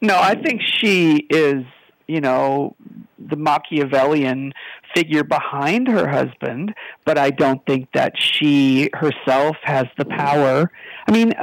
No, I think she is, you know, the Machiavellian figure behind her husband, but I don't think that she herself has the power. I mean,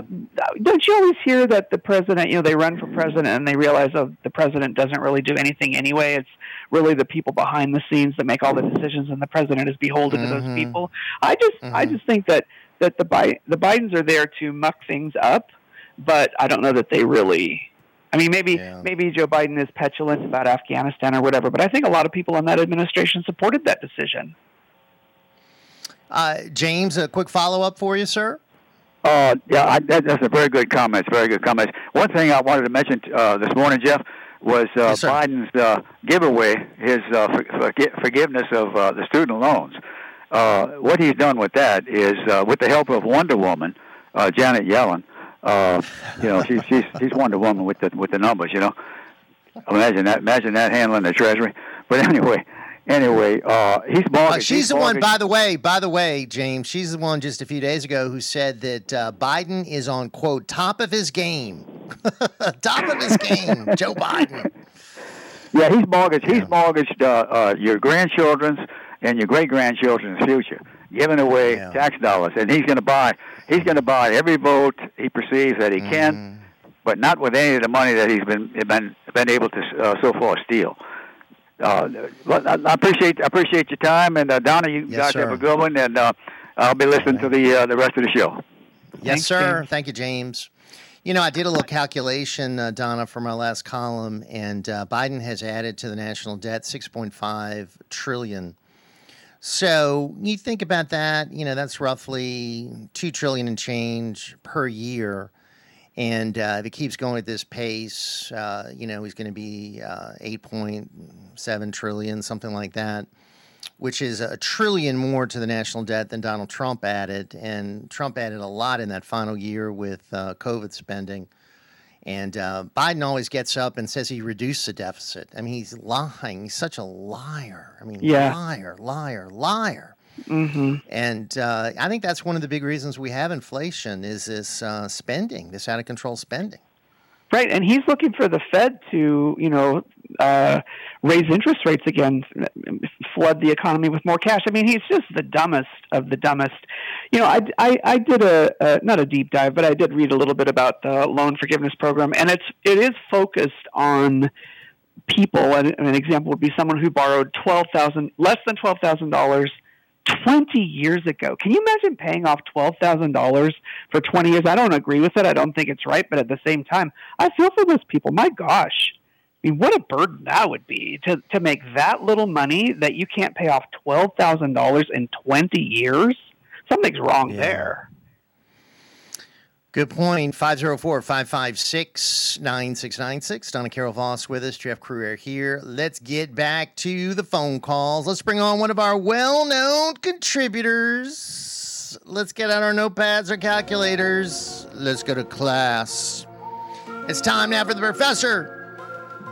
don't you always hear that the president, you know, they run for president and they realize oh, the president doesn't really do anything anyway. It's really the people behind the scenes that make all the decisions, and the president is beholden to those mm-hmm. people. I just, I mm-hmm. just think that that the Bi- the Bidens are there to muck things up, but I don't know that they really. I mean, maybe maybe Joe Biden is petulant about Afghanistan or whatever, but I think a lot of people in that administration supported that decision. Uh, James, a quick follow up for you, sir. Uh, yeah, I, that, that's a very good comment. Very good comment. One thing I wanted to mention uh, this morning, Jeff, was uh, Biden's uh, giveaway, his uh, for, forgi- forgiveness of uh, the student loans. Uh, what he's done with that is, uh, with the help of Wonder Woman, uh, Janet Yellen. Uh, you know, she's she's she's Wonder Woman with the with the numbers. You know, imagine that. Imagine that handling the Treasury. But anyway, anyway, uh, he's Uh, she's he's the one, by the way, by the way, James, she's the one just a few days ago who said that uh, Biden is on, quote, top of his game. top of his game, Joe Biden. Yeah, he's mortgaged. He's mortgaged uh, uh, your grandchildren's and your great grandchildren's future, giving away tax dollars, and he's going to buy. He's going to buy every vote he perceives that he Mm-hmm. can, but not with any of the money that he's been been been able to uh, so far steal. Uh, I I appreciate I appreciate your time, and uh, Donna, you Yes, guys sir. have a good one, and uh, I'll be listening to the uh, the rest of the show. Yes, sir. Thank you, James. You know, I did a little calculation, uh, Donna, for my last column, and uh, Biden has added to the national debt 6.5 trillion. So you think about that, you know, that's roughly 2 trillion and change per year. And uh, if it keeps going at this pace, uh, you know, he's going to be uh, 8.7 trillion, something like that, which is a trillion more to the national debt than Donald Trump added. And Trump added a lot in that final year with uh, COVID spending. And uh, Biden always gets up and says he reduced the deficit. I mean, he's lying. He's such a liar. I mean, Yeah. liar, liar, liar. Mm-hmm. And uh, I think that's one of the big reasons we have inflation is this uh, spending, this out of control spending. Right, and he's looking for the Fed to, you know, uh, raise interest rates again, flood the economy with more cash. I mean, he's just the dumbest of the dumbest. You know, I, I, I did a, a not a deep dive, but I did read a little bit about the loan forgiveness program, and it's it is focused on people. And an example would be someone who borrowed twelve thousand, less than twelve thousand dollars 20 years ago. Can you imagine paying off $12,000 for 20 years? I don't agree with it. I don't think it's right. But at the same time, I feel for those people. My gosh. I mean, what a burden that would be to, to make that little money that you can't pay off $12,000 in 20 years. Something's wrong yeah. there. Good point. 504 556 9696. Donna Carol Voss with us. Jeff Crouere here. Let's get back to the phone calls. Let's bring on one of our well known contributors. Let's get out our notepads, our calculators. Let's go to class. It's time now for the professor.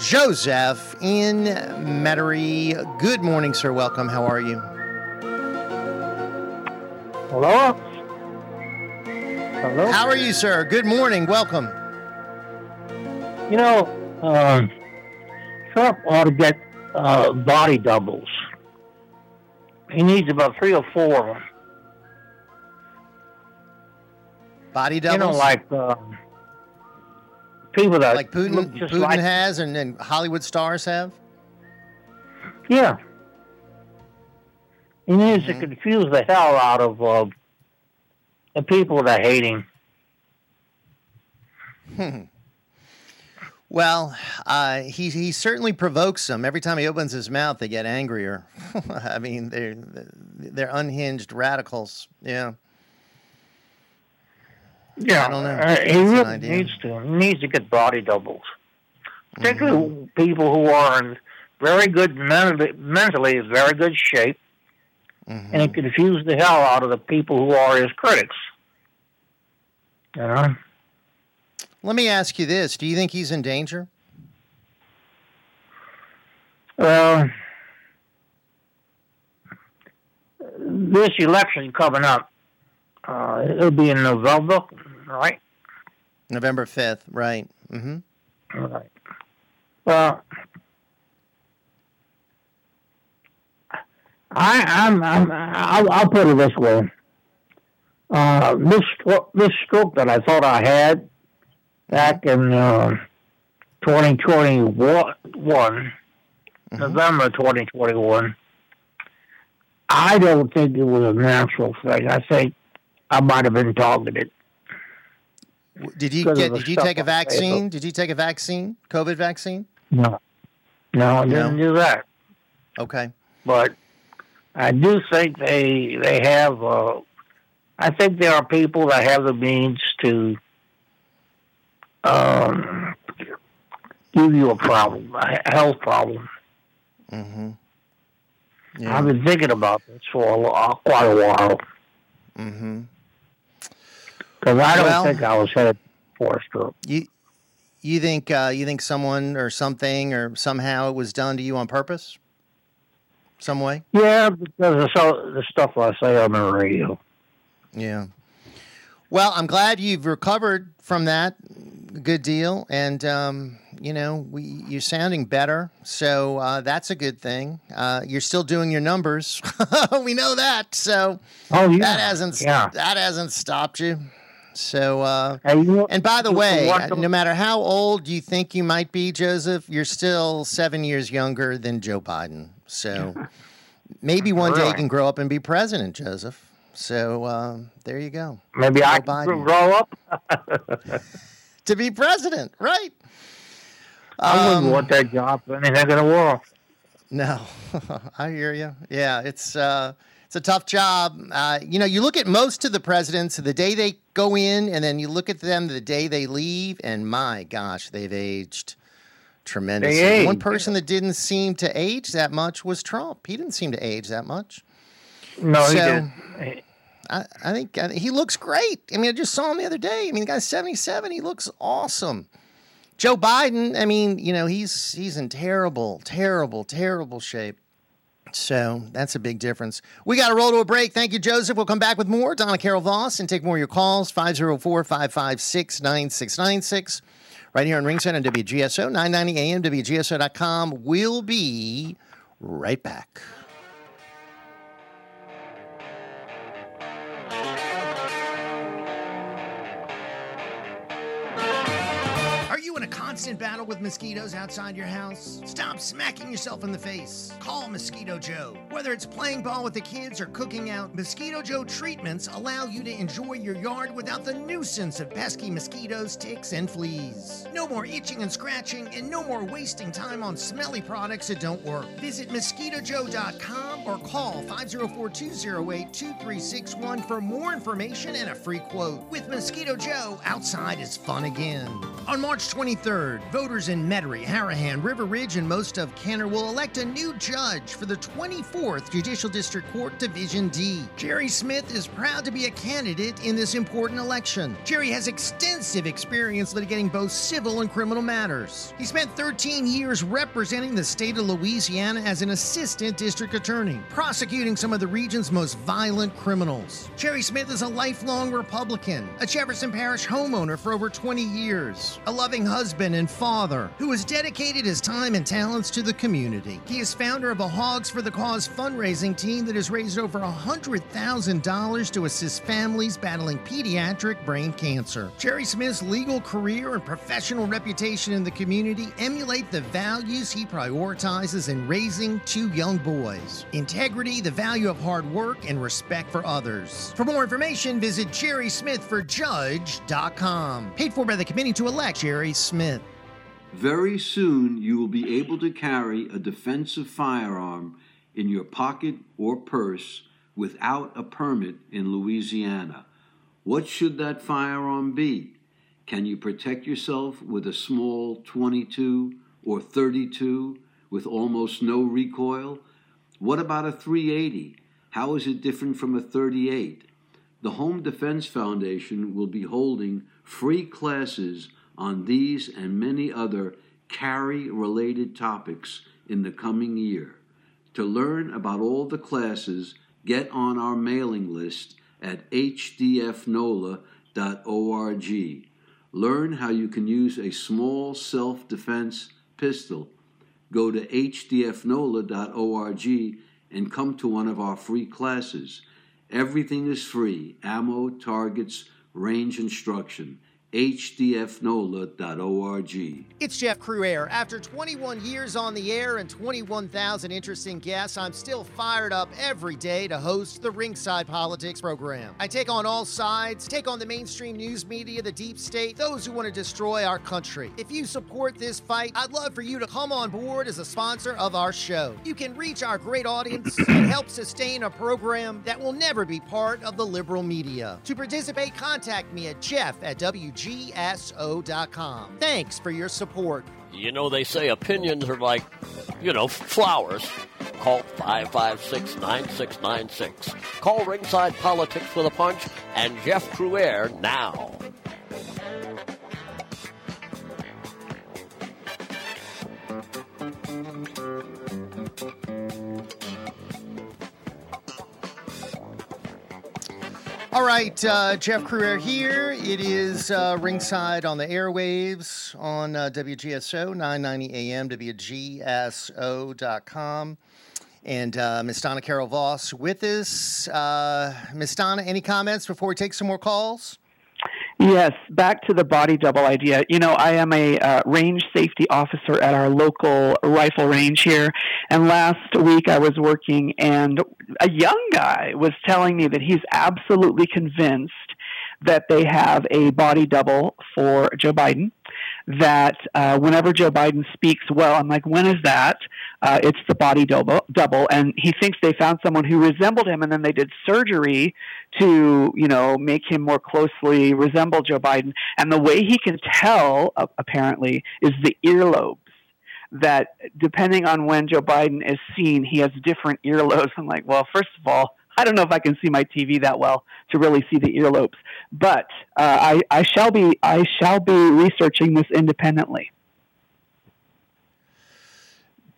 Joseph in Metairie. Good morning, sir. Welcome. How are you? Hello. Hello. How are you, sir? Good morning. Welcome. You know, uh, Trump ought to get uh, body doubles. He needs about three or four of them. Body doubles? You know, like. Uh, people that like Putin, Putin like, has, and, and Hollywood stars have. Yeah, he needs mm-hmm. to confuse the hell out of uh, the people that hate him. Hmm. Well, uh, he he certainly provokes them. Every time he opens his mouth, they get angrier. I mean, they're they're unhinged radicals. Yeah. Yeah, I don't know. Uh, he really needs to. He needs to get body doubles, particularly mm-hmm. people who are in very good mentally, mentally very good shape, mm-hmm. and it confuse the hell out of the people who are his critics. You know. Let me ask you this: Do you think he's in danger? Well, this election coming up, uh, it'll be in November, right? November 5th, right. Mm-hmm. Right. Well, I, I'm, I'm, I'll, I'll put it this way. Uh, this, this stroke that I thought I had back in uh, 2021, mm-hmm. November 2021, I don't think it was a natural thing. I think I might have been targeted. Did you get? Did you take a vaccine? Did you take a vaccine? COVID vaccine? No, no, I didn't no. do that. Okay, but I do think they they have. Uh, I think there are people that have the means to um, give you a problem, a health problem. Mm-hmm. Yeah. I've been thinking about this for a, quite a while. Mm-hmm. Because I don't well, think I was headed for a stroke. You, you think uh, you think someone or something or somehow it was done to you on purpose, some way? Yeah, because of so, the stuff I say on the radio. Yeah. Well, I'm glad you've recovered from that. Good deal, and um, you know we, you're sounding better, so uh, that's a good thing. Uh, you're still doing your numbers. we know that, so oh, yeah. that hasn't yeah. that hasn't stopped you. So, uh, and by the way, no matter how old you think you might be, Joseph, you're still seven years younger than Joe Biden. So maybe one really? day you can grow up and be president, Joseph. So uh, there you go. Maybe Joe I can Biden. grow up to be president, right? I wouldn't um, want that job for anything in the world. No, I hear you. Yeah, it's. Uh, it's a tough job. Uh, you know, you look at most of the presidents the day they go in, and then you look at them the day they leave, and my gosh, they've aged tremendously. One person that didn't seem to age that much was Trump. He didn't seem to age that much. No, so, he didn't. I, I, think, I think he looks great. I mean, I just saw him the other day. I mean, the guy's 77. He looks awesome. Joe Biden, I mean, you know, he's he's in terrible, terrible, terrible shape. So that's a big difference. We got to roll to a break. Thank you, Joseph. We'll come back with more. Donna Carol Voss and take more of your calls 504 556 9696. right here on Ringside on WGSO 990 AM, WGSO.com. We'll be right back. Constant battle with mosquitoes outside your house? Stop smacking yourself in the face. Call Mosquito Joe. Whether it's playing ball with the kids or cooking out, Mosquito Joe treatments allow you to enjoy your yard without the nuisance of pesky mosquitoes, ticks, and fleas. No more itching and scratching, and no more wasting time on smelly products that don't work. Visit mosquitojoe.com or call 504 208 2361 for more information and a free quote. With Mosquito Joe, outside is fun again. On March 20th, 23rd, voters in Metairie, Harahan, River Ridge, and most of Kenner will elect a new judge for the 24th Judicial District Court Division D. Jerry Smith is proud to be a candidate in this important election. Jerry has extensive experience litigating both civil and criminal matters. He spent 13 years representing the state of Louisiana as an assistant district attorney, prosecuting some of the region's most violent criminals. Jerry Smith is a lifelong Republican, a Jefferson Parish homeowner for over 20 years, a loving husband and father who has dedicated his time and talents to the community. He is founder of a Hogs for the Cause fundraising team that has raised over $100,000 to assist families battling pediatric brain cancer. Jerry Smith's legal career and professional reputation in the community emulate the values he prioritizes in raising two young boys integrity, the value of hard work, and respect for others. For more information, visit jerrysmithforjudge.com. Paid for by the committee to elect Jerry Smith. Very soon you will be able to carry a defensive firearm in your pocket or purse without a permit in Louisiana. What should that firearm be? Can you protect yourself with a small 22 or 32 with almost no recoil? What about a 380? How is it different from a 38? The Home Defense Foundation will be holding free classes on these and many other carry related topics in the coming year. To learn about all the classes, get on our mailing list at hdfnola.org. Learn how you can use a small self defense pistol. Go to hdfnola.org and come to one of our free classes. Everything is free ammo, targets, range instruction hdfnola.org. It's Jeff Crouere. After 21 years on the air and 21,000 interesting guests, I'm still fired up every day to host the Ringside Politics program. I take on all sides, take on the mainstream news media, the deep state, those who want to destroy our country. If you support this fight, I'd love for you to come on board as a sponsor of our show. You can reach our great audience and help sustain a program that will never be part of the liberal media. To participate, contact me at jeff at WG GSO.com. Thanks for your support. You know, they say opinions are like, you know, flowers. Call 556 9696. Call Ringside Politics with a Punch and Jeff Crouere now. All right, uh, Jeff Crouere here. It is uh, ringside on the airwaves on uh, WGSO 990 AM, WGSO.com. And uh, Miss Donna Carol Voss with us. Uh, Miss Donna, any comments before we take some more calls? Yes, back to the body double idea. You know, I am a uh, range safety officer at our local rifle range here, and last week I was working, and a young guy was telling me that he's absolutely convinced that they have a body double for Joe Biden that uh, whenever Joe Biden speaks well, I'm like, when is that? Uh, it's the body double, double, and he thinks they found someone who resembled him, and then they did surgery to, you know, make him more closely resemble Joe Biden. And the way he can tell, apparently, is the earlobes. That depending on when Joe Biden is seen, he has different earlobes. I'm like, well, first of all, I don't know if I can see my TV that well to really see the earlobes, but uh, I, I shall be I shall be researching this independently.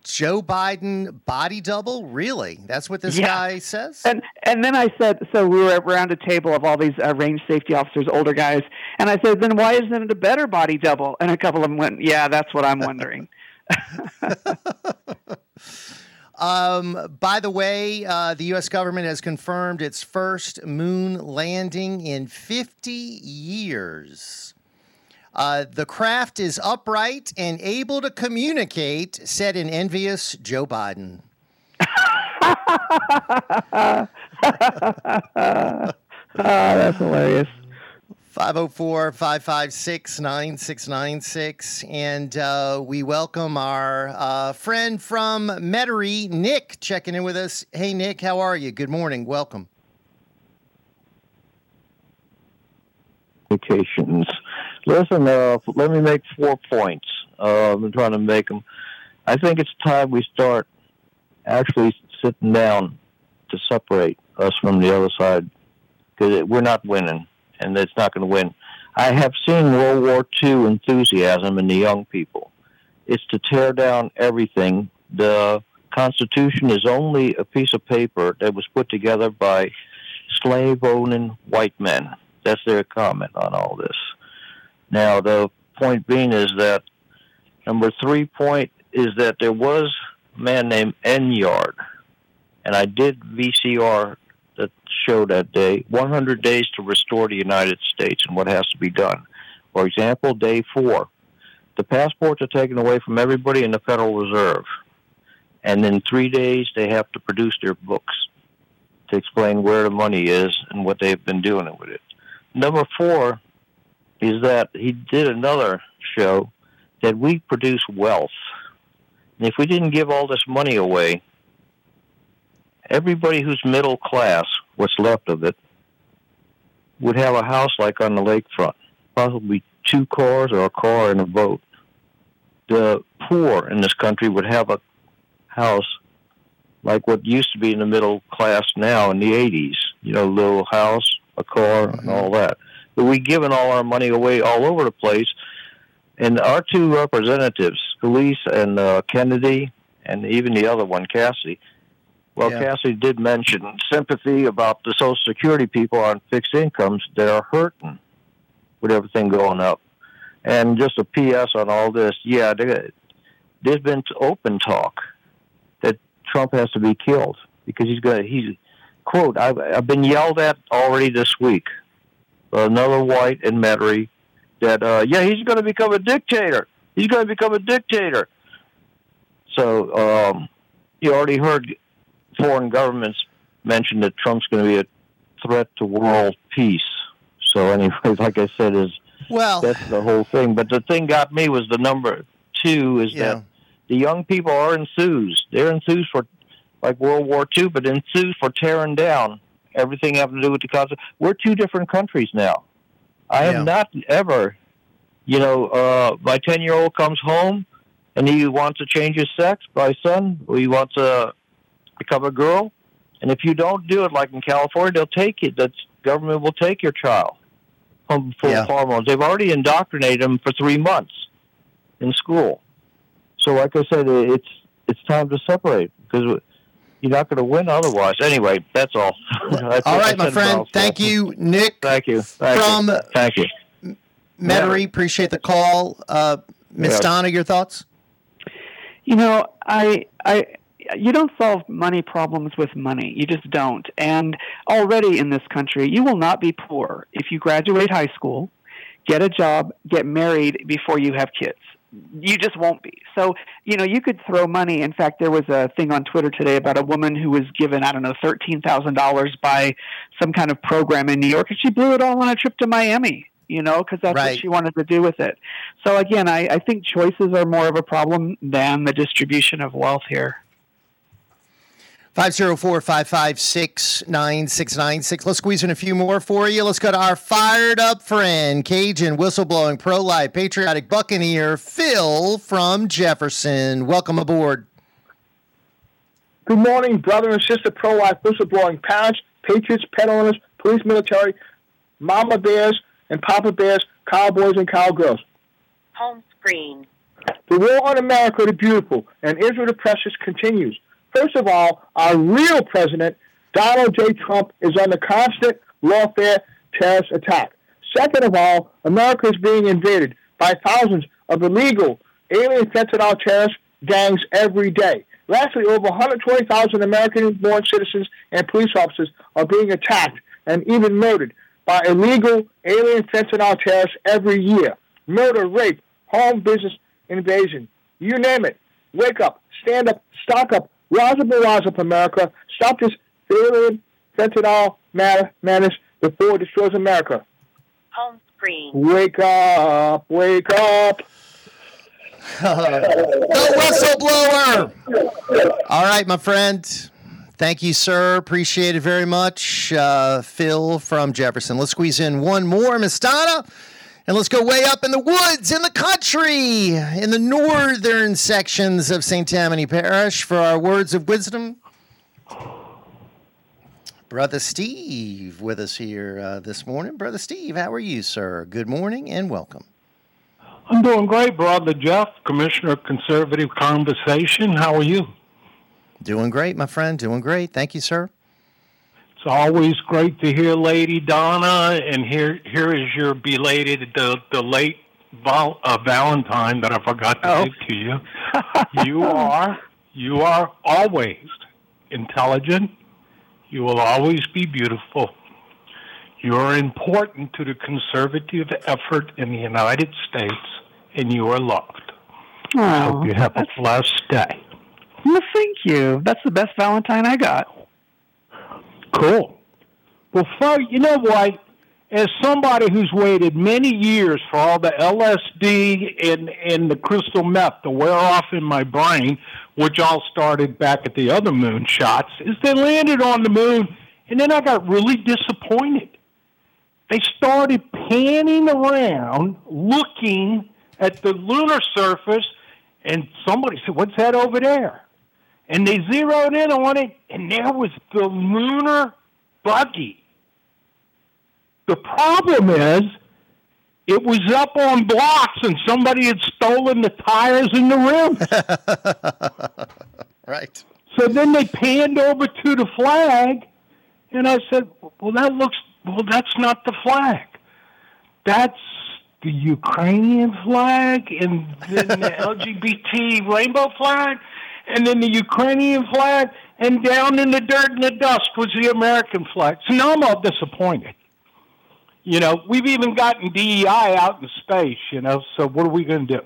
Joe Biden body double? Really? That's what this Yeah. guy says? And and then I said, so we were around a table of all these uh, range safety officers, older guys, and I said, then why isn't it a better body double? And a couple of them went, yeah, that's what I'm wondering. Um, by the way, uh, the U.S. government has confirmed its first moon landing in 50 years. Uh, the craft is upright and able to communicate, said an envious Joe Biden. Ah, that's hilarious. 504 556 9696. And uh, we welcome our uh, friend from Metairie, Nick, checking in with us. Hey, Nick, how are you? Good morning. Welcome. communications. Listen, uh, let me make four points. Uh, I'm trying to make them. I think it's time we start actually sitting down to separate us from the other side because we're not winning, and it's not going to win. I have seen World War II enthusiasm in the young people. It's to tear down everything. The Constitution is only a piece of paper that was put together by slave owning white men. That's their comment on all this. Now, the point being is that number three point is that there was a man named Enyard, and I did VCR that show that day 100 days to restore the United States and what has to be done. For example, day four, the passports are taken away from everybody in the Federal Reserve, and in three days they have to produce their books to explain where the money is and what they've been doing with it. Number four is that he did another show that we produce wealth. And if we didn't give all this money away, everybody who's middle class, what's left of it, would have a house like on the lakefront, possibly two cars or a car and a boat. The poor in this country would have a house like what used to be in the middle class now in the 80s. You know, a little house, a car, and mm-hmm. all that. But we've given all our money away all over the place. And our two representatives, Scalise and uh, Kennedy, and even the other one, Cassie. well, Yeah. Cassidy did mention sympathy about the Social Security people on fixed incomes that are hurting with everything going up. And just a P.S. on all this, yeah, there, there's been open talk that Trump has to be killed because he's going to, he's, quote, I've, I've been yelled at already this week. Another white in Metairie that, uh, yeah, he's going to become a dictator. He's going to become a dictator. So um, you already heard foreign governments mention that Trump's going to be a threat to world peace. So anyway, like I said, is Well, that's the whole thing. But the thing got me was the number two is Yeah. that the young people are enthused. They're enthused for like World War II, but enthused for tearing down everything having to do with the concept. We're two different countries now. I Yeah. have not ever, you know, uh, my ten year old comes home and he wants to change his sex. My son, or he wants to become a girl, and if you don't do it, like in California, they'll take it. The government will take your child from full Yeah. hormones. They've already indoctrinated him for three months in school. So, like I said, it's it's time to separate because you're not going to win otherwise. Anyway, that's all. That's All what I right, my friend. Thank you, Nick. Thank you. Thank From- you. Thank you. Metairie, appreciate the call. Uh, Miss Yeah. Donna, your thoughts? You know, I, I, you don't solve money problems with money. You just don't. And already in this country, you will not be poor if you graduate high school, get a job, get married before you have kids. You just won't be. So, you know, you could throw money. In fact, there was a thing on Twitter today about a woman who was given, I don't know, $13,000 by some kind of program in New York, and she blew it all on a trip to Miami, you know, because that's Right. what she wanted to do with it. So, again, I, I think choices are more of a problem than the distribution of wealth here. 504 556 9696. Let's squeeze in a few more for you. Let's go to our fired up friend, Cajun, whistleblowing, pro life, patriotic Buccaneer, Phil from Jefferson. Welcome aboard. Good morning, brother and sister pro life whistleblowing parents, patriots, pet owners, police, military, mama bears and papa bears, cowboys and cowgirls. home screen. The war on America the beautiful and Israel the precious continues. First of all, our real president, Donald J. Trump, is under constant lawfare terrorist attack. Second of all, America is being invaded by thousands of illegal alien fentanyl terrorist gangs every day. Lastly, over 120,000 American-born citizens and police officers are being attacked and even murdered by illegal alien fentanyl terrorists every year. Murder, rape, home business invasion, you name it. Wake up, stand up, stock up, rise up and rise up, America. Stop this alien fentanyl madness before it destroys America. Home screen. Wake up, wake up. the whistleblower. All right, my friend. Thank you, sir. Appreciate it very much. Uh, Phil from Jefferson. Let's squeeze in one more, Miss Donna. And let's go way up in the woods, in the country, in the northern sections of St. Tammany Parish for our words of wisdom. Brother Steve with us here uh, this morning. Brother Steve, how are you, sir? Good morning and welcome. I'm doing great, Brother Jeff, Commissioner of Conservative Conversation. How are you? Doing great, my friend. Doing great. Thank you, sir. It's always great to hear Lady Donna, and here here is your belated the the late Val, uh, Valentine that I forgot to Oh. give to you. you are you are always intelligent. You will always be beautiful. You are important to the conservative effort in the United States, and you are loved. I Oh, hope you have a blessed day. well, thank you. That's the best Valentine I got. Cool. Well, Fo, you know what? As somebody who's waited many years for all the LSD and, and the crystal meth to wear off in my brain, which all started back at the other moon shots, is they landed on the moon, and then I got really disappointed. They started panning around, looking at the lunar surface, and somebody said, What's that over there? And they zeroed in on it, and there was the lunar buggy. The problem is, it was up on blocks, and somebody had stolen the tires and the rim. right. So then they panned over to the flag, and I said, "Well, that looks well. That's not the flag. That's the Ukrainian flag, and then the LGBT rainbow flag, and then the Ukrainian flag, and down in the dirt and the dust was the American flag. So now I'm all disappointed. You know, we've even gotten DEI out in space. You know, so what are we going to do?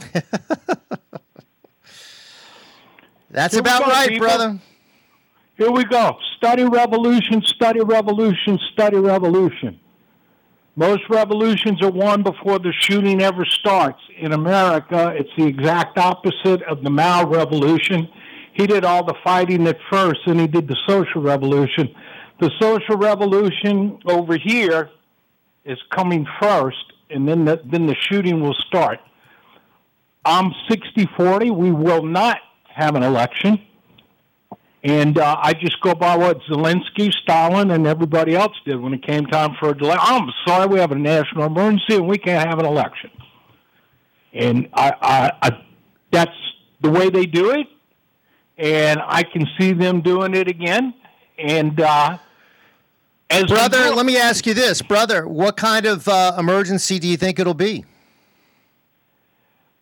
That's Here about go, right, people. brother. Here we go. Study revolution, study revolution, study revolution. Most revolutions are won before the shooting ever starts. In America, it's the exact opposite of the Mao revolution. He did all the fighting at first, and he did the social revolution. The social revolution over here is coming first, and then the, then the shooting will start. I'm 60 40. We will not have an election. And uh, I just go by what Zelensky, Stalin, and everybody else did when it came time for a delay. I'm sorry, we have a national emergency and we can't have an election. And I, I, I, that's the way they do it, and I can see them doing it again. And uh, as Brother, let me ask you this, brother. What kind of uh, emergency do you think it'll be?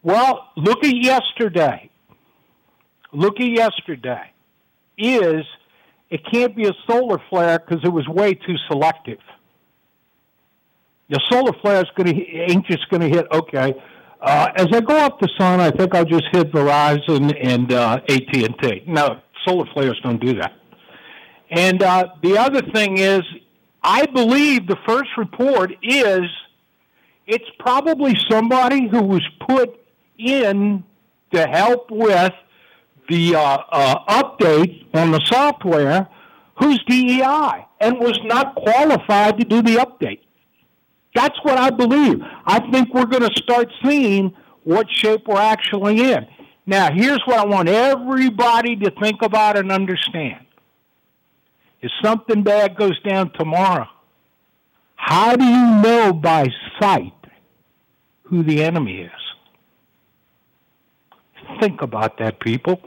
Well, look at yesterday. Look at yesterday. Is it can't be a solar flare because it was way too selective. The solar flare is going to ain't just going to hit. Okay, uh, as I go up the sun, I think I'll just hit Verizon and uh, AT and T. No, solar flares don't do that. And uh, the other thing is, I believe the first report is it's probably somebody who was put in to help with the uh, uh, update on the software who's DEI and was not qualified to do the update. That's what I believe. I think we're going to start seeing what shape we're actually in. Now, here's what I want everybody to think about and understand. If something bad goes down tomorrow, how do you know by sight who the enemy is? think about that, people.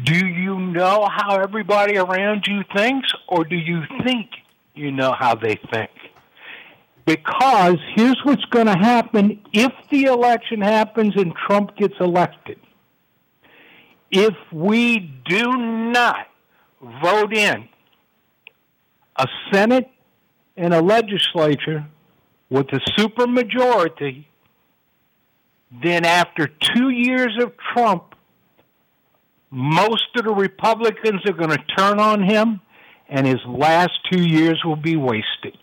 Do you know how everybody around you thinks, or do you think you know how they think? Because here's what's going to happen if the election happens and Trump gets elected. If we do not vote in a Senate and a legislature with a supermajority, then after two years of Trump, most of the Republicans are going to turn on him, and his last two years will be wasted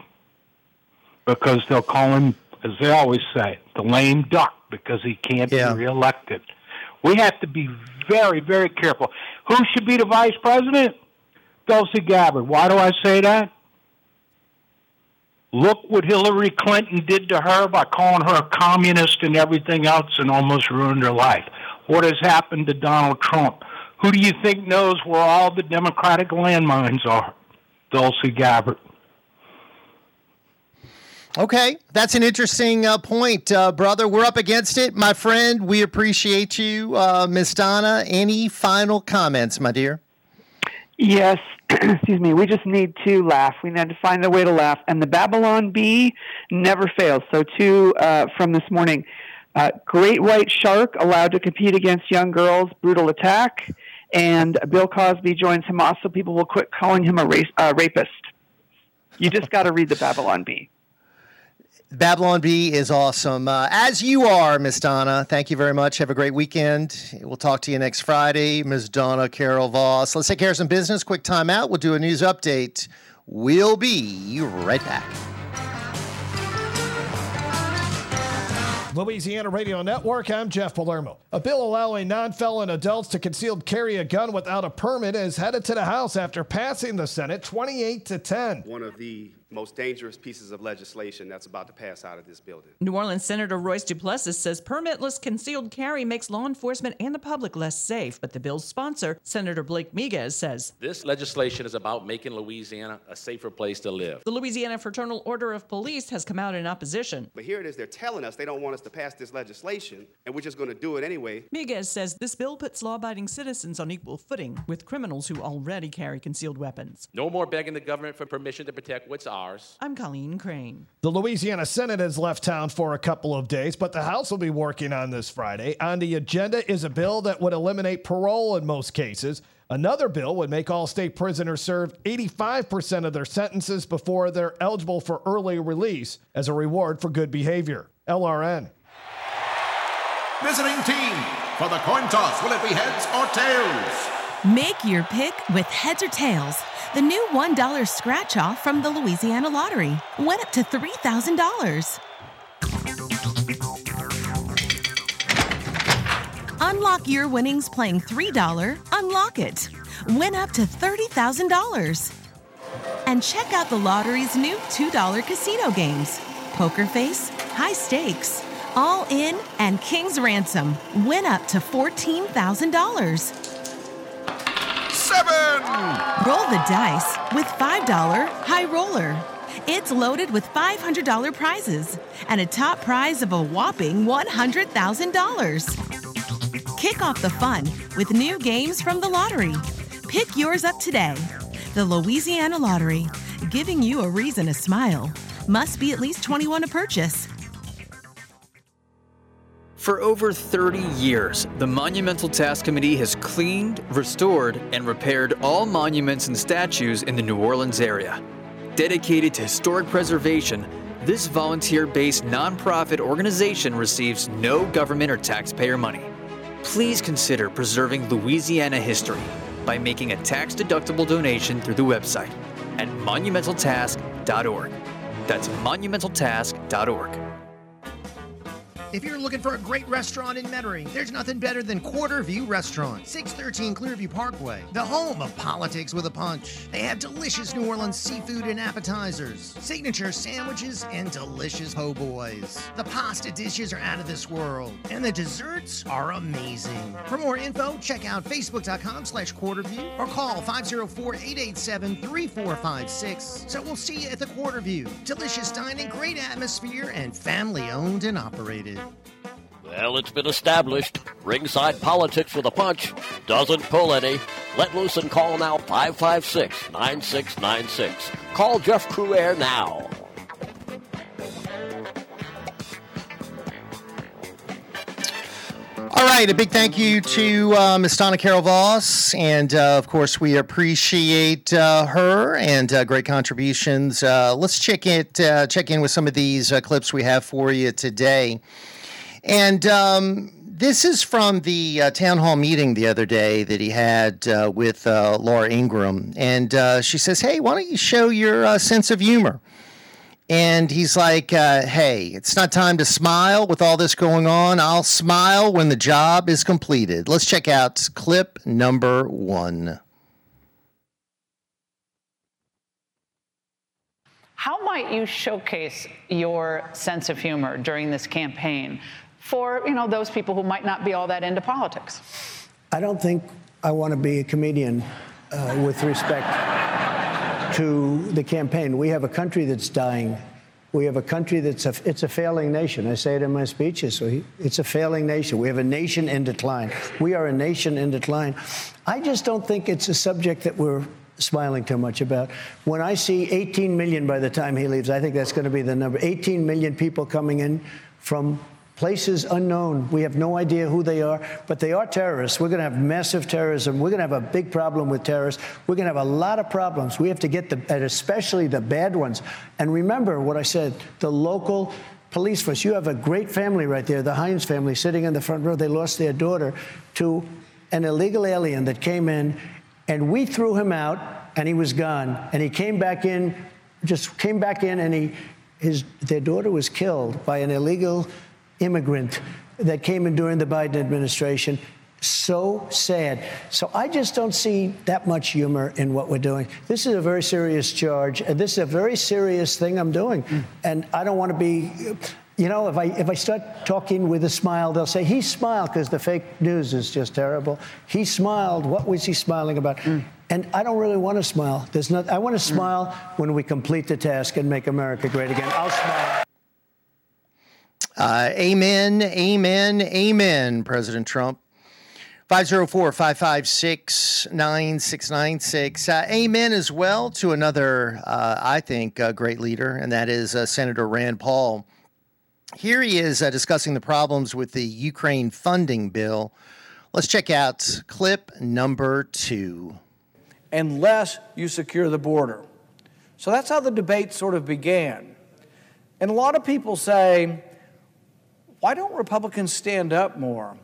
because they'll call him, as they always say, the lame duck because he can't Yeah. be reelected. We have to be very, very careful. Who should be the vice president? Tulsi Gabbard. Why do I say that? Look what Hillary Clinton did to her by calling her a communist and everything else and almost ruined her life. What has happened to Donald Trump? Who do you think knows where all the Democratic landmines are? Tulsi Gabbard. Okay, that's an interesting uh, point, uh, brother. We're up against it, my friend. We appreciate you, uh, Miss Donna. Any final comments, my dear? Yes, excuse me. We just need to laugh. We need to find a way to laugh. And the Babylon Bee never fails. So, two uh, from this morning uh, Great White Shark allowed to compete against young girls, brutal attack. And Bill Cosby joins Hamas so people will quit calling him a race, uh, rapist. You just got to read the Babylon Bee. Babylon Bee is awesome. Uh, as you are, Miss Donna. Thank you very much. Have a great weekend. We'll talk to you next Friday. Miss Donna Carol Voss. Let's take care of some business. Quick time out. We'll do a news update. We'll be right back. Louisiana Radio Network, I'm Jeff Palermo. A bill allowing non felon adults to concealed carry a gun without a permit is headed to the House after passing the Senate 28 to 10. One of the most dangerous pieces of legislation that's about to pass out of this building. New Orleans Senator Royce Duplessis says permitless concealed carry makes law enforcement and the public less safe, but the bill's sponsor, Senator Blake Miguez, says This legislation is about making Louisiana a safer place to live. the Louisiana Fraternal Order of Police has come out in opposition. But here it is, they're telling us they don't want us to pass this legislation, and we're just going to do it anyway. Miguez says this bill puts law abiding citizens on equal footing with criminals who already carry concealed weapons. No more begging the government for permission to protect what's ours. I'm Colleen Crane. The Louisiana Senate has left town for a couple of days, but the House will be working on this Friday. On the agenda is a bill that would eliminate parole in most cases. Another bill would make all state prisoners serve 85% of their sentences before they're eligible for early release as a reward for good behavior. LRN. Visiting team for the coin toss. Will it be heads or tails? Make your pick with Heads or Tails, the new $1 scratch off from the Louisiana Lottery. Win up to $3,000. Unlock your winnings playing $3 Unlock It. Win up to $30,000. And check out the lottery's new $2 casino games Poker Face, High Stakes, All In, and King's Ransom. Win up to $14,000. Seven! Roll the dice with $5 High Roller. It's loaded with $500 prizes and a top prize of a whopping $100,000. Kick off the fun with new games from the lottery. Pick yours up today. The Louisiana Lottery, giving you a reason to smile. Must be at least 21 to purchase. For over 30 years, the Monumental Task Committee has cleaned, restored, and repaired all monuments and statues in the New Orleans area. Dedicated to historic preservation, this volunteer based nonprofit organization receives no government or taxpayer money. Please consider preserving Louisiana history by making a tax deductible donation through the website at monumentaltask.org. That's monumentaltask.org. If you're looking for a great restaurant in Metairie, there's nothing better than Quarter View Restaurant, 613 Clearview Parkway, the home of politics with a punch. They have delicious New Orleans seafood and appetizers, signature sandwiches, and delicious po' boys. The pasta dishes are out of this world, and the desserts are amazing. For more info, check out facebook.com slash quarterview or call 504-887-3456. So we'll see you at the Quarter View. Delicious dining, great atmosphere, and family owned and operated. Well, it's been established. Ringside Politics with a Punch doesn't pull any. Let loose and call now 556 9696. Call Jeff Crouere now. All right, a big thank you to uh, Ms. Donna Carol Voss. And uh, of course, we appreciate uh, her and uh, great contributions. Uh, let's check, it, uh, check in with some of these clips we have for you today. And um, this is from the uh, town hall meeting the other day that he had uh, with uh, Laura Ingraham. And uh, she says, Hey, why don't you show your uh, sense of humor? And he's like, uh, Hey, it's not time to smile with all this going on. I'll smile when the job is completed. Let's check out clip number one. How might you showcase your sense of humor during this campaign for you know those people who might not be all that into politics? I don't think I want to be a comedian uh, with respect to the campaign. We have a country that's dying. We have a country that's a, it's a failing nation. I say it in my speeches. So it's a failing nation. We have a nation in decline. We are a nation in decline. I just don't think it's a subject that we're smiling too much about. When I see 18 million by the time he leaves, I think that's going to be the number. 18 million people coming in from places unknown. We have no idea who they are, but they are terrorists. We're going to have massive terrorism. We're going to have a big problem with terrorists. We're going to have a lot of problems. We have to get the, and especially the bad ones. And remember what I said the local police force. You have a great family right there, the Heinz family, sitting in the front row. They lost their daughter to an illegal alien that came in and we threw him out, and he was gone. And he came back in, just came back in, and he, his, their daughter was killed by an illegal immigrant that came in during the Biden administration. So sad. So I just don't see that much humor in what we're doing. This is a very serious charge, and this is a very serious thing I'm doing. Mm. And I don't want to be you know, if I if I start talking with a smile, they'll say he smiled because the fake news is just terrible. He smiled. What was he smiling about? Mm. And I don't really want to smile. There's not. I want to smile when we complete the task and make America great again. I'll smile. Uh, amen, amen, amen, President Trump. 504 556 9696. Uh, amen as well to another, uh, I think, uh, great leader, and that is uh, Senator Rand Paul. Here he is uh, discussing the problems with the Ukraine funding bill. Let's check out clip number two. Unless you secure the border. So that's how the debate sort of began. And a lot of people say, why don't Republicans stand up more?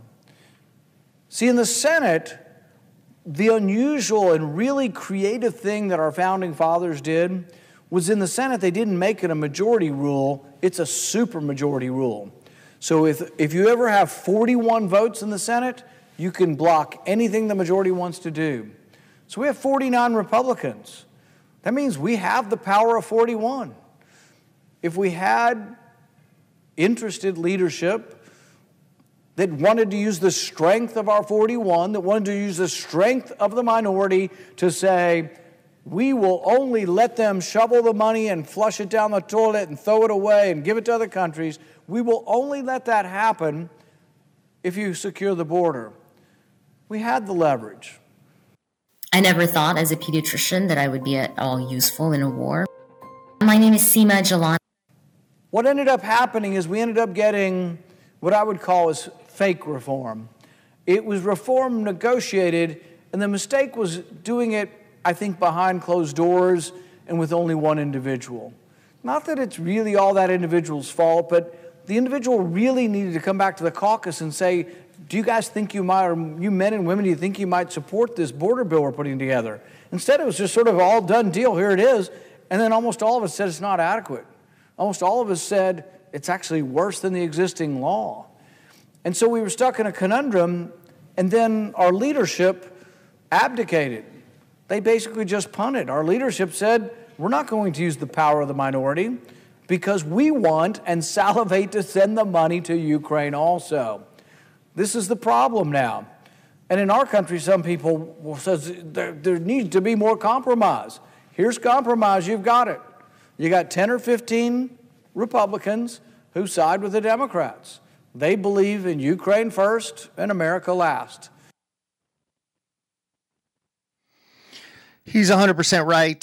See, in the Senate, the unusual and really creative thing that our founding fathers did was in the Senate, they didn't make it a majority rule, it's a supermajority rule. So if, if you ever have 41 votes in the Senate, you can block anything the majority wants to do. So we have 49 Republicans. That means we have the power of 41. If we had interested leadership that wanted to use the strength of our 41, that wanted to use the strength of the minority to say, we will only let them shovel the money and flush it down the toilet and throw it away and give it to other countries. We will only let that happen if you secure the border. We had the leverage. I never thought as a pediatrician that I would be at all useful in a war. My name is Seema Jilani. What ended up happening is we ended up getting what I would call as fake reform. It was reform negotiated, and the mistake was doing it I think, behind closed doors and with only one individual. Not that it's really all that individual's fault, but the individual really needed to come back to the caucus and say, do you guys think you might, or you men and women, do you think you might support this border bill we're putting together? Instead, it was just sort of all done deal. Here it is. And then almost all of us said it's not adequate. Almost all of us said it's actually worse than the existing law. And so we were stuck in a conundrum, and then our leadership abdicated. They basically just punted. Our leadership said, we're not going to use the power of the minority because we want and salivate to send the money to Ukraine also. This is the problem now. And in our country, some people says there, there needs to be more compromise. Here's compromise, you've got it. You got 10 or 15 Republicans who side with the Democrats. They believe in Ukraine first and America last. He's 100% right.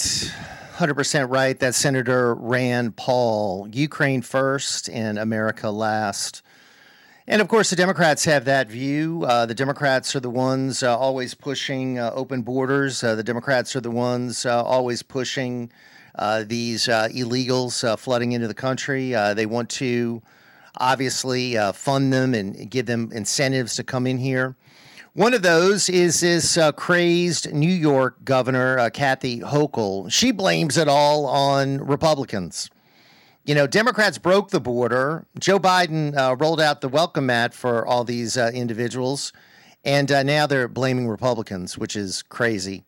100% right. That Senator Rand Paul. Ukraine first and America last. And of course, the Democrats have that view. Uh, the Democrats are the ones uh, always pushing uh, open borders. Uh, the Democrats are the ones uh, always pushing these illegals flooding into the country. they want to obviously fund them and give them incentives to come in here. One of those is this uh, crazed New York governor, uh, Kathy Hochul. She blames it all on Republicans. You know, Democrats broke the border. Joe Biden uh, rolled out the welcome mat for all these uh, individuals, and uh, now they're blaming Republicans, which is crazy.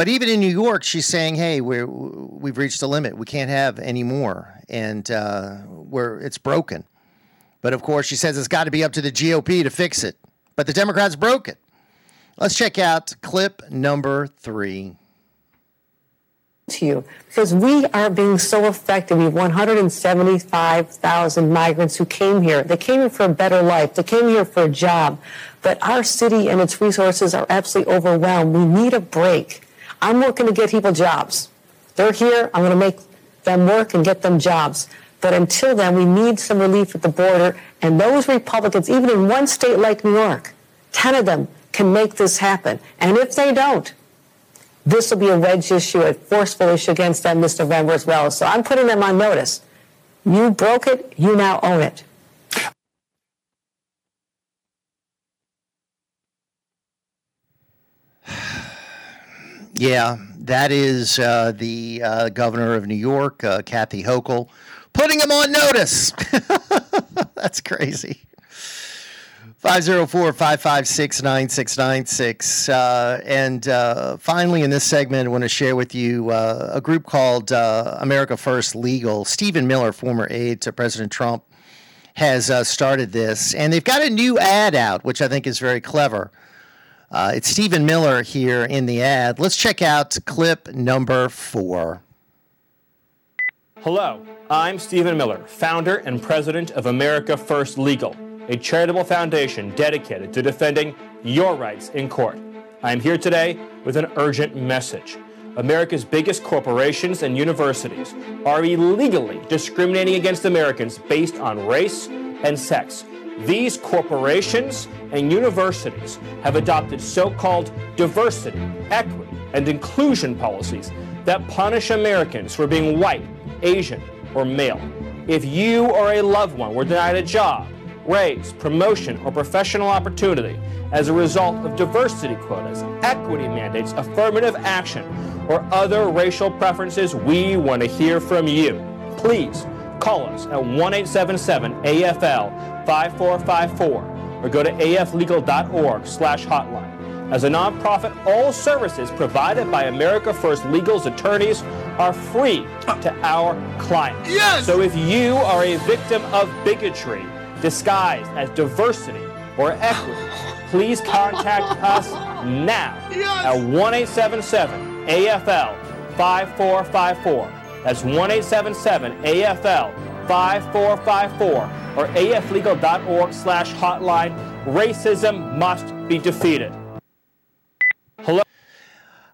But even in New York, she's saying, "Hey, we're we've reached a limit. We can't have any more, and uh, we're it's broken." But of course, she says it's got to be up to the GOP to fix it but the Democrats broke it. Let's check out clip number three. To you because we are being so affected. We have 175,000 migrants who came here. They came here for a better life. They came here for a job. But our city and its resources are absolutely overwhelmed. We need a break. I'm working to get people jobs. They're here. I'm going to make them work and get them jobs. But until then, we need some relief at the border. And those Republicans, even in one state like New York, 10 of them can make this happen. And if they don't, this will be a wedge issue, a forceful issue against them this November as well. So I'm putting them on notice. You broke it, you now own it. Yeah, that is uh, the uh, governor of New York, uh, Kathy Hochul putting him on notice. That's crazy. 504 556 9696. Uh, and uh, finally, in this segment, I want to share with you uh, a group called uh, America First Legal. Stephen Miller, former aide to President Trump, has uh, started this. And they've got a new ad out, which I think is very clever. Uh, it's Stephen Miller here in the ad. Let's check out clip number four. Hello, I'm Stephen Miller, founder and president of America First Legal, a charitable foundation dedicated to defending your rights in court. I am here today with an urgent message. America's biggest corporations and universities are illegally discriminating against Americans based on race and sex. These corporations and universities have adopted so called diversity, equity, and inclusion policies that punish Americans for being white Asian, or male. If you or a loved one were denied a job, raise, promotion, or professional opportunity as a result of diversity quotas, equity mandates, affirmative action, or other racial preferences, we want to hear from you. Please call us at 1 877 AFL 5454 or go to aflegal.org slash hotline. As a nonprofit, all services provided by America First Legal's attorneys are free to our clients. Yes! So if you are a victim of bigotry disguised as diversity or equity, please contact us now yes! at 1 877 AFL 5454. That's 1 877 AFL 5454 or aflegal.org slash hotline. Racism must be defeated. Hello.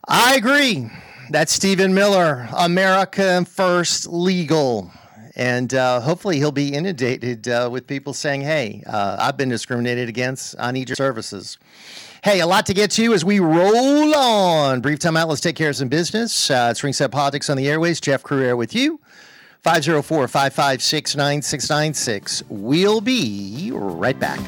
I agree. That's Stephen Miller, America First Legal. And uh, hopefully he'll be inundated uh, with people saying, hey, uh, I've been discriminated against. I need your services. Hey, a lot to get to as we roll on. Brief time out. Let's take care of some business. Uh, it's Politics on the Airways. Jeff Crouere with you. 504 556 9696. We'll be right back.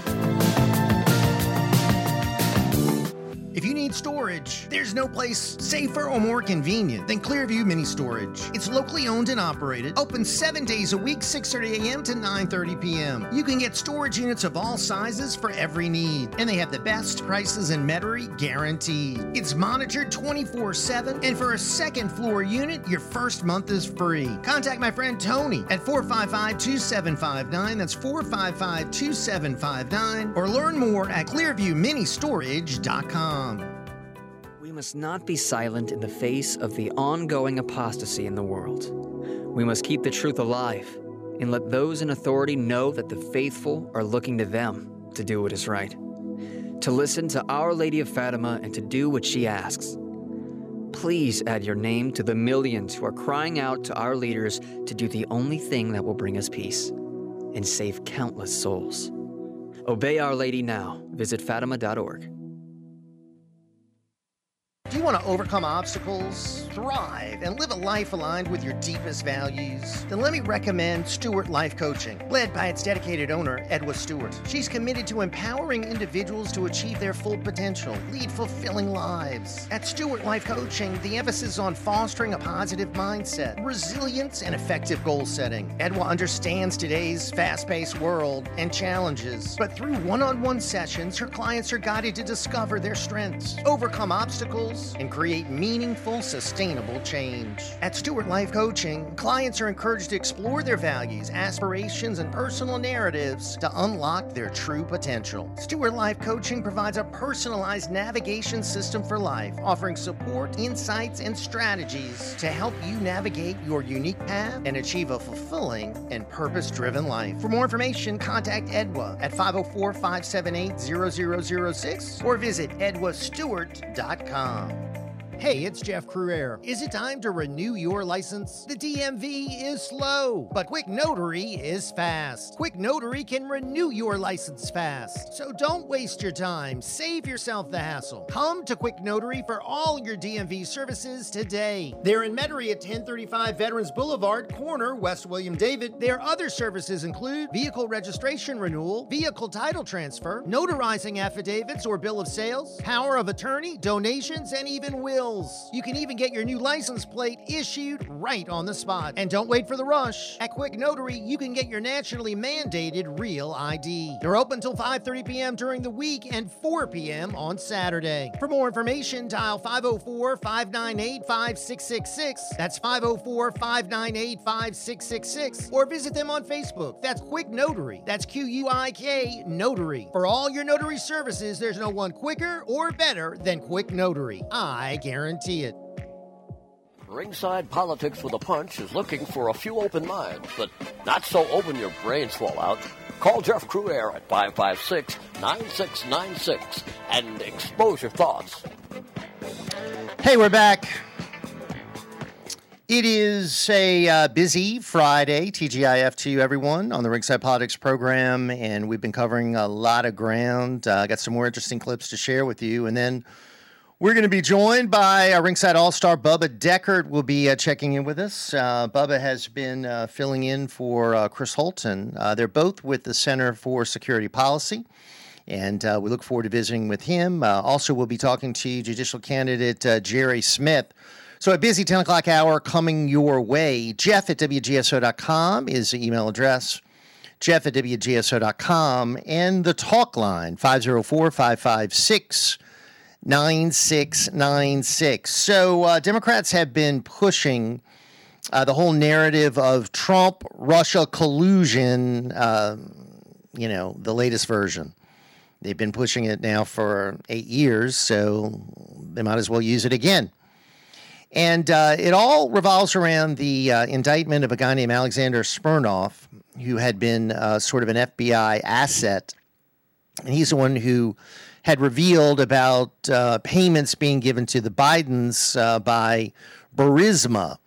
If you need storage, there's no place safer or more convenient than Clearview Mini Storage. It's locally owned and operated, open seven days a week, 6:30 a.m. to 9:30 p.m. You can get storage units of all sizes for every need, and they have the best prices in Metairie guaranteed. It's monitored 24/7, and for a second floor unit, your first month is free. Contact my friend Tony at 455-2759. That's 455-2759, or learn more at ClearviewMiniStorage.com. Must not be silent in the face of the ongoing apostasy in the world. We must keep the truth alive and let those in authority know that the faithful are looking to them to do what is right, to listen to Our Lady of Fatima and to do what she asks. Please add your name to the millions who are crying out to our leaders to do the only thing that will bring us peace and save countless souls. Obey Our Lady now. Visit Fatima.org. Do you want to overcome obstacles, thrive, and live a life aligned with your deepest values? Then let me recommend Stewart Life Coaching, led by its dedicated owner, Edwa Stewart. She's committed to empowering individuals to achieve their full potential, lead fulfilling lives. At Stewart Life Coaching, the emphasis is on fostering a positive mindset, resilience, and effective goal setting. Edwa understands today's fast paced world and challenges, but through one on one sessions, her clients are guided to discover their strengths, overcome obstacles, and create meaningful, sustainable change. At Stewart Life Coaching, clients are encouraged to explore their values, aspirations, and personal narratives to unlock their true potential. Stewart Life Coaching provides a personalized navigation system for life, offering support, insights, and strategies to help you navigate your unique path and achieve a fulfilling and purpose driven life. For more information, contact Edwa at 504 578 0006 or visit edwastewart.com now. Hey, it's Jeff Crouere. Is it time to renew your license? The DMV is slow, but Quik Notary is fast. Quik Notary can renew your license fast. So don't waste your time. Save yourself the hassle. Come to Quik Notary for all your DMV services today. They're in Metairie at 1035 Veterans Boulevard, corner West William David. Their other services include vehicle registration renewal, vehicle title transfer, notarizing affidavits or bill of sales, power of attorney, donations, and even wills. You can even get your new license plate issued right on the spot. And don't wait for the rush. At Quik Notary, you can get your nationally mandated real ID. They're open till 5:30 p.m. during the week and 4 p.m. on Saturday. For more information, dial 504-598-5666. That's 504-598-5666 or visit them on Facebook. That's Quik Notary. That's Q U I K Notary. For all your notary services, there's no one quicker or better than Quik Notary. I guarantee guarantee it. Ringside Politics with a Punch is looking for a few open minds, but not so open your brains fall out. Call Jeff Crouere at 556 9696 and expose your thoughts. Hey, we're back. It is a uh, busy Friday, TGIF to you, everyone, on the Ringside Politics program, and we've been covering a lot of ground. I uh, got some more interesting clips to share with you, and then we're going to be joined by our ringside all star Bubba Deckert. Will be uh, checking in with us. Uh, Bubba has been uh, filling in for uh, Chris Holton. Uh, they're both with the Center for Security Policy, and uh, we look forward to visiting with him. also, we'll be talking to judicial candidate Jerry Smith. So, a busy 10 o'clock hour coming your way. Jeff at WGSO.com is the email address. Jeff at WGSO.com and the talk line 504 556 9696. So, uh, Democrats have been pushing uh, the whole narrative of Trump Russia collusion, uh, you know, the latest version. They've been pushing it now for eight years, so they might as well use it again. And uh, it all revolves around the uh, indictment of a guy named Alexander Smirnov, who had been uh, sort of an FBI asset. And he's the one who had revealed about uh, payments being given to the Bidens uh, by Burisma.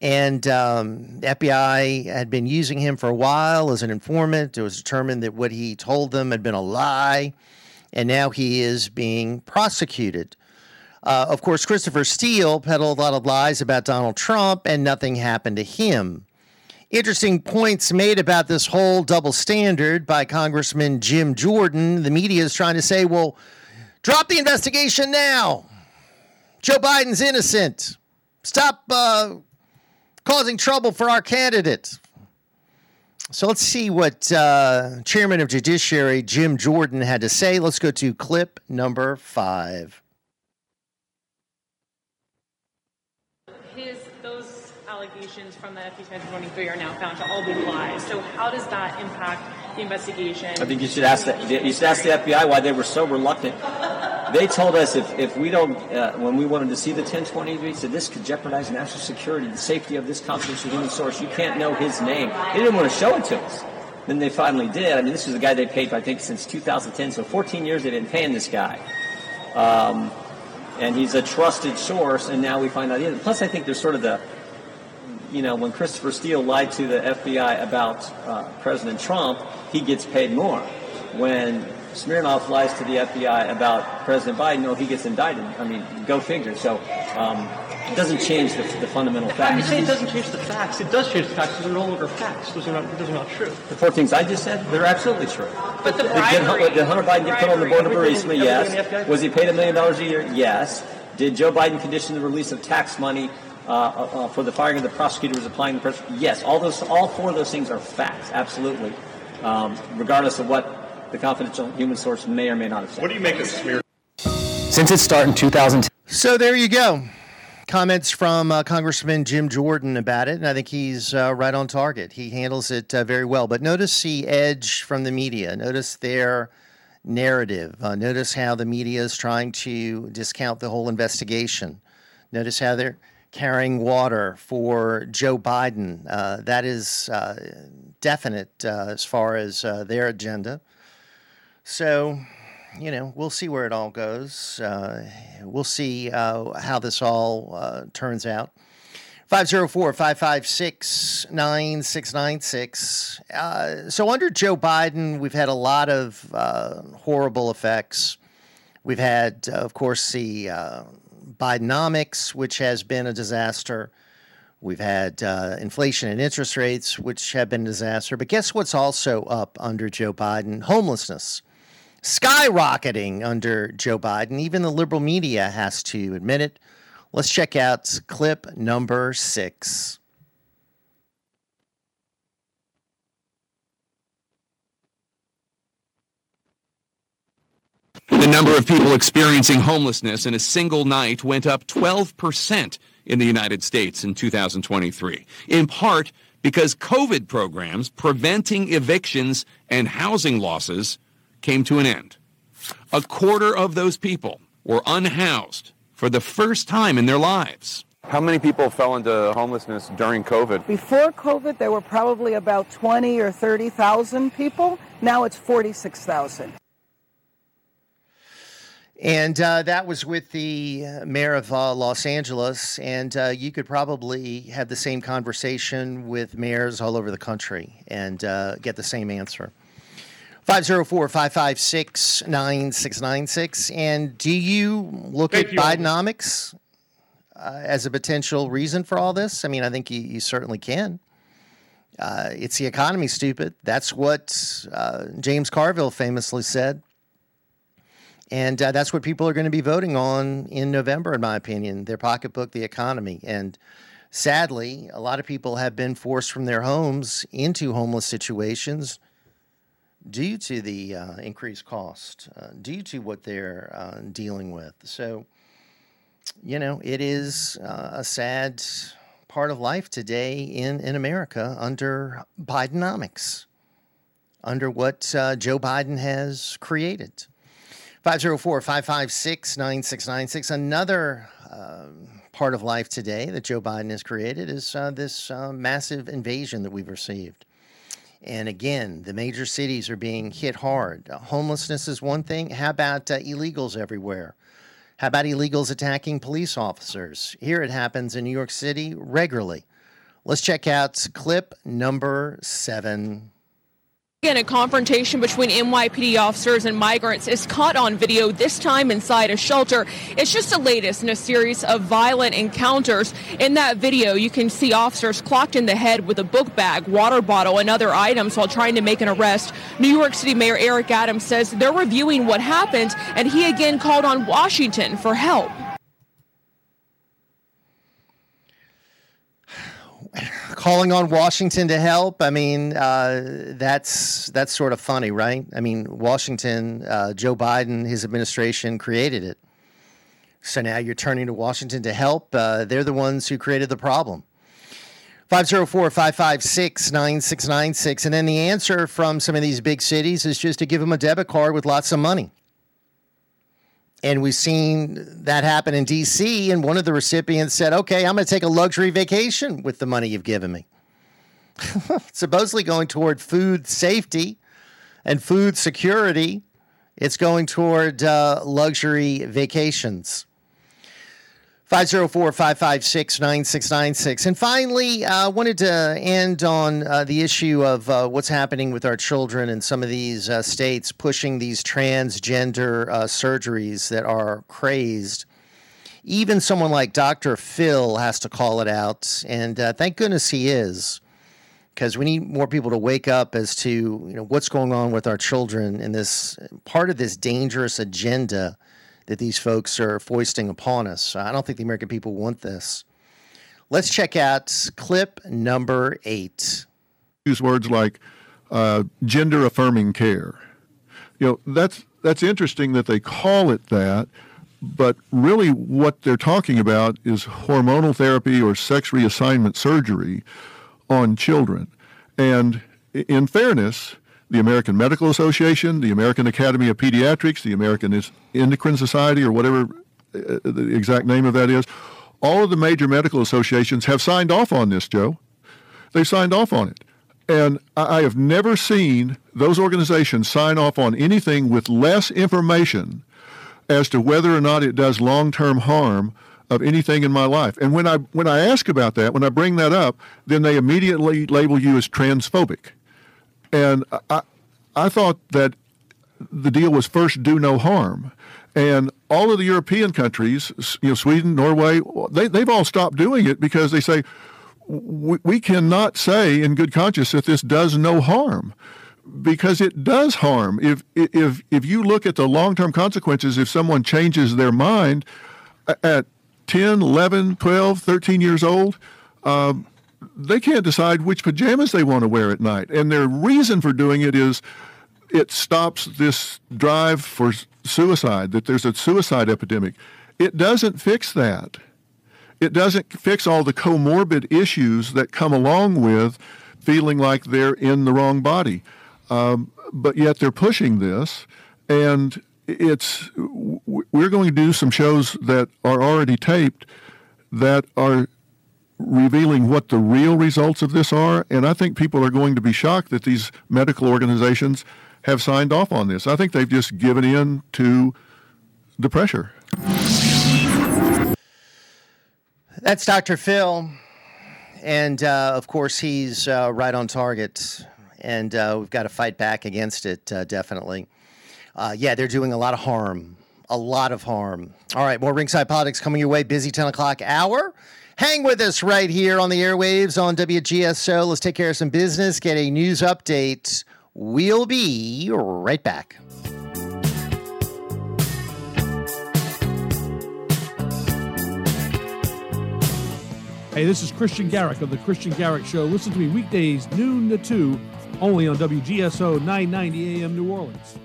And um, FBI had been using him for a while as an informant. It was determined that what he told them had been a lie, and now he is being prosecuted. Uh, of course, Christopher Steele peddled a lot of lies about Donald Trump, and nothing happened to him interesting points made about this whole double standard by Congressman Jim Jordan. The media is trying to say, well, drop the investigation now. Joe Biden's innocent. Stop uh, causing trouble for our candidate. So let's see what uh, Chairman of Judiciary Jim Jordan had to say. Let's go to clip number five. The FB 2023 are now found to all be lies. So how does that impact the investigation? I think you should ask the, you should ask the FBI why they were so reluctant they told us if, if we don't, uh, when we wanted to see the 1020, they said this could jeopardize national security, the safety of this confidential human source. You can't know his name. They didn't want to show it to us. Then they finally did. I mean, this is a guy they paid, I think, since 2010. So 14 years they've been paying this guy. Um, and he's a trusted source, and now we find out. Plus, I think there's sort of the, you know, when Christopher Steele lied to the FBI about uh, President Trump, he gets paid more. When Smirnov lies to the FBI about President Biden, no, he gets indicted. I mean, go figure. So um, it doesn't change the, the fundamental facts. You say it doesn't change the facts. It does change the facts. Those are no longer facts. Those are not, those are not true. The four things I just said, they're absolutely true. But the Did, bribery, did, did Hunter Biden get put on the board of Burisma? everything- everything in the Yes. Was he paid a million dollars a year? Yes. Did Joe Biden condition the release of tax money uh, uh, for the firing of the prosecutor who was applying the pressure? Yes. All those, all four of those things are facts, absolutely, um, regardless of what the confidential human source may or may not have said. What do you make of smear? Since its start in 2010. So there you go. Comments from uh, Congressman Jim Jordan about it, and I think he's uh, right on target. He handles it uh, very well. But notice the edge from the media. Notice their narrative. Uh, notice how the media is trying to discount the whole investigation. Notice how they're carrying water for Joe Biden. Uh, that is uh, definite uh, as far as uh, their agenda. So, you know, we'll see where it all goes. Uh, we'll see uh, how this all turns out. 504 556 9696. Uh, So, under Joe Biden, we've had a lot of horrible effects. We've had, of course, the Bidenomics, which has been a disaster. We've had uh, inflation and interest rates, which have been a disaster. But guess what's also up under Joe Biden? Homelessness skyrocketing under Joe Biden. Even the liberal media has to admit it. Let's check out clip number six. The number of people experiencing homelessness in a single night went up 12% in the United States in 2023, in part because COVID programs preventing evictions and housing losses came to an end. A quarter of those people were unhoused for the first time in their lives. How many people fell into homelessness during COVID? Before COVID, there were probably about 20 or 30,000 people. Now it's 46,000. And uh, that was with the uh, mayor of uh, Los Angeles. And uh, you could probably have the same conversation with mayors all over the country and uh, get the same answer. 504 556 9696. And do you look Thank at you, Bidenomics uh, as a potential reason for all this? I mean, I think you, you certainly can. Uh, it's the economy, stupid. That's what uh, James Carville famously said. And uh, that's what people are going to be voting on in November, in my opinion their pocketbook, the economy. And sadly, a lot of people have been forced from their homes into homeless situations due to the uh, increased cost, uh, due to what they're uh, dealing with. So, you know, it is uh, a sad part of life today in, in America under Bidenomics, under what uh, Joe Biden has created. 504 556 9696. Another um, part of life today that Joe Biden has created is uh, this uh, massive invasion that we've received. And again, the major cities are being hit hard. Uh, homelessness is one thing. How about uh, illegals everywhere? How about illegals attacking police officers? Here it happens in New York City regularly. Let's check out clip number seven. Again, a confrontation between NYPD officers and migrants is caught on video, this time inside a shelter. It's just the latest in a series of violent encounters. In that video, you can see officers clocked in the head with a book bag, water bottle, and other items while trying to make an arrest. New York City Mayor Eric Adams says they're reviewing what happened, and he again called on Washington for help. Calling on Washington to help. I mean, uh, that's that's sort of funny, right? I mean, Washington, uh, Joe Biden, his administration created it. So now you're turning to Washington to help. Uh, they're the ones who created the problem. 504 556 9696. And then the answer from some of these big cities is just to give them a debit card with lots of money. And we've seen that happen in DC. And one of the recipients said, okay, I'm going to take a luxury vacation with the money you've given me. Supposedly going toward food safety and food security. It's going toward uh, luxury vacations. 504 556 9696. And finally, I uh, wanted to end on uh, the issue of uh, what's happening with our children in some of these uh, states pushing these transgender uh, surgeries that are crazed. Even someone like Dr. Phil has to call it out. And uh, thank goodness he is, because we need more people to wake up as to you know, what's going on with our children in this part of this dangerous agenda that these folks are foisting upon us. I don't think the American people want this. Let's check out clip number eight. Use words like uh, gender affirming care. You know, that's, that's interesting that they call it that, but really what they're talking about is hormonal therapy or sex reassignment surgery on children. And in fairness, the American Medical Association, the American Academy of Pediatrics, the American Endocrine Society, or whatever uh, the exact name of that is, all of the major medical associations have signed off on this, Joe. They signed off on it. And I have never seen those organizations sign off on anything with less information as to whether or not it does long-term harm of anything in my life. And when I when I ask about that, when I bring that up, then they immediately label you as transphobic. And I, I thought that the deal was first do no harm. And all of the European countries, you know, Sweden, Norway, they, they've all stopped doing it because they say, we, we cannot say in good conscience that this does no harm because it does harm. If, if, if you look at the long-term consequences, if someone changes their mind at 10, 11, 12, 13 years old, um, they can't decide which pajamas they want to wear at night. And their reason for doing it is it stops this drive for suicide, that there's a suicide epidemic. It doesn't fix that. It doesn't fix all the comorbid issues that come along with feeling like they're in the wrong body. Um, but yet they're pushing this, and it's we're going to do some shows that are already taped that are revealing what the real results of this are. And I think people are going to be shocked that these medical organizations have signed off on this. I think they've just given in to the pressure. That's Dr. Phil. And uh, of course, he's uh, right on target. And uh, we've got to fight back against it, uh, definitely. Uh, yeah, they're doing a lot of harm. A lot of harm. All right, more Ringside Politics coming your way. Busy 10 o'clock hour. Hang with us right here on the airwaves on WGSO. Let's take care of some business, get a news update. We'll be right back. Hey, this is Christian Garrick of The Christian Garrick Show. Listen to me weekdays, noon to 2, only on WGSO 990 AM New Orleans.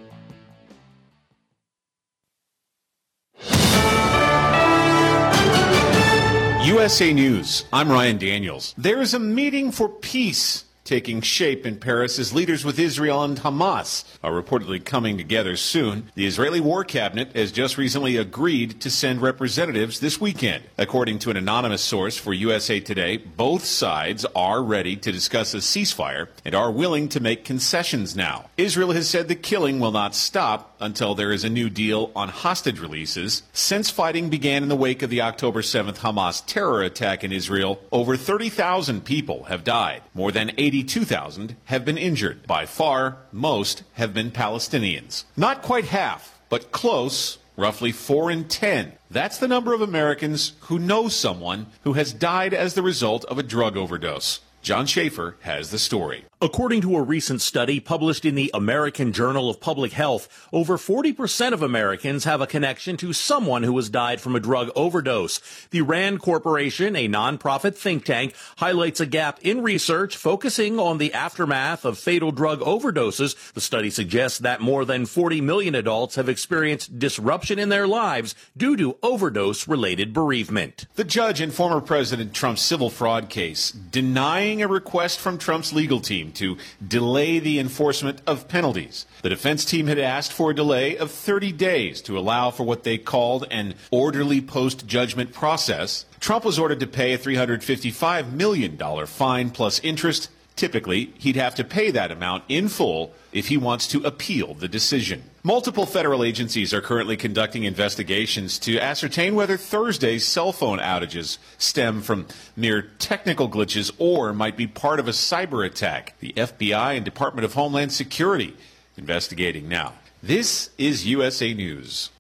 USA News, I'm Ryan Daniels. There is a meeting for peace taking shape in Paris as leaders with Israel and Hamas are reportedly coming together soon. The Israeli War Cabinet has just recently agreed to send representatives this weekend. According to an anonymous source for USA Today, both sides are ready to discuss a ceasefire and are willing to make concessions now. Israel has said the killing will not stop until there is a new deal on hostage releases. Since fighting began in the wake of the October 7th Hamas terror attack in Israel, over 30,000 people have died. More than 80 82,000 have been injured. By far, most have been Palestinians. Not quite half, but close, roughly 4 in 10. That's the number of Americans who know someone who has died as the result of a drug overdose. John Schaefer has the story. According to a recent study published in the American Journal of Public Health, over 40% of Americans have a connection to someone who has died from a drug overdose. The RAND Corporation, a nonprofit think tank, highlights a gap in research focusing on the aftermath of fatal drug overdoses. The study suggests that more than 40 million adults have experienced disruption in their lives due to overdose related bereavement. The judge in former President Trump's civil fraud case denying a request from Trump's legal team to delay the enforcement of penalties. The defense team had asked for a delay of 30 days to allow for what they called an orderly post judgment process. Trump was ordered to pay a $355 million fine plus interest. Typically, he'd have to pay that amount in full if he wants to appeal the decision. Multiple federal agencies are currently conducting investigations to ascertain whether Thursday's cell phone outages stem from mere technical glitches or might be part of a cyber attack. The FBI and Department of Homeland Security investigating now. This is USA News.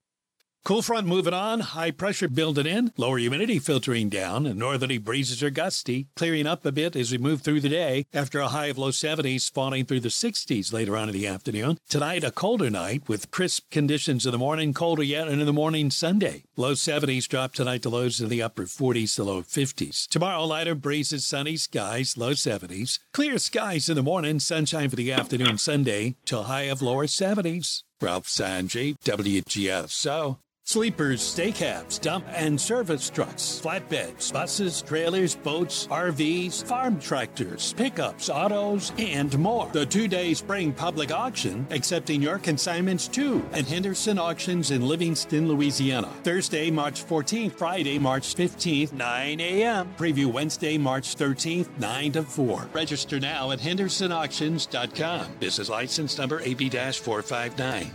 Cool front moving on, high pressure building in, lower humidity filtering down, and northerly breezes are gusty, clearing up a bit as we move through the day after a high of low 70s falling through the 60s later on in the afternoon. Tonight, a colder night with crisp conditions in the morning, colder yet, and in the morning Sunday. Low 70s drop tonight to lows in the upper 40s to low 50s. Tomorrow, lighter breezes, sunny skies, low 70s. Clear skies in the morning, sunshine for the afternoon Sunday, till high of lower 70s. Ralph Sanjay, Sanji, WGSO. Sleepers, stay cabs, dump and service trucks, flatbeds, buses, trailers, boats, RVs, farm tractors, pickups, autos, and more. The two day spring public auction accepting your consignments too at Henderson Auctions in Livingston, Louisiana. Thursday, March 14th, Friday, March 15th, 9 a.m. Preview Wednesday, March 13th, 9 to 4. Register now at hendersonauctions.com. Business license number AB 459.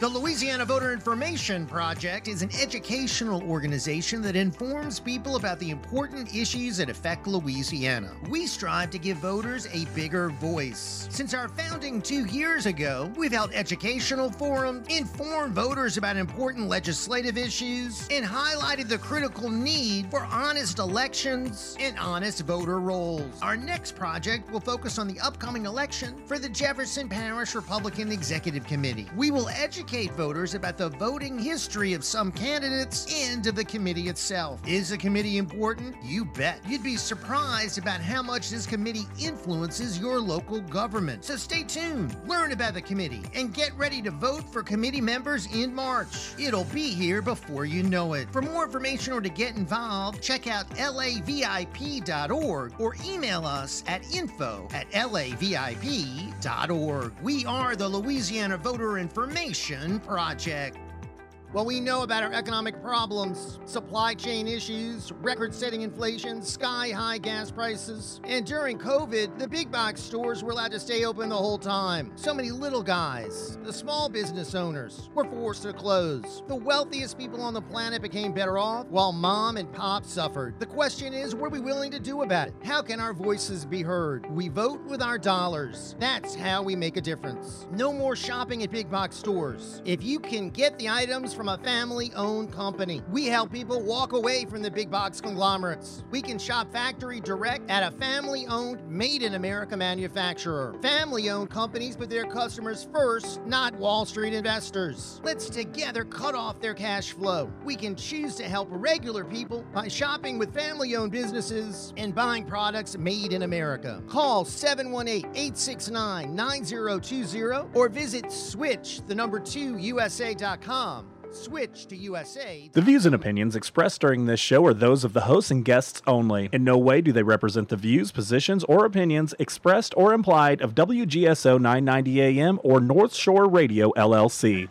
The Louisiana Voter Information Project is an educational organization that informs people about the important issues that affect Louisiana. We strive to give voters a bigger voice. Since our founding two years ago, we've held educational forums, informed voters about important legislative issues, and highlighted the critical need for honest elections and honest voter rolls. Our next project will focus on the upcoming election for the Jefferson Parish Republican Executive Committee. We will educate voters about the voting history of some candidates and of the committee itself. Is the committee important? You bet. You'd be surprised about how much this committee influences your local government. So stay tuned, learn about the committee, and get ready to vote for committee members in March. It'll be here before you know it. For more information or to get involved, check out lavip.org or email us at info at lavip.org. We are the Louisiana Voter Information Project. Well, we know about our economic problems, supply chain issues, record setting inflation, sky high gas prices. And during COVID, the big box stores were allowed to stay open the whole time. So many little guys, the small business owners, were forced to close. The wealthiest people on the planet became better off, while mom and pop suffered. The question is, what are we willing to do about it? How can our voices be heard? We vote with our dollars. That's how we make a difference. No more shopping at big box stores. If you can get the items from a family owned company, we help people walk away from the big box conglomerates. We can shop factory direct at a family owned, made in America manufacturer. Family owned companies put their customers first, not Wall Street investors. Let's together cut off their cash flow. We can choose to help regular people by shopping with family owned businesses and buying products made in America. Call 718 869 9020 or visit switch the number 2 USA.com. Switch to USA. The views and opinions expressed during this show are those of the hosts and guests only. In no way do they represent the views, positions, or opinions expressed or implied of WGSO 990 AM or North Shore Radio LLC.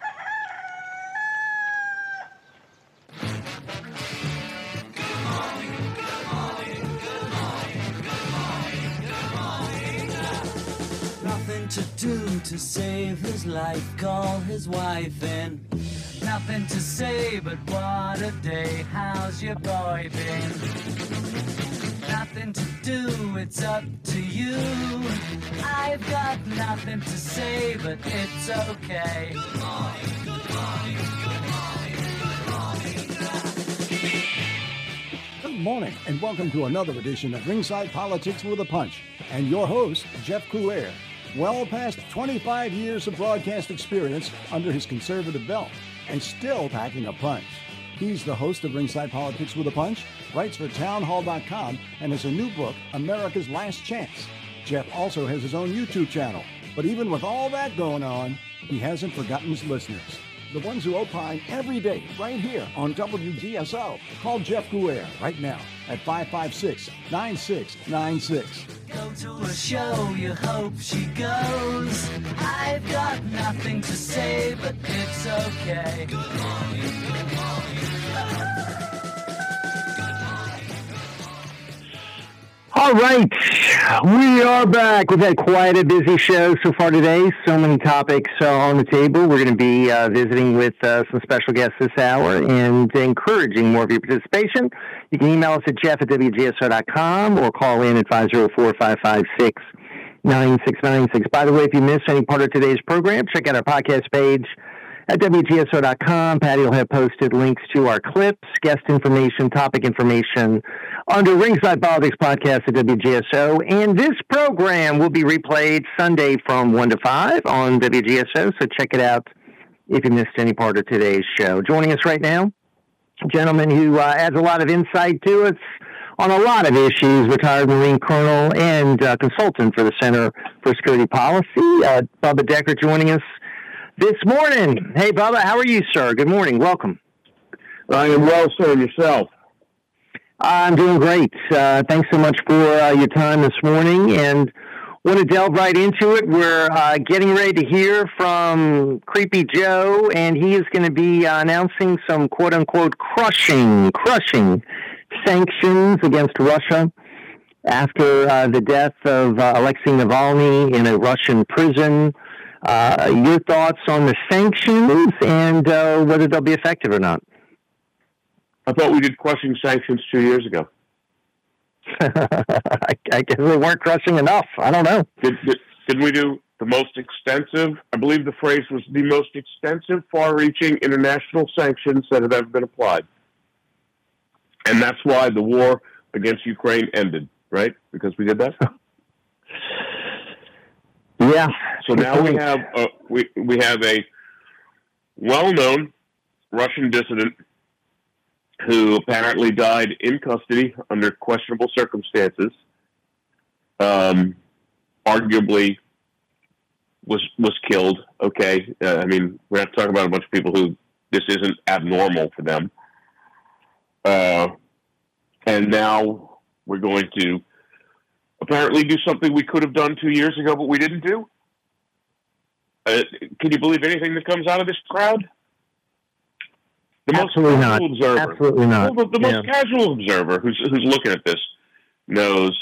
To do to save his life, call his wife and nothing to say but what a day, how's your boy been? Nothing to do, it's up to you. I've got nothing to say, but it's okay. Good morning, and welcome to another edition of Ringside Politics with a Punch. And your host, Jeff Crouere. Well past 25 years of broadcast experience under his conservative belt, and still packing a punch. He's the host of Ringside Politics with a Punch, writes for townhall.com, and has a new book, America's Last Chance. Jeff also has his own YouTube channel, but even with all that going on, he hasn't forgotten his listeners. The ones who opine every day, right here on WGSO. Call Jeff Crouere right now at 556 9696. Go to a show, you hope she goes. I've got nothing to say, but it's okay. All right, we are back. We've had quite a busy show so far today. So many topics uh, on the table. We're going to be uh, visiting with uh, some special guests this hour and encouraging more of your participation. You can email us at jeff at wgso.com or call in at 504 556 9696. By the way, if you missed any part of today's program, check out our podcast page at WGSO.com. Patty will have posted links to our clips, guest information, topic information under Ringside Politics Podcast at WGSO. And this program will be replayed Sunday from 1 to 5 on WGSO. So check it out if you missed any part of today's show. Joining us right now, gentleman who uh, adds a lot of insight to us on a lot of issues, retired Marine Colonel and uh, consultant for the Center for Security Policy. Uh, Bubba Deckert joining us this morning. Hey, Bubba, how are you, sir? Good morning. Welcome. I am well, sir. Yourself? I'm doing great. Uh, thanks so much for uh, your time this morning. And want to delve right into it. We're uh, getting ready to hear from Creepy Joe, and he is going to be uh, announcing some quote unquote crushing, crushing sanctions against Russia after uh, the death of uh, Alexei Navalny in a Russian prison. Your thoughts on the sanctions and whether they'll be effective or not? I thought we did crushing sanctions two years ago. I, I guess they weren't crushing enough. I don't know. Did, did, did we do the most extensive? I believe the phrase was the most extensive, far-reaching international sanctions that have ever been applied, and that's why the war against Ukraine ended. Right? Because we did that. Yeah. So now we have a, we we have a well-known Russian dissident who apparently died in custody under questionable circumstances. Um, arguably was was killed. Okay, uh, I mean we're not talking about a bunch of people who this isn't abnormal for them. Uh, and now we're going to apparently do something we could have done two years ago, but we didn't do. Uh, can you believe anything that comes out of this crowd? The most Absolutely not. casual observer, Absolutely not. Well, the, the most casual observer who's who's looking at this knows.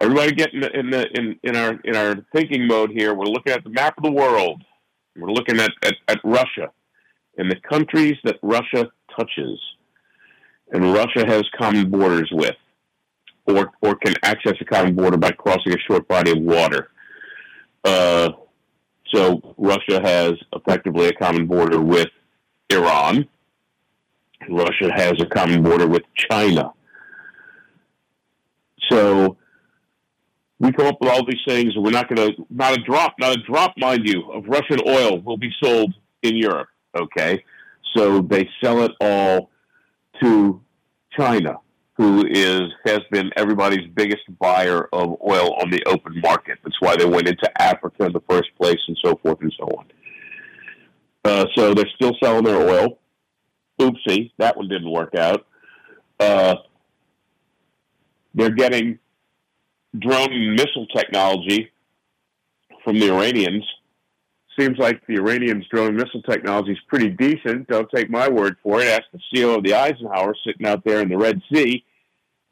Everybody get in the, in the in in our in our thinking mode here. We're looking at the map of the world. We're looking at, at, at Russia and the countries that Russia touches, and Russia has common borders with or or can access a common border by crossing a short body of water. Uh, so Russia has effectively a common border with Iran. Russia has a common border with China. So we come up with all these things, and we're not going to not a drop, not a drop, mind you, of Russian oil will be sold in Europe. Okay, so they sell it all to China who is has been everybody's biggest buyer of oil on the open market. That's why they went into Africa in the first place, and so forth and so on. Uh, so they're still selling their oil. Oopsie, that one didn't work out. Uh, they're getting drone and missile technology from the Iranians. Seems like the Iranians' drone missile technology is pretty decent. Don't take my word for it. Ask the CEO of the Eisenhower sitting out there in the Red Sea,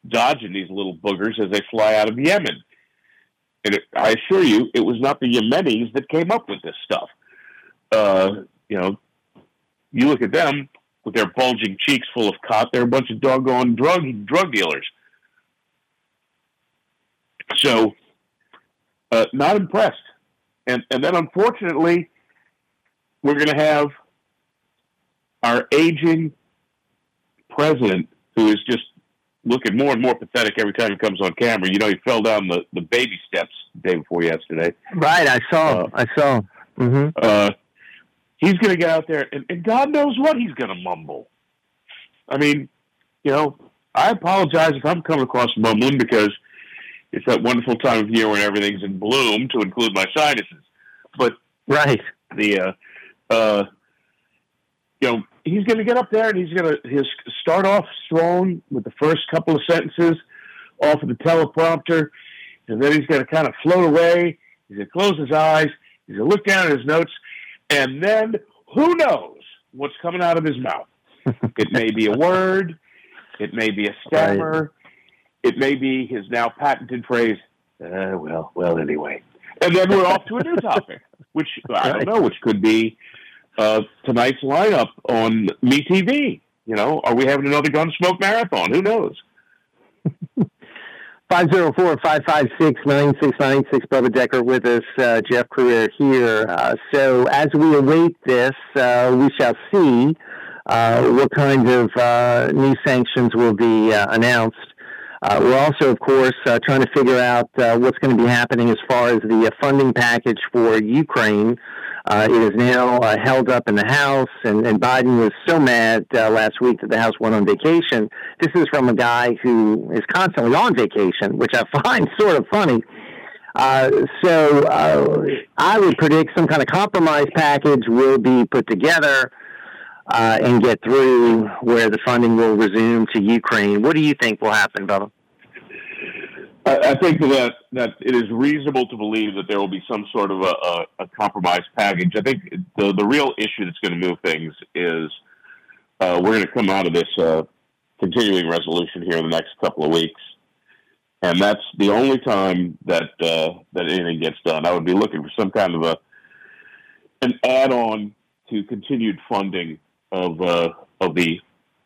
dodging these little boogers as they fly out of Yemen. And it, I assure you, it was not the Yemenis that came up with this stuff. Uh, you know, you look at them with their bulging cheeks full of khat; they're a bunch of doggone drug drug dealers. So, uh, not impressed. And and then unfortunately, we're going to have our aging president who is just looking more and more pathetic every time he comes on camera. You know, he fell down the, the baby steps the day before yesterday. Right, I saw. Uh, I saw. hmm Uh, he's going to get out there, and, and God knows what he's going to mumble. I mean, you know, I apologize if I'm coming across mumbling because it's that wonderful time of year when everything's in bloom, to include my sinuses. But right, the uh, uh, you know, he's going to get up there and he's going to his start off strong with the first couple of sentences off of the teleprompter, and then he's going to kind of float away. He's going to close his eyes. He's going to look down at his notes, and then who knows what's coming out of his mouth? it may be a word. It may be a stammer. It may be his now patented phrase. Uh, well, well, anyway. And then we're off to a new topic, which I don't know, which could be uh, tonight's lineup on MeTV. You know, are we having another Gunsmoke marathon? Who knows? 504-556-9696. Bubba Deckert with us, uh, Jeff Crouere here. Uh, so as we await this, uh, we shall see uh, what kind of uh, new sanctions will be uh, announced. we're also, of course, trying to figure out what's going to be happening as far as the funding package for Ukraine. Uh, it is now uh, held up in the House, and, and Biden was so mad uh, last week that the House went on vacation. This is from a guy who is constantly on vacation, which I find sort of funny. Uh, so uh, I would predict some kind of compromise package will be put together uh, and get through where the funding will resume to Ukraine. What do you think will happen, Bubba? I, think that that it is reasonable to believe that there will be some sort of a, a, a compromise package. I think the the real issue that's going to move things is uh, we're going to come out of this uh, continuing resolution here in the next couple of weeks, and that's the only time that uh, that anything gets done. I would be looking for some kind of a an add-on to continued funding of uh, of the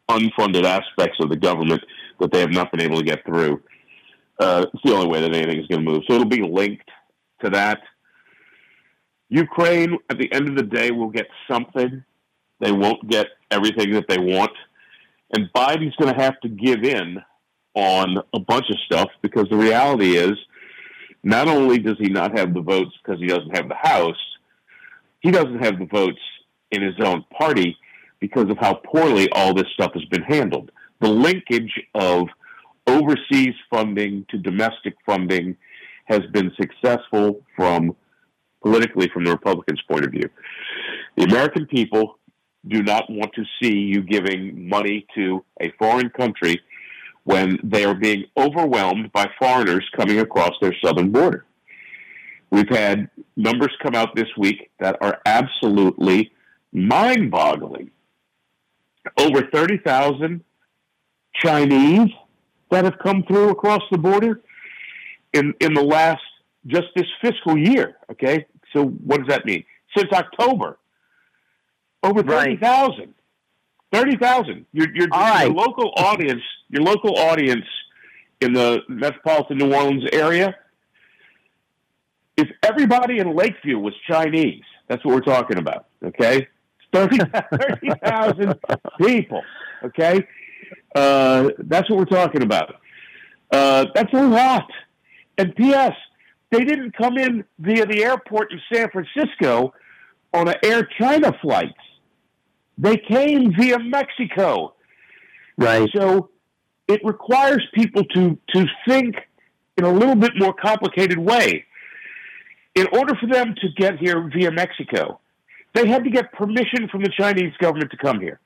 unfunded aspects of the government that they have not been able to get through. Uh, it's the only way that anything is going to move. So it'll be linked to that. Ukraine, at the end of the day, will get something. They won't get everything that they want. And Biden's going to have to give in on a bunch of stuff because the reality is not only does he not have the votes because he doesn't have the House, he doesn't have the votes in his own party because of how poorly all this stuff has been handled. The linkage of overseas funding to domestic funding has been successful from politically from the Republicans' point of view. The American people do not want to see you giving money to a foreign country when they are being overwhelmed by foreigners coming across their southern border. We've had numbers come out this week that are absolutely mind boggling. Over 30,000 Chinese that have come through across the border in in the last just this fiscal year. Okay, so what does that mean? Since October, over thirty thousand. Right. Thirty thousand. Your your, your local audience, your local audience in the metropolitan New Orleans area. If everybody in Lakeview was Chinese, that's what we're talking about. Okay, 30,000 people. Okay, uh, that's what we're talking about. Uh, that's a lot. And P.S. They didn't come in via the airport in San Francisco on an Air China flight. They came via Mexico. Right. So it requires people to, to think in a little bit more complicated way. In order for them to get here via Mexico, they had to get permission from the Chinese government to come here.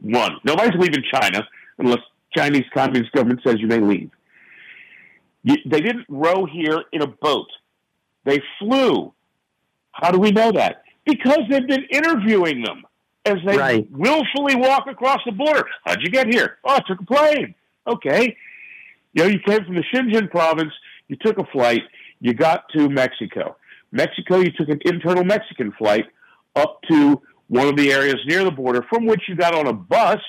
One, nobody's leaving China unless Chinese Communist government says you may leave. You, they didn't row here in a boat. They flew. How do we know that? Because they've been interviewing them as they right. willfully walk across the border. How'd you get here? Oh, I took a plane. Okay. You know, you came from the Shenzhen province, you took a flight, you got to Mexico. Mexico, you took an internal Mexican flight up to one of the areas near the border from which you got on a bus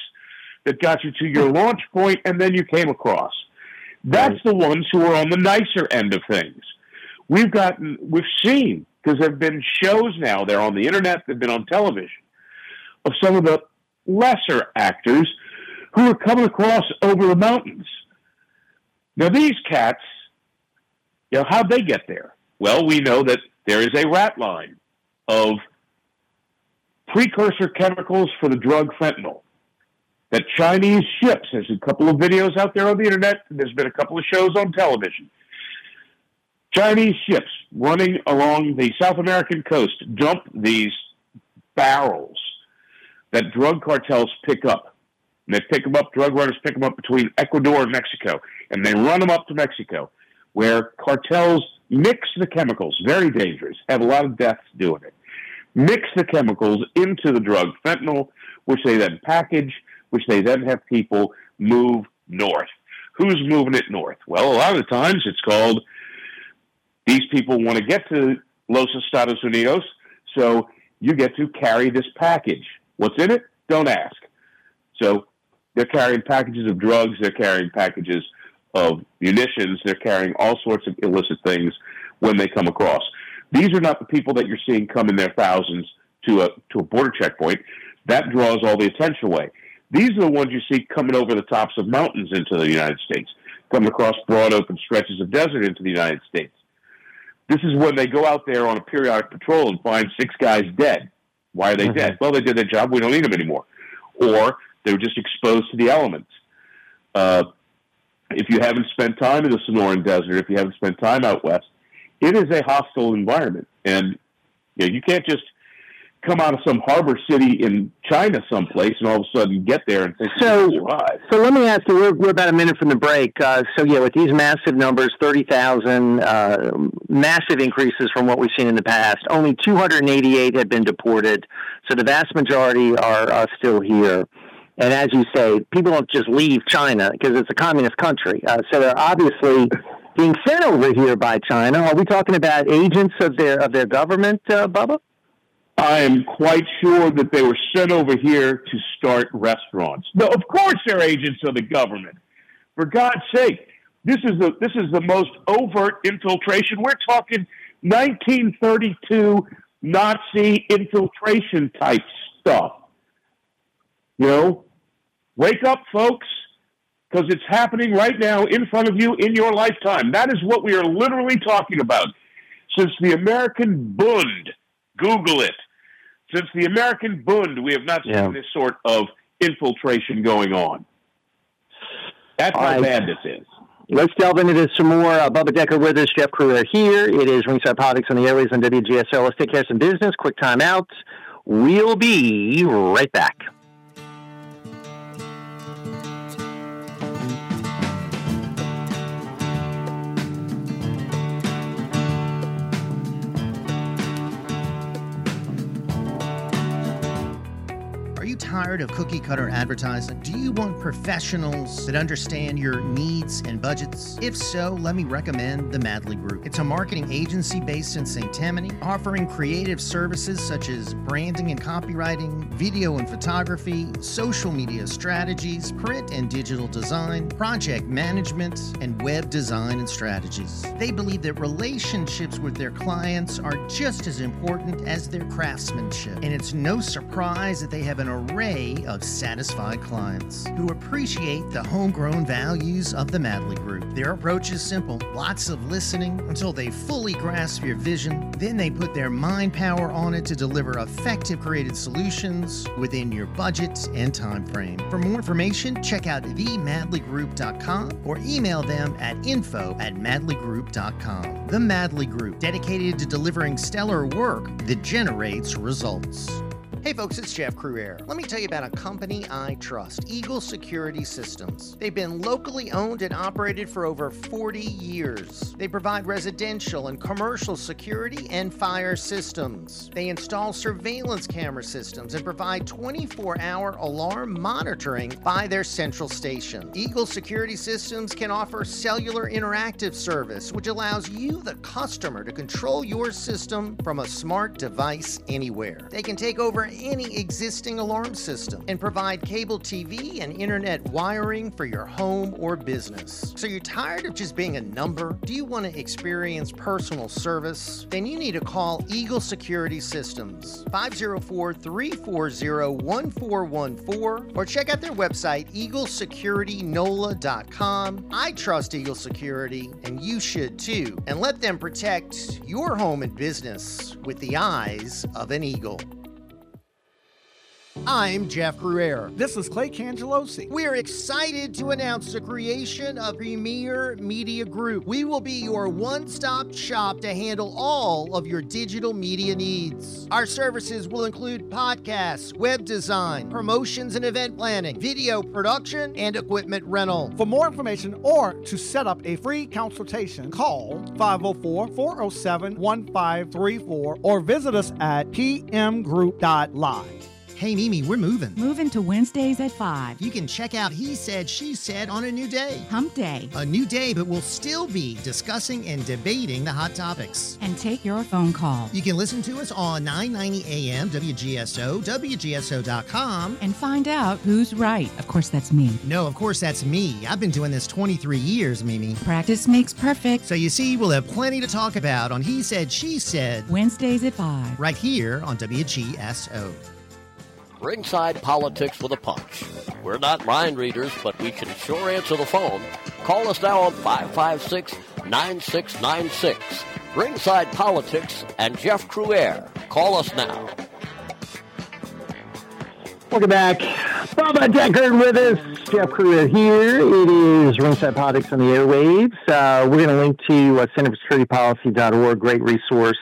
that got you to your launch point and then you came across. That's the ones who are on the nicer end of things. We've gotten, we've seen, because there have been shows now, they're on the internet, they've been on television, of some of the lesser actors who are coming across over the mountains. Now, these cats, you know, how'd they get there? Well, we know that there is a rat line of precursor chemicals for the drug fentanyl. That Chinese ships, there's a couple of videos out there on the internet, there's been a couple of shows on television. Chinese ships running along the South American coast dump these barrels that drug cartels pick up. And they pick them up, drug runners pick them up between Ecuador and Mexico, and they run them up to Mexico. where cartels mix the chemicals, very dangerous, have a lot of deaths doing it, mix the chemicals into the drug fentanyl, which they then package, which they then have people move north. Who's moving it north? Well, a lot of the times it's called these people want to get to Los Estados Unidos, so you get to carry this package. What's in it? Don't ask. So they're carrying packages of drugs, they're carrying packages of munitions, they're carrying all sorts of illicit things when they come across. These are not the people that you're seeing come in their thousands to a to a border checkpoint. That draws all the attention away. These are the ones you see coming over the tops of mountains into the United States, coming across broad open stretches of desert into the United States. This is when they go out there on a periodic patrol and find six guys dead. Why are they Mm-hmm. dead? Well, they did their job. We don't need them anymore. Or they were just exposed to the elements. Uh, if you haven't spent time in the Sonoran Desert, if you haven't spent time out west, it is a hostile environment, and you, know, you can't just come out of some harbor city in China someplace and all of a sudden get there and think So-. So let me ask you, we're, we're about a minute from the break. Uh, so, yeah, with these massive numbers, 30,000, uh, massive increases from what we've seen in the past, only 288 have been deported. So the vast majority are uh, still here. And as you say, people don't just leave China because it's a communist country. Uh, so they're obviously being sent over here by China. Are we talking about agents of their of their government, uh, Bubba? I am quite sure that they were sent over here to start restaurants. No, of course they're agents of the government. For God's sake, this is the this is the most overt infiltration. We're talking 1932 Nazi infiltration type stuff. You know, wake up, folks, because it's happening right now in front of you in your lifetime. That is what we are literally talking about. Since the American Bund, Google it. Since the American Bund, we have not seen Yeah. this sort of infiltration going on. That's how bad this is. Let's delve into this some more. Uh, Bubba Deckert with us, Jeff Crouere here. It is Ringside Politics on the Airways on WGSO. Let's take care of some business. Quick time out. We'll be right back. Tired of cookie cutter advertising? Do you want professionals that understand your needs and budgets? If so, let me recommend the Madley Group. It's a marketing agency based in St. Tammany, offering creative services such as branding and copywriting, video and photography, social media strategies, print and digital design, project management, and web design and strategies. They believe that relationships with their clients are just as important as their craftsmanship, and it's no surprise that they have an array of satisfied clients who appreciate the homegrown values of the Madley Group. Their approach is simple lots of listening until they fully grasp your vision. Then they put their mind power on it to deliver effective creative solutions within your budget and time frame. For more information, check out themadleygroup.com or email them at info at madleygroup.com. The Madley Group, dedicated to delivering stellar work that generates results. Hey folks, it's Jeff Crouere. Let me tell you about a company I trust, Eagle Security Systems. They've been locally owned and operated for over 40 years. They provide residential and commercial security and fire systems. They install surveillance camera systems and provide 24 hour alarm monitoring by their central station. Eagle Security Systems can offer cellular interactive service, which allows you, the customer, to control your system from a smart device anywhere. They can take over any existing alarm system and provide cable TV and internet wiring for your home or business. So you're tired of just being a number? Do you want to experience personal service? Then you need to call Eagle Security Systems 504 340 1414 or check out their website eaglesecuritynola.com. I trust Eagle Security and you should too. And let them protect your home and business with the eyes of an eagle. I'm Jeff Crouere. This is Clay Cangelosi. We're excited to announce the creation of Premier Media Group. We will be your one stop shop to handle all of your digital media needs. Our services will include podcasts, web design, promotions and event planning, video production, and equipment rental. For more information or to set up a free consultation, call 504 407 1534 or visit us at pmgroup.live. Hey, Mimi, we're moving. Moving to Wednesdays at 5. You can check out He Said, She Said on a new day. Hump Day. A new day, but we'll still be discussing and debating the hot topics. And take your phone call. You can listen to us on 990 AM WGSO, WGSO.com. And find out who's right. Of course, that's me. No, of course, that's me. I've been doing this 23 years, Mimi. Practice makes perfect. So you see, we'll have plenty to talk about on He Said, She Said. Wednesdays at 5. Right here on WGSO. Ringside Politics with a Punch. We're not mind readers, but we can sure answer the phone. Call us now on 556 9696. Ringside Politics and Jeff Crouere. Call us now. Welcome back. Bubba Deckert with us. Jeff Crouere here. It is Ringside Politics on the airwaves. Uh, we're going to link to uh, centerforsecuritypolicy.org, great resource.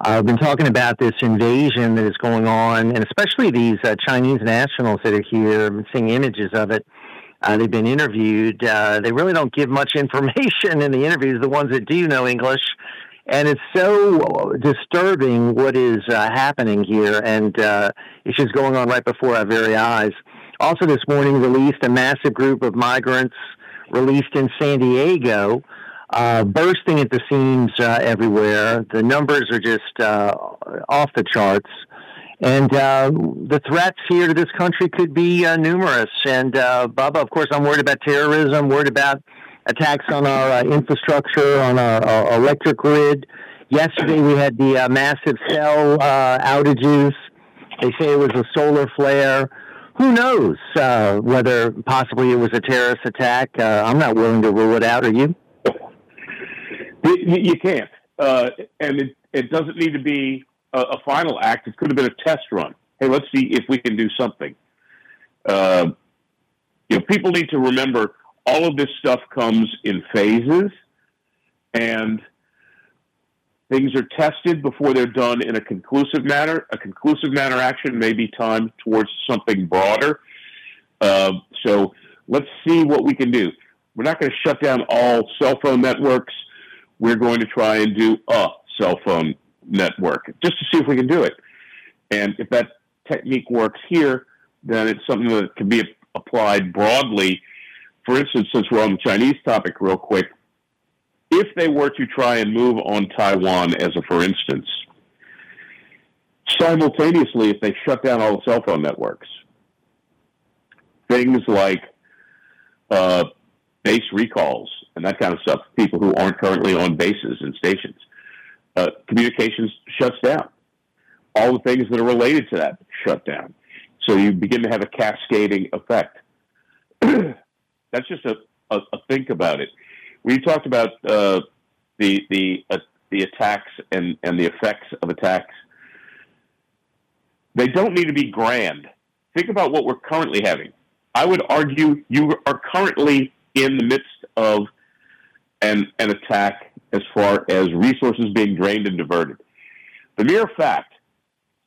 I've been talking about this invasion that is going on, and especially these uh, Chinese nationals that are here. I'm seeing images of it. Uh, they've been interviewed. Uh, they really don't give much information in the interviews, the ones that do know English. And it's so disturbing what is uh, happening here, and uh, it's just going on right before our very eyes. Also, this morning, released a massive group of migrants released in San Diego uh, bursting at the seams uh, everywhere. The numbers are just uh, off the charts. And uh, the threats here to this country could be uh, numerous. And, uh, Bubba, of course, I'm worried about terrorism, worried about attacks on our infrastructure, on our, our, electric grid. Yesterday, we had the massive cell outages. They say it was a solar flare who knows uh, whether possibly it was a terrorist attack? Uh, I'm not willing to rule it out. Are you? You, you can't, uh, and it, it doesn't need to be a, a, final act. It could have been a test run. Hey, let's see if we can do something. Uh, you know, people need to remember all of this stuff comes in phases, and things are tested before they're done in a conclusive manner. A conclusive manner action may be timed towards something broader. Uh, so let's see what we can do. We're not going to shut down all cell phone networks. We're going to try and do a cell phone network just to see if we can do it. And if that technique works here, then it's something that can be applied broadly. For instance, since we're on the Chinese topic, real quick, if they were to try and move on Taiwan, as a for instance, simultaneously, if they shut down all the cell phone networks, things like uh, base recalls and that kind of stuff, people who aren't currently on bases and stations. Uh, communications shuts down. All the things that are related to that shut down. So you begin to have a cascading effect. That's just a, a, a, think about it. We talked about uh, the the uh, the attacks and, and the effects of attacks. They don't need to be grand. Think about what we're currently having. I would argue you are currently in the midst of an, an attack as far as resources being drained and diverted. The mere fact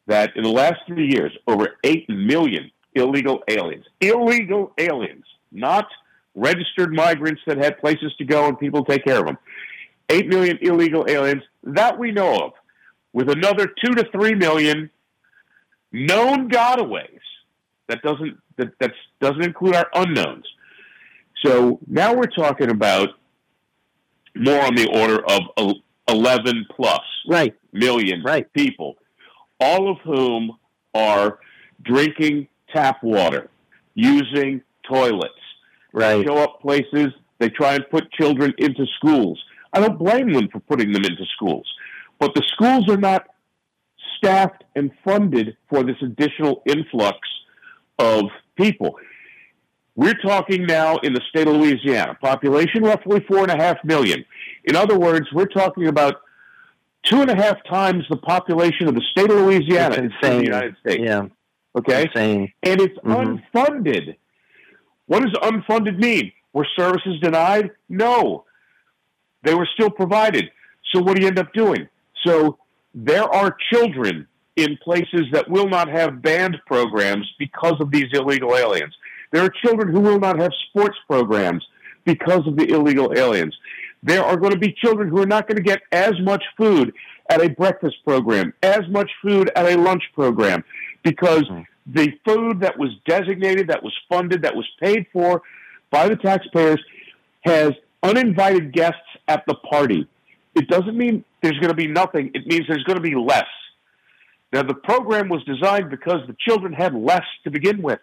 that in the last three years, over 8 million illegal aliens, illegal aliens, not registered migrants that had places to go and people take care of them, 8 million illegal aliens that we know of, with another 2 to 3 million known gotaways. That doesn't that that's, doesn't include our unknowns. So now we're talking about more on the order of 11 plus right. million right. people, all of whom are drinking tap water, using toilets. Right. Show up places, they try and put children into schools. I don't blame them for putting them into schools, but the schools are not staffed and funded for this additional influx of people. We're talking now in the state of Louisiana, population roughly four and a half million. In other words, we're talking about two and a half times the population of the state of Louisiana in the United States. Yeah. Okay, Insane. and it's Mhm. unfunded. What does unfunded mean? Were services denied? No, they were still provided. So what do you end up doing? So there are children in places that will not have band programs because of these illegal aliens. There are children who will not have sports programs because of the illegal aliens. There are going to be children who are not going to get as much food at a breakfast program, as much food at a lunch program, because mm-hmm. the food that was designated, that was funded, that was paid for by the taxpayers has uninvited guests at the party. It doesn't mean there's going to be nothing. It means there's going to be less. Now, the program was designed because the children had less to begin with.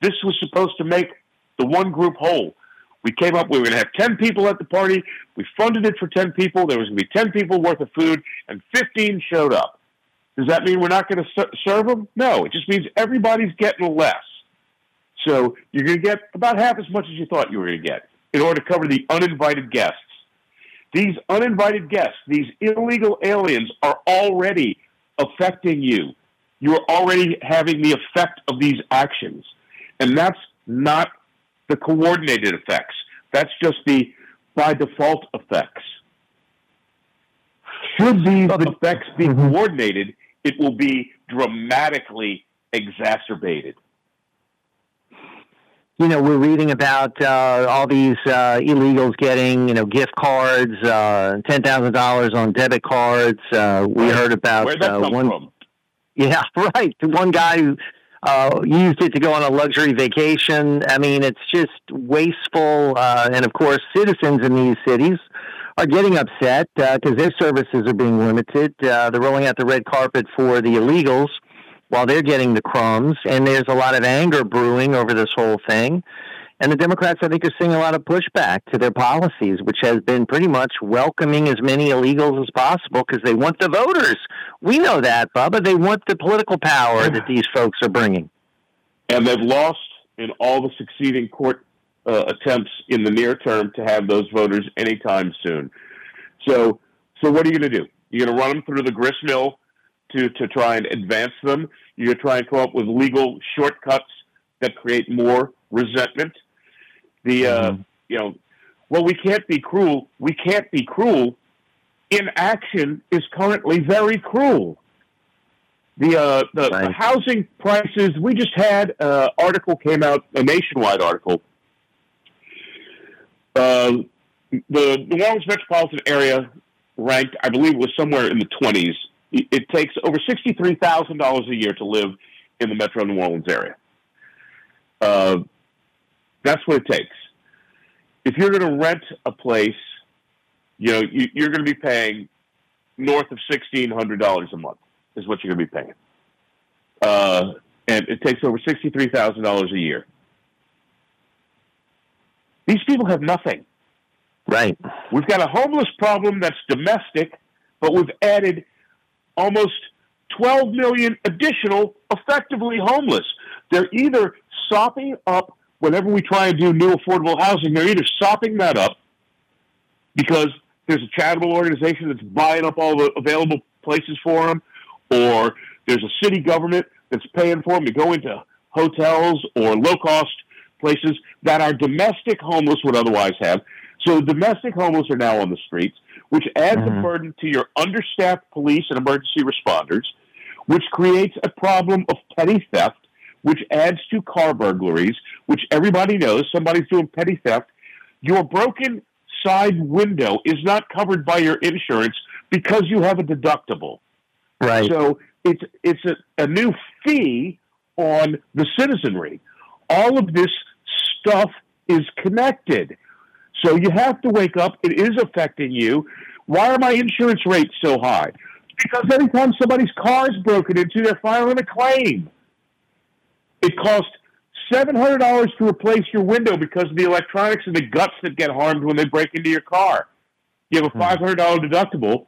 This was supposed to make the one group whole. We came up, we were going to have 10 people at the party. We funded it for 10 people. There was going to be 10 people worth of food, and 15 showed up. Does that mean we're not going to serve them? No, it just means everybody's getting less. So you're going to get about half as much as you thought you were going to get in order to cover the uninvited guests. These uninvited guests, these illegal aliens, are already affecting you. You are already having the effect of these actions. And that's not the coordinated effects. That's just the by default effects. Should these effects be coordinated, it will be dramatically exacerbated. you know, we're reading about uh, all these uh, illegals getting, you know, gift cards, uh, ten thousand dollars on debit cards. Uh, we heard about uh, come one. from? Yeah, right. The One guy who uh, used it to go on a luxury vacation. I mean, it's just wasteful. Uh, and of course, citizens in these cities are getting upset because their services are being limited. Uh, they're rolling out the red carpet for the illegals while they're getting the crumbs. And there's a lot of anger brewing over this whole thing. And the Democrats, I think, are seeing a lot of pushback to their policies, which has been pretty much welcoming as many illegals as possible because they want the voters. We know that, Bubba. They want the political power that these folks are bringing. And they've lost in all the succeeding court uh, attempts in the near term to have those voters anytime soon. So, so what are you going to do? You're going to run them through the grist mill to, to try and advance them. You're going to try and come up with legal shortcuts that create more resentment. The uh, you know, well, we can't be cruel. We can't be cruel. Inaction is currently very cruel. The uh, the, the housing prices. We just had an article came out, a nationwide article. Uh, the New Orleans metropolitan area ranked, I believe, it was somewhere in the twenties. It it takes over sixty three thousand dollars a year to live in the Metro New Orleans area. That's what it takes. If you're going to rent a place, you know you, you're going to be paying north of sixteen hundred dollars a month is what you're going to be paying, uh, and it takes over sixty three thousand dollars a year. These people have nothing. Right. We've got a homeless problem that's domestic, but we've added almost 12 million additional effectively homeless. They're either sopping up whenever we try and do new affordable housing, they're either sopping that up because there's a charitable organization that's buying up all the available places for them, or there's a city government that's paying for them to go into hotels or low cost places that our domestic homeless would otherwise have. So domestic homeless are now on the streets, which adds a mm-hmm. burden to your understaffed police and emergency responders, which creates a problem of petty theft, which adds to car burglaries, which everybody knows somebody's doing petty theft. Your broken side window is not covered by your insurance because you have a deductible. Right. So it's it's a, a new fee on the citizenry. All of this stuff is connected. So you have to wake up. It is affecting you. Why are my insurance rates so high? Because every time somebody's car is broken into, they're filing a claim. It costs seven hundred dollars to replace your window because of the electronics and the guts that get harmed when they break into your car. You have a five hundred dollar deductible.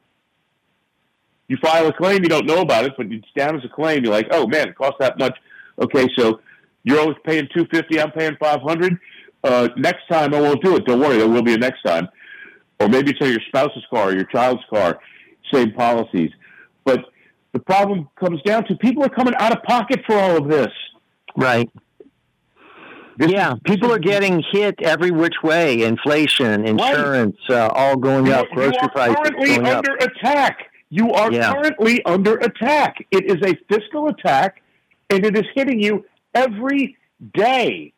You file a claim, you don't know about it, but it's down as a claim. You're like, oh man, it costs that much. Okay, so you're always paying two fifty. I'm paying five hundred. Uh, next time I won't do it. Don't worry, there will be a next time. Or maybe it's on your spouse's car or your child's car. Same policies, but the problem comes down to people are coming out of pocket for all of this. Right. yeah, people are getting hit every which way. Inflation, insurance, uh, all going You, up. you Grocery are prices currently going up. under attack. You are Yeah. currently under attack. It is a fiscal attack, and it is hitting you every day.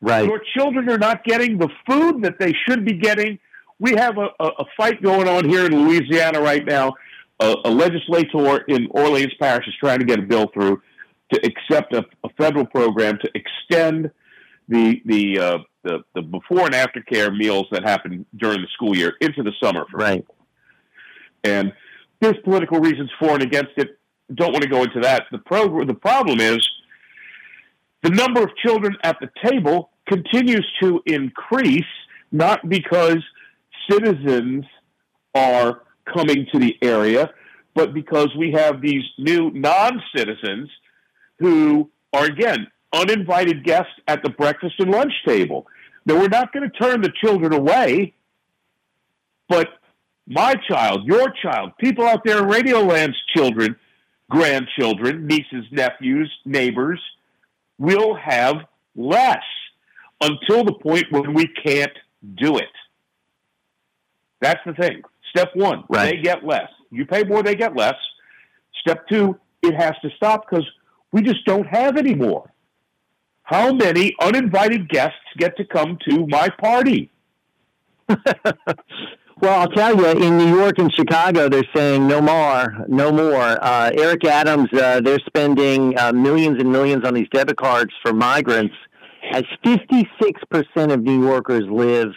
Right. Your children are not getting the food that they should be getting. We have a, a, a fight going on here in Louisiana right now. A, a legislator in Orleans Parish is trying to get a bill through to accept a, a federal program to extend the the, uh, the the before and after care meals that happen during the school year into the summer. For right. And there's political reasons for and against it. Don't want to go into that. The pro- the problem is the number of children at the table continues to increase, not because citizens are coming to the area, but because we have these new non citizens who are, again, uninvited guests at the breakfast and lunch table. Now, we're not going to turn the children away, but my child, your child, people out there in Radioland's children, grandchildren, nieces, nephews, neighbors, will have less until the point when we can't do it. That's the thing. Step one, Right. they get less. You pay more, they get less. Step two, it has to stop because we just don't have any more. How many uninvited guests get to come to my party? Well, I'll tell you, in New York and Chicago, they're saying no more, no more. Uh, Eric Adams, uh, they're spending uh, millions and millions on these debit cards for migrants, as 56% of New Yorkers live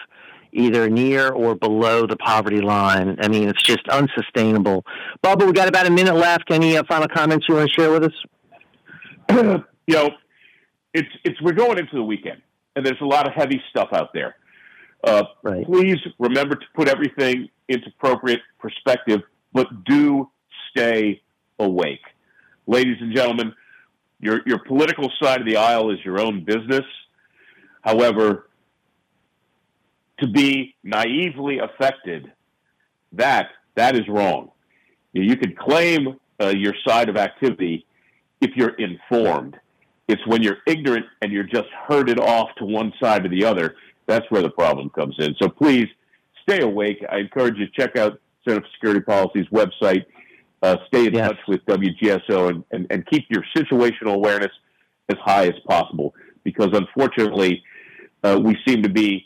either near or below the poverty line. I mean, it's just unsustainable. Bubba, we've got about a minute left. Any uh, final comments you want to share with us? you know, it's it's we're going into the weekend, and there's a lot of heavy stuff out there. Uh, Please remember to put everything into appropriate perspective, but do stay awake, ladies and gentlemen. Your your political side of the aisle is your own business. However, to be naively affected, that that is wrong. You can claim uh, your side of activity if you're informed. It's when you're ignorant and you're just herded off to one side or the other. That's where the problem comes in. So please stay awake. I encourage you to check out Center for Security Policy's website. Uh, stay in touch with WGSO and, and, and keep your situational awareness as high as possible because unfortunately, uh, we seem to be,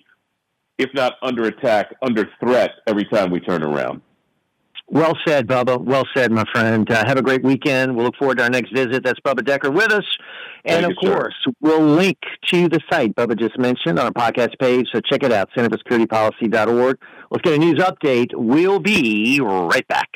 if not under attack, under threat every time we turn around. Well said, Bubba. Well said, my friend. Uh, have a great weekend. We'll look forward to our next visit. That's Bubba Deckert with us. And Thank of you, sir. course, we'll link to the site Bubba just mentioned on our podcast page. So check it out, centerforsecuritypolicy.org. Let's get a news update. We'll be right back.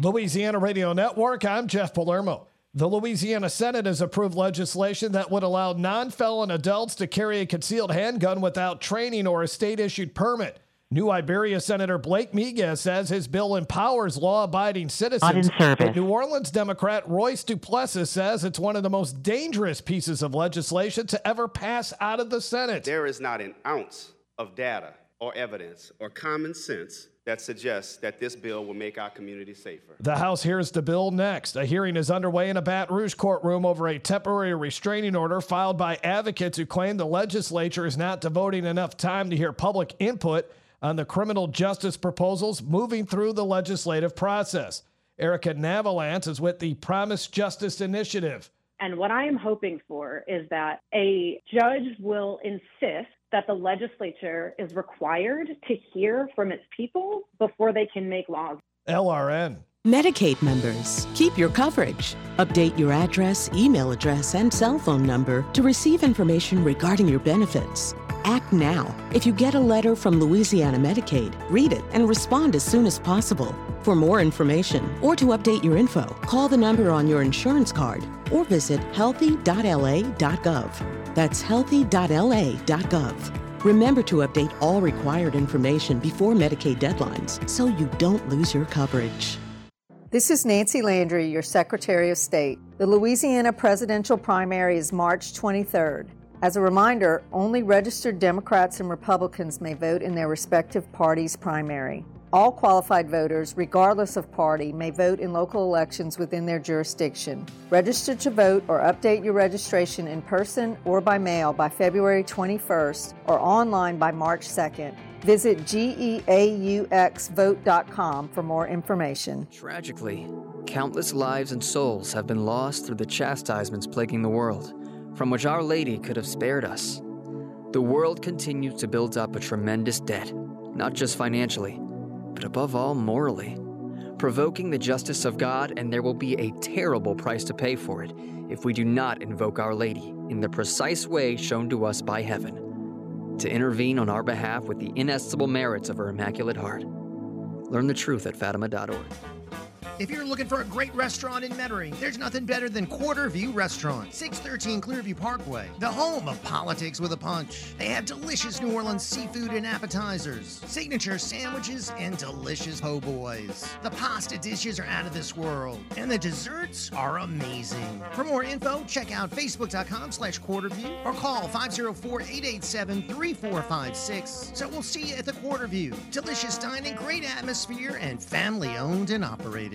Louisiana Radio Network, I'm Jeff Palermo. The Louisiana Senate has approved legislation that would allow non felon adults to carry a concealed handgun without training or a state issued permit. New Iberia Senator Blake Miguez says his bill empowers law abiding citizens. Not in service. But New Orleans Democrat Royce Duplessis says it's one of the most dangerous pieces of legislation to ever pass out of the Senate. There is not an ounce of data or evidence or common sense that suggests that this bill will make our community safer. The House hears the bill next. A hearing is underway in a Baton Rouge courtroom over a temporary restraining order filed by advocates who claim the legislature is not devoting enough time to hear public input on the criminal justice proposals moving through the legislative process. Erica Navalance is with the Promise Justice Initiative. And what I am hoping for is that a judge will insist that the legislature is required to hear from its people before they can make laws. LRN. Medicaid members, keep your coverage. Update your address, email address, and cell phone number to receive information regarding your benefits. Act now. If you get a letter from Louisiana Medicaid, read it and respond as soon as possible. For more information or to update your info, call the number on your insurance card or visit healthy.la.gov. That's healthy.la.gov. Remember to update all required information before Medicaid deadlines so you don't lose your coverage. This is Nancy Landry, your Secretary of State. The Louisiana presidential primary is March 23rd. As a reminder, only registered Democrats and Republicans may vote in their respective parties' primary. All qualified voters, regardless of party, may vote in local elections within their jurisdiction. Register to vote or update your registration in person or by mail by February 21st or online by March 2nd. Visit geauxvote.com for more information. Tragically, countless lives and souls have been lost through the chastisements plaguing the world, from which Our Lady could have spared us. The world continues to build up a tremendous debt, not just financially, but above all, morally, provoking the justice of God, and there will be a terrible price to pay for it if we do not invoke Our Lady in the precise way shown to us by heaven to intervene on our behalf with the inestimable merits of her Immaculate Heart. Learn the truth at Fatima.org. If you're looking for a great restaurant in Metairie, there's nothing better than Quarter View Restaurant, 613 Clearview Parkway, the home of politics with a punch. They have delicious New Orleans seafood and appetizers, signature sandwiches, and delicious po' boys. The pasta dishes are out of this world, and the desserts are amazing. For more info, check out facebook.com slash quarterview or call 504-887-3456. So we'll see you at the Quarter View. Delicious dining, great atmosphere, and family owned and operated.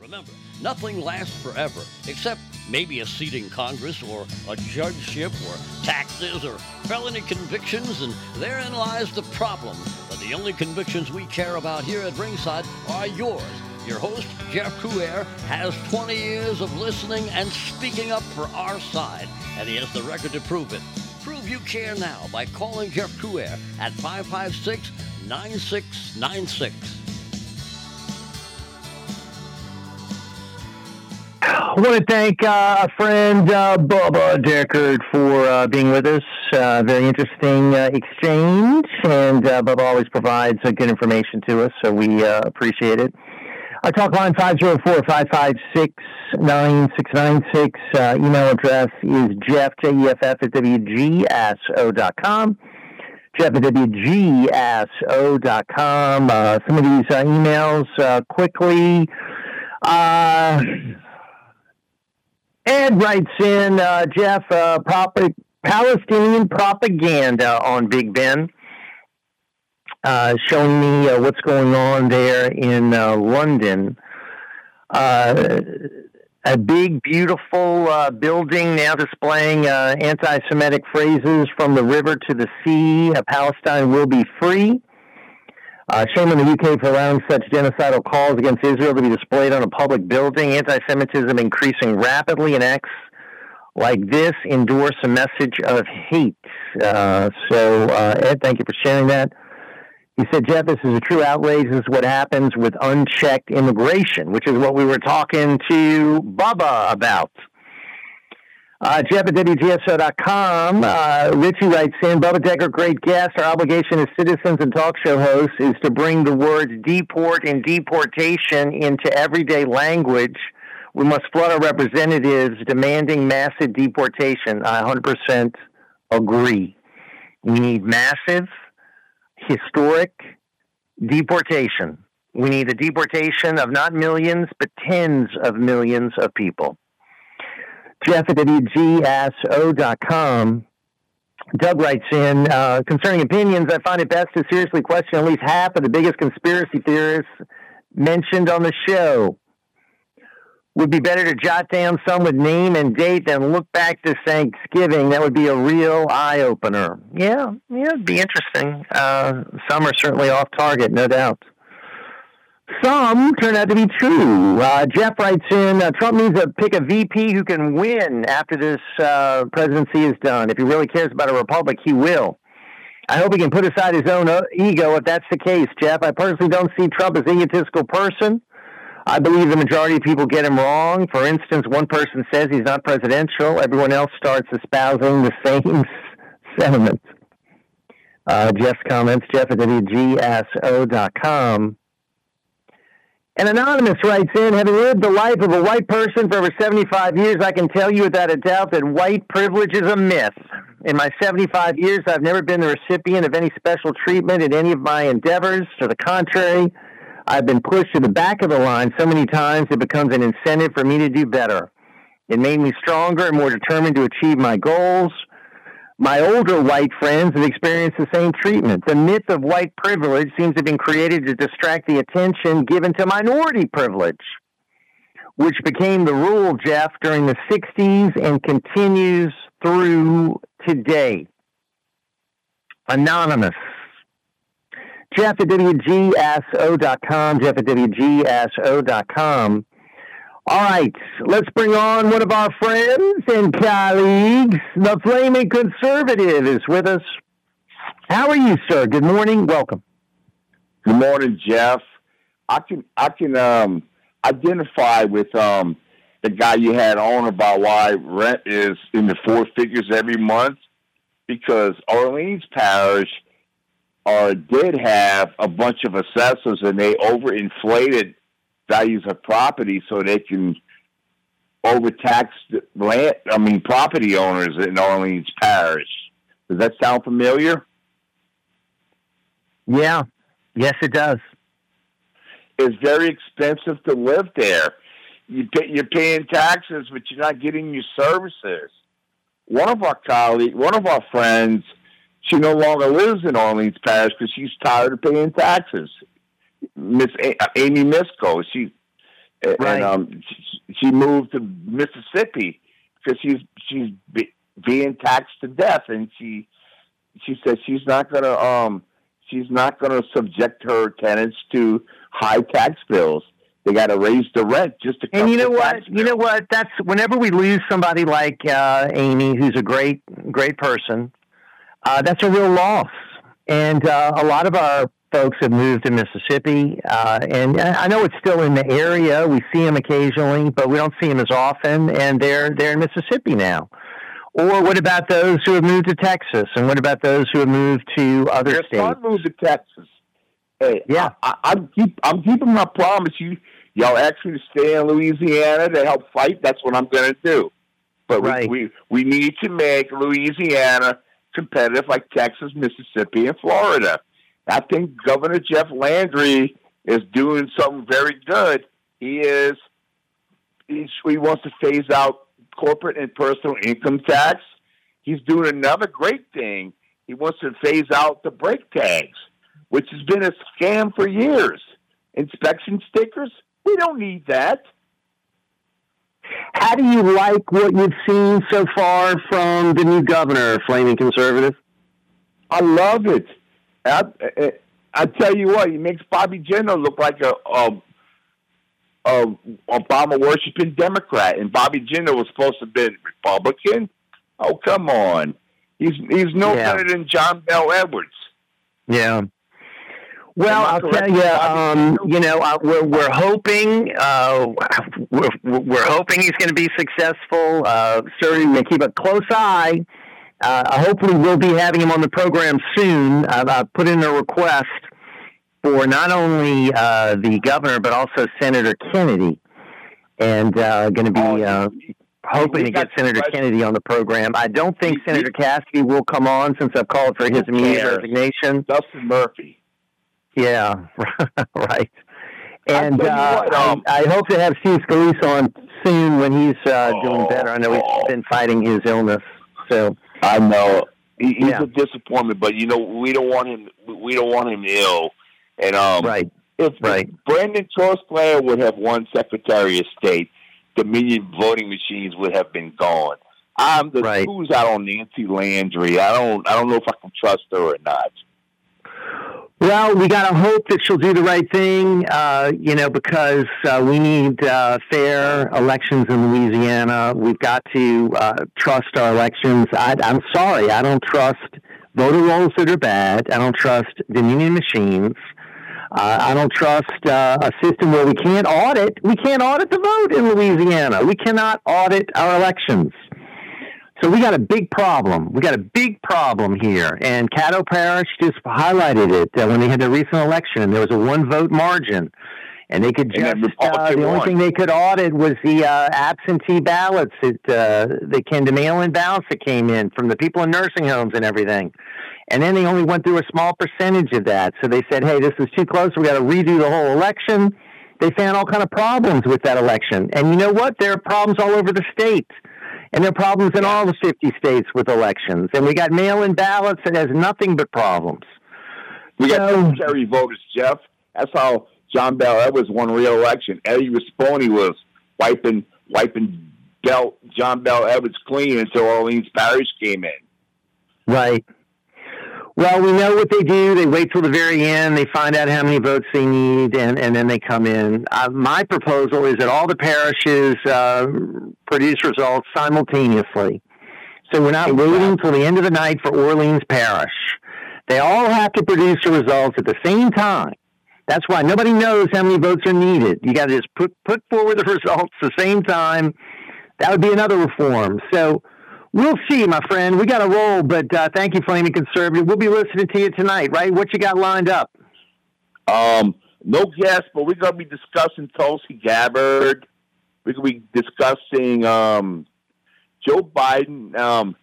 Remember, nothing lasts forever, except maybe a seat in Congress or a judgeship or taxes or felony convictions, and therein lies the problem. But the only convictions we care about here at Ringside are yours. Your host, Jeff Crouere, has 20 years of listening and speaking up for our side, and he has the record to prove it. Prove you care now by calling Jeff Crouere at 556 9696. I want to thank uh, friend uh, Bubba Deckert for uh, being with us. Uh, very interesting uh, exchange, and uh, Bubba always provides good information to us, so we uh, appreciate it. Our talk line 504-556-9696. Uh, email address is jeff, J-E-F-F at WGSO.com. Jeff at WGSO.com. Uh, some of these emails uh, quickly. Ed writes in, uh, Jeff, uh, prop- Palestinian propaganda on Big Ben, uh, showing me uh, what's going on there in uh, London. Uh, a big, beautiful building now displaying anti Semitic phrases from the river to the sea. Palestine will be free. Uh, shame on the UK for allowing such genocidal calls against Israel to be displayed on a public building. Anti Semitism increasing rapidly, and acts like this endorse a message of hate. Uh, so, uh, Ed, thank you for sharing that. He said, Jeff, this is a true outrage. This is what happens with unchecked immigration, which is what we were talking to Bubba about. Uh, Jeff at. Uh, Richie writes in, Bubba Deckert, great guest. Our obligation as citizens and talk show hosts is to bring the words deport and deportation into everyday language. We must flood our representatives demanding massive deportation. I 100% agree. We need massive, historic deportation. We need a deportation of not millions, but tens of millions of people. Jeff at WGSO.com. Doug writes in uh, concerning opinions. I find it best to seriously question at least half of the biggest conspiracy theorists mentioned on the show. Would be better to jot down some with name and date than look back to Thanksgiving. That would be a real eye opener. Yeah, yeah, it'd be interesting. Uh, some are certainly off target, no doubt. Some turn out to be true. Uh, Jeff writes in uh, Trump needs to pick a VP who can win after this uh, presidency is done. If he really cares about a republic, he will. I hope he can put aside his own uh, ego if that's the case, Jeff. I personally don't see Trump as an egotistical person. I believe the majority of people get him wrong. For instance, one person says he's not presidential. Everyone else starts espousing the same sentiments. Uh, Jeff's comments, Jeff at WGSO.com. An anonymous writes in, having lived the life of a white person for over 75 years, I can tell you without a doubt that white privilege is a myth. In my 75 years, I've never been the recipient of any special treatment in any of my endeavors. To the contrary, I've been pushed to the back of the line so many times it becomes an incentive for me to do better. It made me stronger and more determined to achieve my goals. My older white friends have experienced the same treatment. The myth of white privilege seems to have been created to distract the attention given to minority privilege, which became the rule, Jeff, during the 60s and continues through today. Anonymous. Jeff at WGSO.com, Jeff at WGSO.com. All right, let's bring on one of our friends and colleagues. The Flaming Conservative is with us. How are you, sir? Good morning. Welcome. Good morning, Jeff. I can I can um, identify with um, the guy you had on about why rent is in the four figures every month because Orleans Parish uh, did have a bunch of assessors and they overinflated values of property so they can overtax the land. I mean, property owners in Orleans Parish. Does that sound familiar? Yeah. Yes, it does. It's very expensive to live there. You pay, you're paying taxes, but you're not getting your services. One of our colleagues, one of our friends, she no longer lives in Orleans Parish because she's tired of paying taxes. Miss A- Amy Misko. She Right. and um, she, she moved to Mississippi because she's she's be, being taxed to death, and she she says she's not gonna um she's not gonna subject her tenants to high tax bills. They got to raise the rent just to. And you know what? You know what? That's whenever we lose somebody like uh, Amy, who's a great, great person. Uh, that's a real loss. And uh, a lot of our folks have moved to Mississippi, uh, and I I know it's still in the area. We see them occasionally, but we don't see them as often. And they're they're in Mississippi now. Or what about those who have moved to Texas? And what about those who have moved to other states? son moved to Texas. Hey, yeah, I, I, I'm keep I'm keeping my promise. You y'all asked me to stay in Louisiana to help fight. That's what I'm going to do. But Right. we, we we need to make Louisiana competitive like Texas, Mississippi, and Florida. I think Governor Jeff Landry is doing something very good. He is he's, he wants to phase out corporate and personal income tax. He's doing another great thing. He wants to phase out the brake tags, which has been a scam for years. Inspection stickers, we don't need that. How do you like what you've seen so far from the new governor, Flaming Conservative? I love it. I, I, I tell you what, he makes Bobby Jindal look like a, a, a Obama worshiping Democrat, and Bobby Jindal was supposed to be Republican. Oh, come on. He's he's no Yeah. better than John Bell Edwards. Yeah. Well, I'll tell you, um, you know, uh, we're we're hoping uh, we're, we're hoping he's going to be successful. Uh, certainly, we keep a close eye. Uh, hopefully, we'll be having him on the program soon. I've, I've put in a request for not only uh, the governor but also Senator Kennedy, and uh, going to be uh, hoping to get Senator Kennedy on the program. I don't think Senator Cassidy will come on since I've called for his immediate resignation. Dustin Murphy. Yeah, right. And uh, what, um, I, I hope to have Steve Scalise on soon when he's uh, Oh, doing better. I know he's been fighting his illness. So I know he, he's Yeah. a disappointment, but you know we don't want him. We don't want him ill. And um, right, if, right. Brandon Trosclair would have won Secretary of State, Dominion voting machines would have been gone. I'm the who's out on Nancy Landry. I don't. I don't know if I can trust her or not. Well, we got to hope that she'll do the right thing, uh, you know, because uh, we need uh, fair elections in Louisiana. We've got to uh, trust our elections. I, I'm sorry, I don't trust voter rolls that are bad. I don't trust Dominion machines. Uh, I don't trust uh, a system where we can't audit. We can't audit the vote in Louisiana. We cannot audit our elections. So we got a big problem. We got a big problem here, and Caddo Parish just highlighted it uh, when they had their recent election, there was a one vote margin, and they could just uh, the only thing they could audit was the uh, absentee ballots that uh, that came, the mail in ballots that came in from the people in nursing homes and everything, And then they only went through a small percentage of that. So they said, hey, this is too close. We got to redo the whole election. They found all kind of problems with that election. And you know what? There are problems all over the state. And there are problems in all the 50 states with elections. And we got mail in ballots that has nothing but problems. We got military voters, Jeff. That's how John Bell Edwards won re-election. Eddie Rispone was wiping wiping Bell, John Bell Edwards clean until Orleans Parish came in. Right. Well, we know what they do. They wait till the very end. They find out how many votes they need, and, and then they come in. Uh, my proposal is that all the parishes uh, produce results simultaneously. So we're not waiting till the end of the night for Orleans Parish. They all have to produce the results at the same time. That's why nobody knows how many votes are needed. You got to just put put forward the results at the same time. That would be another reform. So we'll see, my friend. We got to roll, but uh, thank you, Flaming Conservative. We'll be listening to you tonight, right? What you got lined up? Um, no guest, but we're gonna be discussing Tulsi Gabbard. We're gonna be discussing um, Joe Biden um,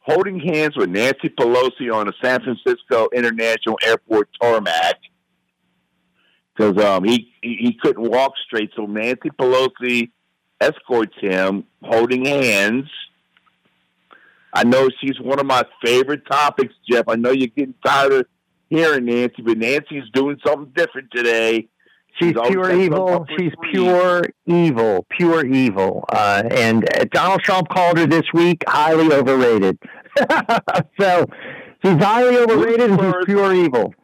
holding hands with Nancy Pelosi on the San Francisco International Airport tarmac because um, he he couldn't walk straight. So Nancy Pelosi escorts him, holding hands. I know she's one of my favorite topics, Jeff. I know you're getting tired of hearing Nancy, but Nancy's doing something different today. She's always pure evil. She's pure evil. Pure evil. Uh, and uh, Donald Trump called her this week highly overrated. so she's highly overrated and she's pure evil.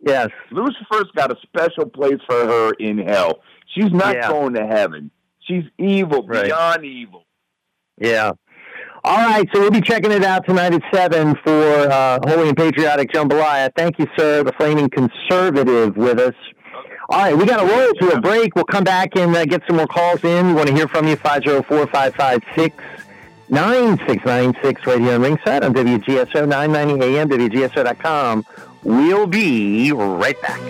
Yes. Lucifer's got a special place for her in hell. She's not Yeah. going to heaven. She's evil, Right. beyond evil. Yeah. All right, so we'll be checking it out tonight at 7 for uh, Holy and Patriotic Jambalaya. Thank you, sir, the flaming conservative with us. All right, we got to roll to a break. We'll come back and uh, get some more calls in. We want to hear from you, 504 556 9696 right here on Ringside on WGSO 990 AM, WGSO.com. We'll be right back.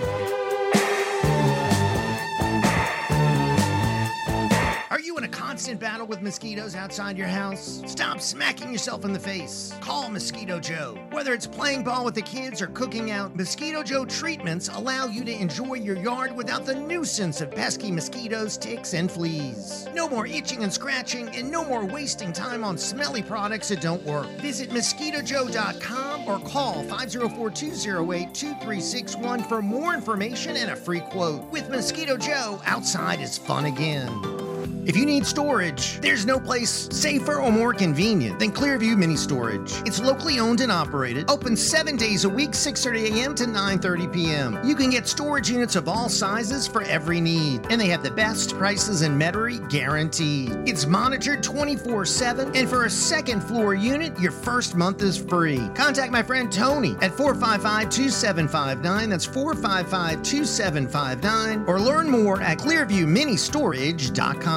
Constant battle with mosquitoes outside your house? Stop smacking yourself in the face. Call Mosquito Joe. Whether it's playing ball with the kids or cooking out, Mosquito Joe treatments allow you to enjoy your yard without the nuisance of pesky mosquitoes, ticks, and fleas. No more itching and scratching, and no more wasting time on smelly products that don't work. Visit mosquitojoe.com or call 504 208 2361 for more information and a free quote. With Mosquito Joe, outside is fun again. If you need storage, there's no place safer or more convenient than Clearview Mini Storage. It's locally owned and operated, open seven days a week, 6:30 a.m. to 9:30 p.m. You can get storage units of all sizes for every need, and they have the best prices in Metairie guaranteed. It's monitored 24/7, and for a second floor unit, your first month is free. Contact my friend Tony at 455-2759. That's 455-2759, or learn more at ClearviewMiniStorage.com.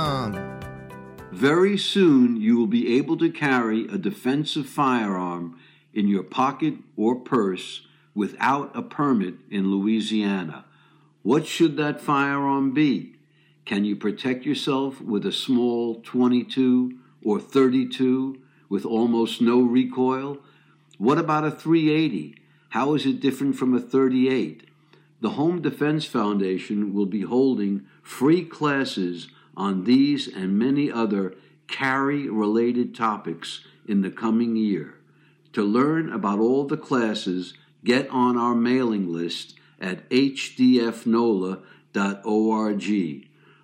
Very soon, you will be able to carry a defensive firearm in your pocket or purse without a permit in Louisiana. What should that firearm be? Can you protect yourself with a small 22 or 32 with almost no recoil? What about a 380? How is it different from a 38? The Home Defense Foundation will be holding free classes on these and many other carry related topics in the coming year. To learn about all the classes, get on our mailing list at hdfnola.org.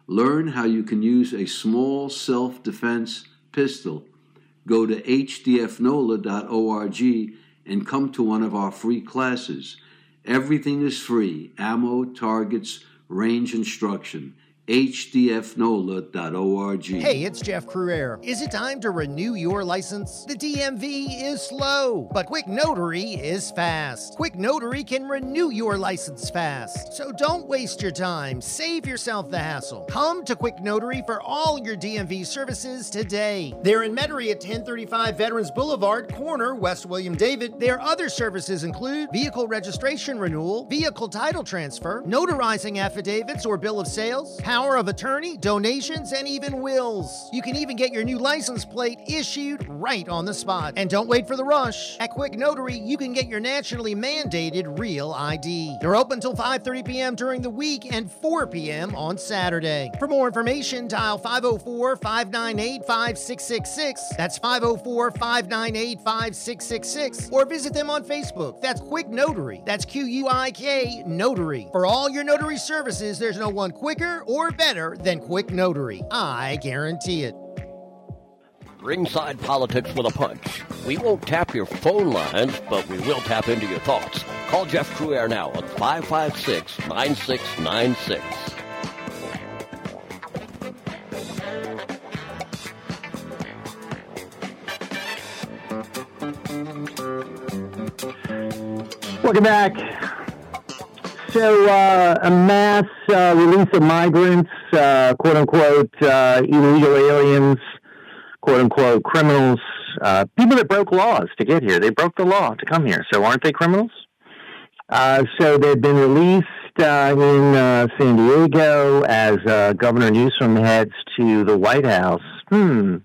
Learn how you can use a small self defense pistol. Go to hdfnola.org and come to one of our free classes. Everything is free ammo, targets, range instruction. hdfnola.org. Hey, it's Jeff Crouere. Is it time to renew your license? The DMV is slow, but Quik Notary is fast. Quik Notary can renew your license fast. So don't waste your time. Save yourself the hassle. Come to Quik Notary for all your DMV services today. They're in Metairie at 1035 Veterans Boulevard, corner West William David. Their other services include vehicle registration renewal, vehicle title transfer, notarizing affidavits or bill of sales, power of attorney, donations, and even wills. You can even get your new license plate issued right on the spot. And don't wait for the rush. At Quik Notary, you can get your nationally mandated real ID. They're open until 5:30 p.m. during the week and 4 p.m. on Saturday. For more information, dial 504-598-5666. That's 504-598-5666 or visit them on Facebook. That's Quik Notary. That's Q U I K Notary. For all your notary services, there's no one quicker or better than Quik Notary. I guarantee it. Ringside Politics with a Punch. We won't tap your phone lines, but we will tap into your thoughts. Call Jeff Crouere now at 556 9696. Welcome back. So, uh, a mass uh, release of migrants, uh, quote unquote, uh, illegal aliens, quote unquote, criminals, uh, people that broke laws to get here. They broke the law to come here. So, aren't they criminals? Uh, so, they've been released in San Diego as Governor Newsom heads to the White House. Hmm.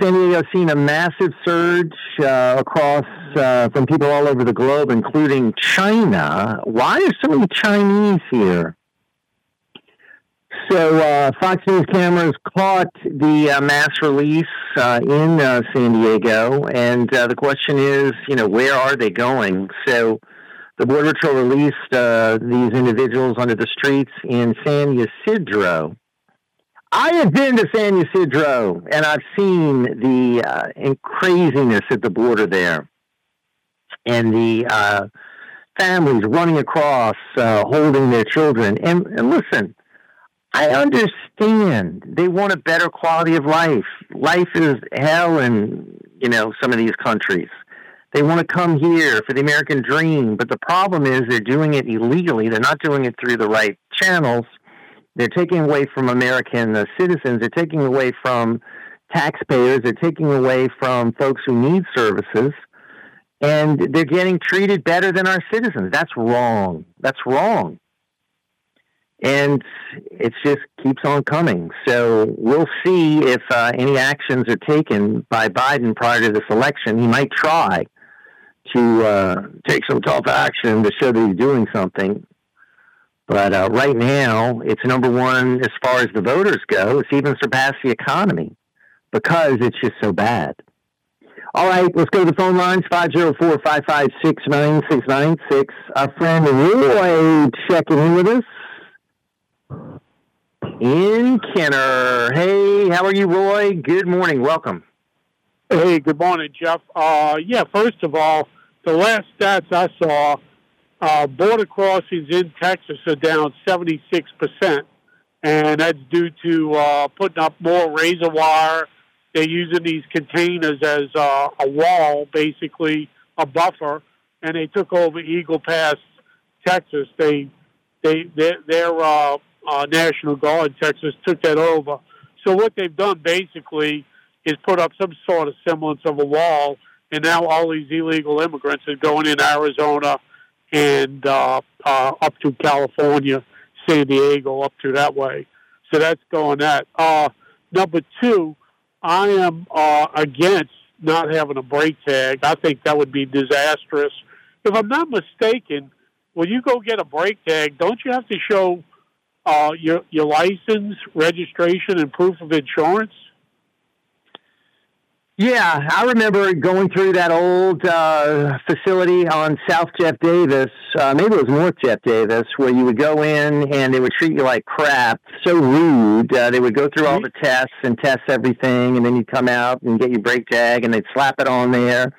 San Diego seen a massive surge across uh, from people all over the globe, including China. Why are so many Chinese here? So uh, Fox News cameras caught the uh, mass release uh, in uh, San Diego, and uh, the question is, you know, where are they going? So the Border Patrol released these individuals onto the streets in San Ysidro. I have been to San Ysidro, and I've seen the uh, craziness at the border there, and the uh, families running across, uh, holding their children. And, and listen, I understand they want a better quality of life. Life is hell in you know some of these countries. They want to come here for the American dream, but the problem is they're doing it illegally. They're not doing it through the right channels. They're taking away from American uh, citizens. They're taking away from taxpayers. They're taking away from folks who need services. And they're getting treated better than our citizens. That's wrong. That's wrong. And it just keeps on coming. So we'll see if uh, any actions are taken by Biden prior to this election. He might try to uh, take some tough action to show that he's doing something. But uh, right now, it's number one as far as the voters go. It's even surpassed the economy because it's just so bad. All right, let's go to the phone lines 504 556 9696. Our friend Roy checking in with us in Kenner. Hey, how are you, Roy? Good morning. Welcome. Hey, good morning, Jeff. Uh, yeah, first of all, the last stats I saw, uh, border crossings in Texas are down 76%, and that's due to uh, putting up more razor wire. They're using these containers as uh, a wall, basically a buffer, and they took over Eagle Pass, Texas. They, they, their, uh, uh, National Guard, Texas, took that over. So what they've done basically is put up some sort of semblance of a wall, and now all these illegal immigrants are going in Arizona and uh, uh, up to California, San Diego, up to that way. So that's going that. Uh, number two, I am uh, against not having a brake tag. I think that would be disastrous. If I'm not mistaken, when you go get a brake tag, don't you have to show uh, your your license, registration, and proof of insurance? Yeah, I remember going through that old uh, facility on South Jeff Davis, uh, maybe it was North Jeff Davis, where you would go in and they would treat you like crap, so rude. Uh, they would go through all the tests and test everything, and then you'd come out and get your brake tag, and they'd slap it on there.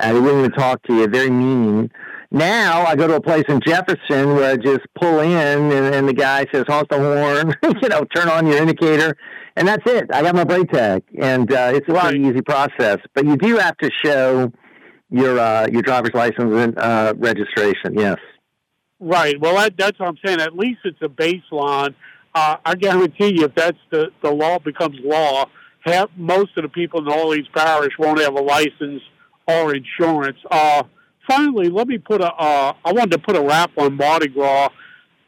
Uh, they wouldn't even talk to you. Very mean. Now I go to a place in Jefferson where I just pull in, and, and the guy says, "Honk the horn," you know, turn on your indicator, and that's it. I got my brake tag, and uh, it's a very easy process. But you do have to show your uh, your driver's license and uh, registration. Yes. Right. Well, that, that's what I'm saying. At least it's a baseline. Uh, I guarantee you, if that's the the law becomes law, half, most of the people in all these parish won't have a license or insurance. Uh, finally, let me put a. Uh, I wanted to put a wrap on Mardi Gras.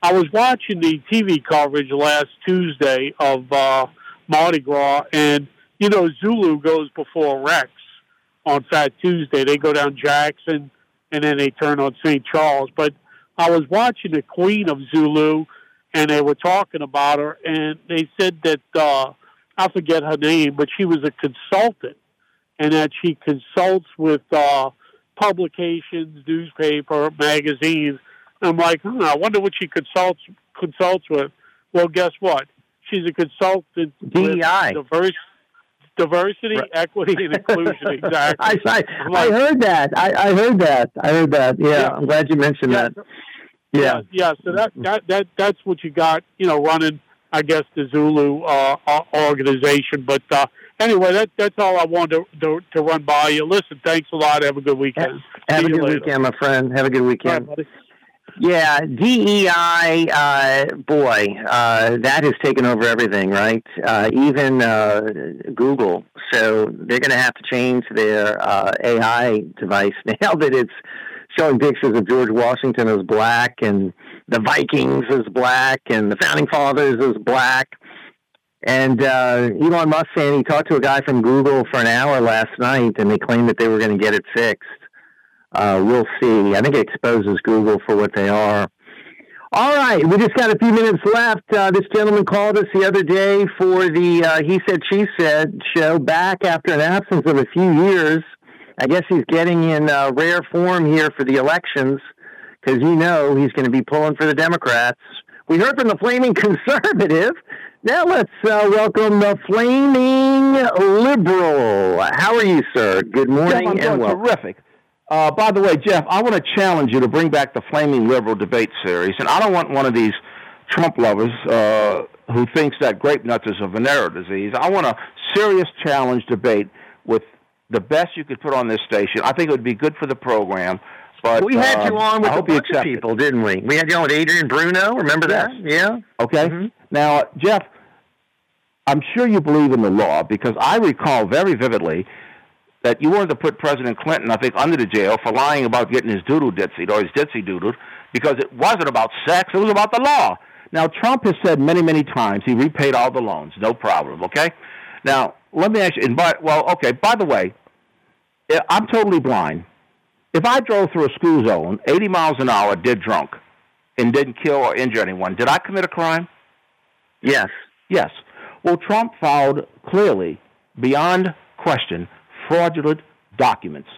I was watching the TV coverage last Tuesday of uh, Mardi Gras, and you know Zulu goes before Rex on Fat Tuesday. They go down Jackson, and then they turn on St. Charles. But I was watching the Queen of Zulu, and they were talking about her, and they said that uh, I forget her name, but she was a consultant, and that she consults with uh, publications, newspaper, magazines. I'm like, hmm, I wonder what she consults consults with. Well, guess what? She's a consultant DEI. diverse, diversity, equity, and inclusion. Exactly. I, I, I'm I heard that. I, I heard that. I heard that. Yeah, Yeah. I'm glad you mentioned that. Yeah. yeah. So that, that that that's what you got. You know, running. I guess the Zulu uh, organization. But uh, anyway, that that's all I wanted to, to to run by you. Listen, thanks a lot. Have a good weekend. Have See a good later. weekend, my friend. Have a good weekend. Yeah, DEI, uh, boy, uh, that has taken over everything, right? Uh, even uh, Google. So they're going to have to change their uh, AI device now that it's showing pictures of George Washington as black and the Vikings as black and the Founding Fathers as black. And uh, Elon Musk saying he talked to a guy from Google for an hour last night, and they claimed that they were going to get it fixed. Uh, we'll see. I think it exposes Google for what they are. All right, we just got a few minutes left. Uh, this gentleman called us the other day for the uh, He Said, She Said show back after an absence of a few years. I guess he's getting in uh, rare form here for the elections because you know he's going to be pulling for the Democrats. We heard from the flaming conservative. Now let's uh, welcome the flaming liberal. How are you, sir? Good morning Jeff, I'm and welcome. terrific. Uh, by the way, Jeff, I want to challenge you to bring back the Flaming Liberal debate series, and I don't want one of these Trump lovers uh, who thinks that grape nuts is a venereal disease. I want a serious challenge debate with the best you could put on this station. I think it would be good for the program. But we had you uh, on with I a bunch of people, didn't we? We had you on with Adrian Bruno. Remember that? Yeah. Okay. Now, Jeff, I'm sure you believe in the law because I recall very vividly that you wanted to put President Clinton, I think, under the jail for lying about getting his doodle ditzy or his ditzy doodled because it wasn't about sex, it was about the law. Now, Trump has said many, many times he repaid all the loans, no problem, okay? Now, let me ask you, and by, well, okay, by the way, I- I'm totally blind. If I drove through a school zone 80 miles an hour, dead drunk, and didn't kill or injure anyone, did I commit a crime? Yes. Yes. Well, Trump filed clearly, beyond question, fraudulent documents.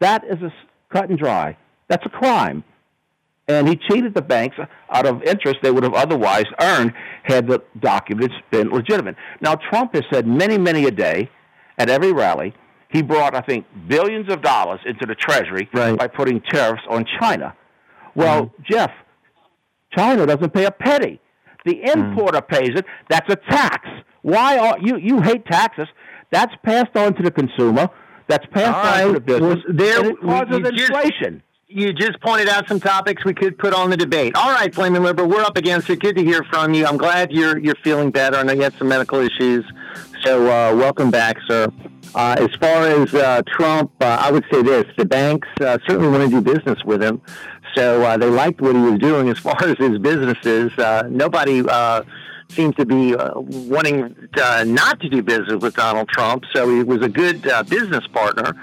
That is a cut and dry. That's a crime. And he cheated the banks out of interest they would have otherwise earned had the documents been legitimate. Now, Trump has said many, many a day at every rally, he brought, I think, billions of dollars into the Treasury by putting tariffs on China. Well, mm-hmm. Jeff, China doesn't pay a penny. The mm. importer pays it. That's a tax. Why are you you hate taxes? That's passed on to the consumer. That's passed All on to the business. There- and it causes you just- inflation. You just pointed out some topics we could put on the debate. All right, Flaming Liberal, we're up against it. Good to hear from you. I'm glad you're you're feeling better. I know you had some medical issues, so uh, welcome back, sir. Uh, as far as uh, Trump, uh, I would say this: the banks uh, certainly want to do business with him, so uh, they liked what he was doing. As far as his businesses, uh, nobody seemed to be uh, wanting uh, not to do business with Donald Trump. So he was a good uh, business partner.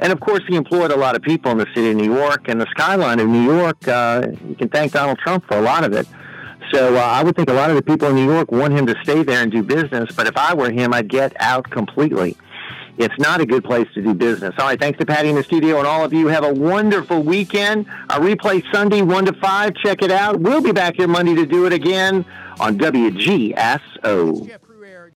And of course, he employed a lot of people in the city of New York and the skyline of New York. Uh, you can thank Donald Trump for a lot of it. So uh, I would think a lot of the people in New York want him to stay there and do business. But if I were him, I'd get out completely. It's not a good place to do business. All right, thanks to Patty in the studio and all of you. Have a wonderful weekend. A replay Sunday, 1 to 5. Check it out. We'll be back here Monday to do it again on WGSO.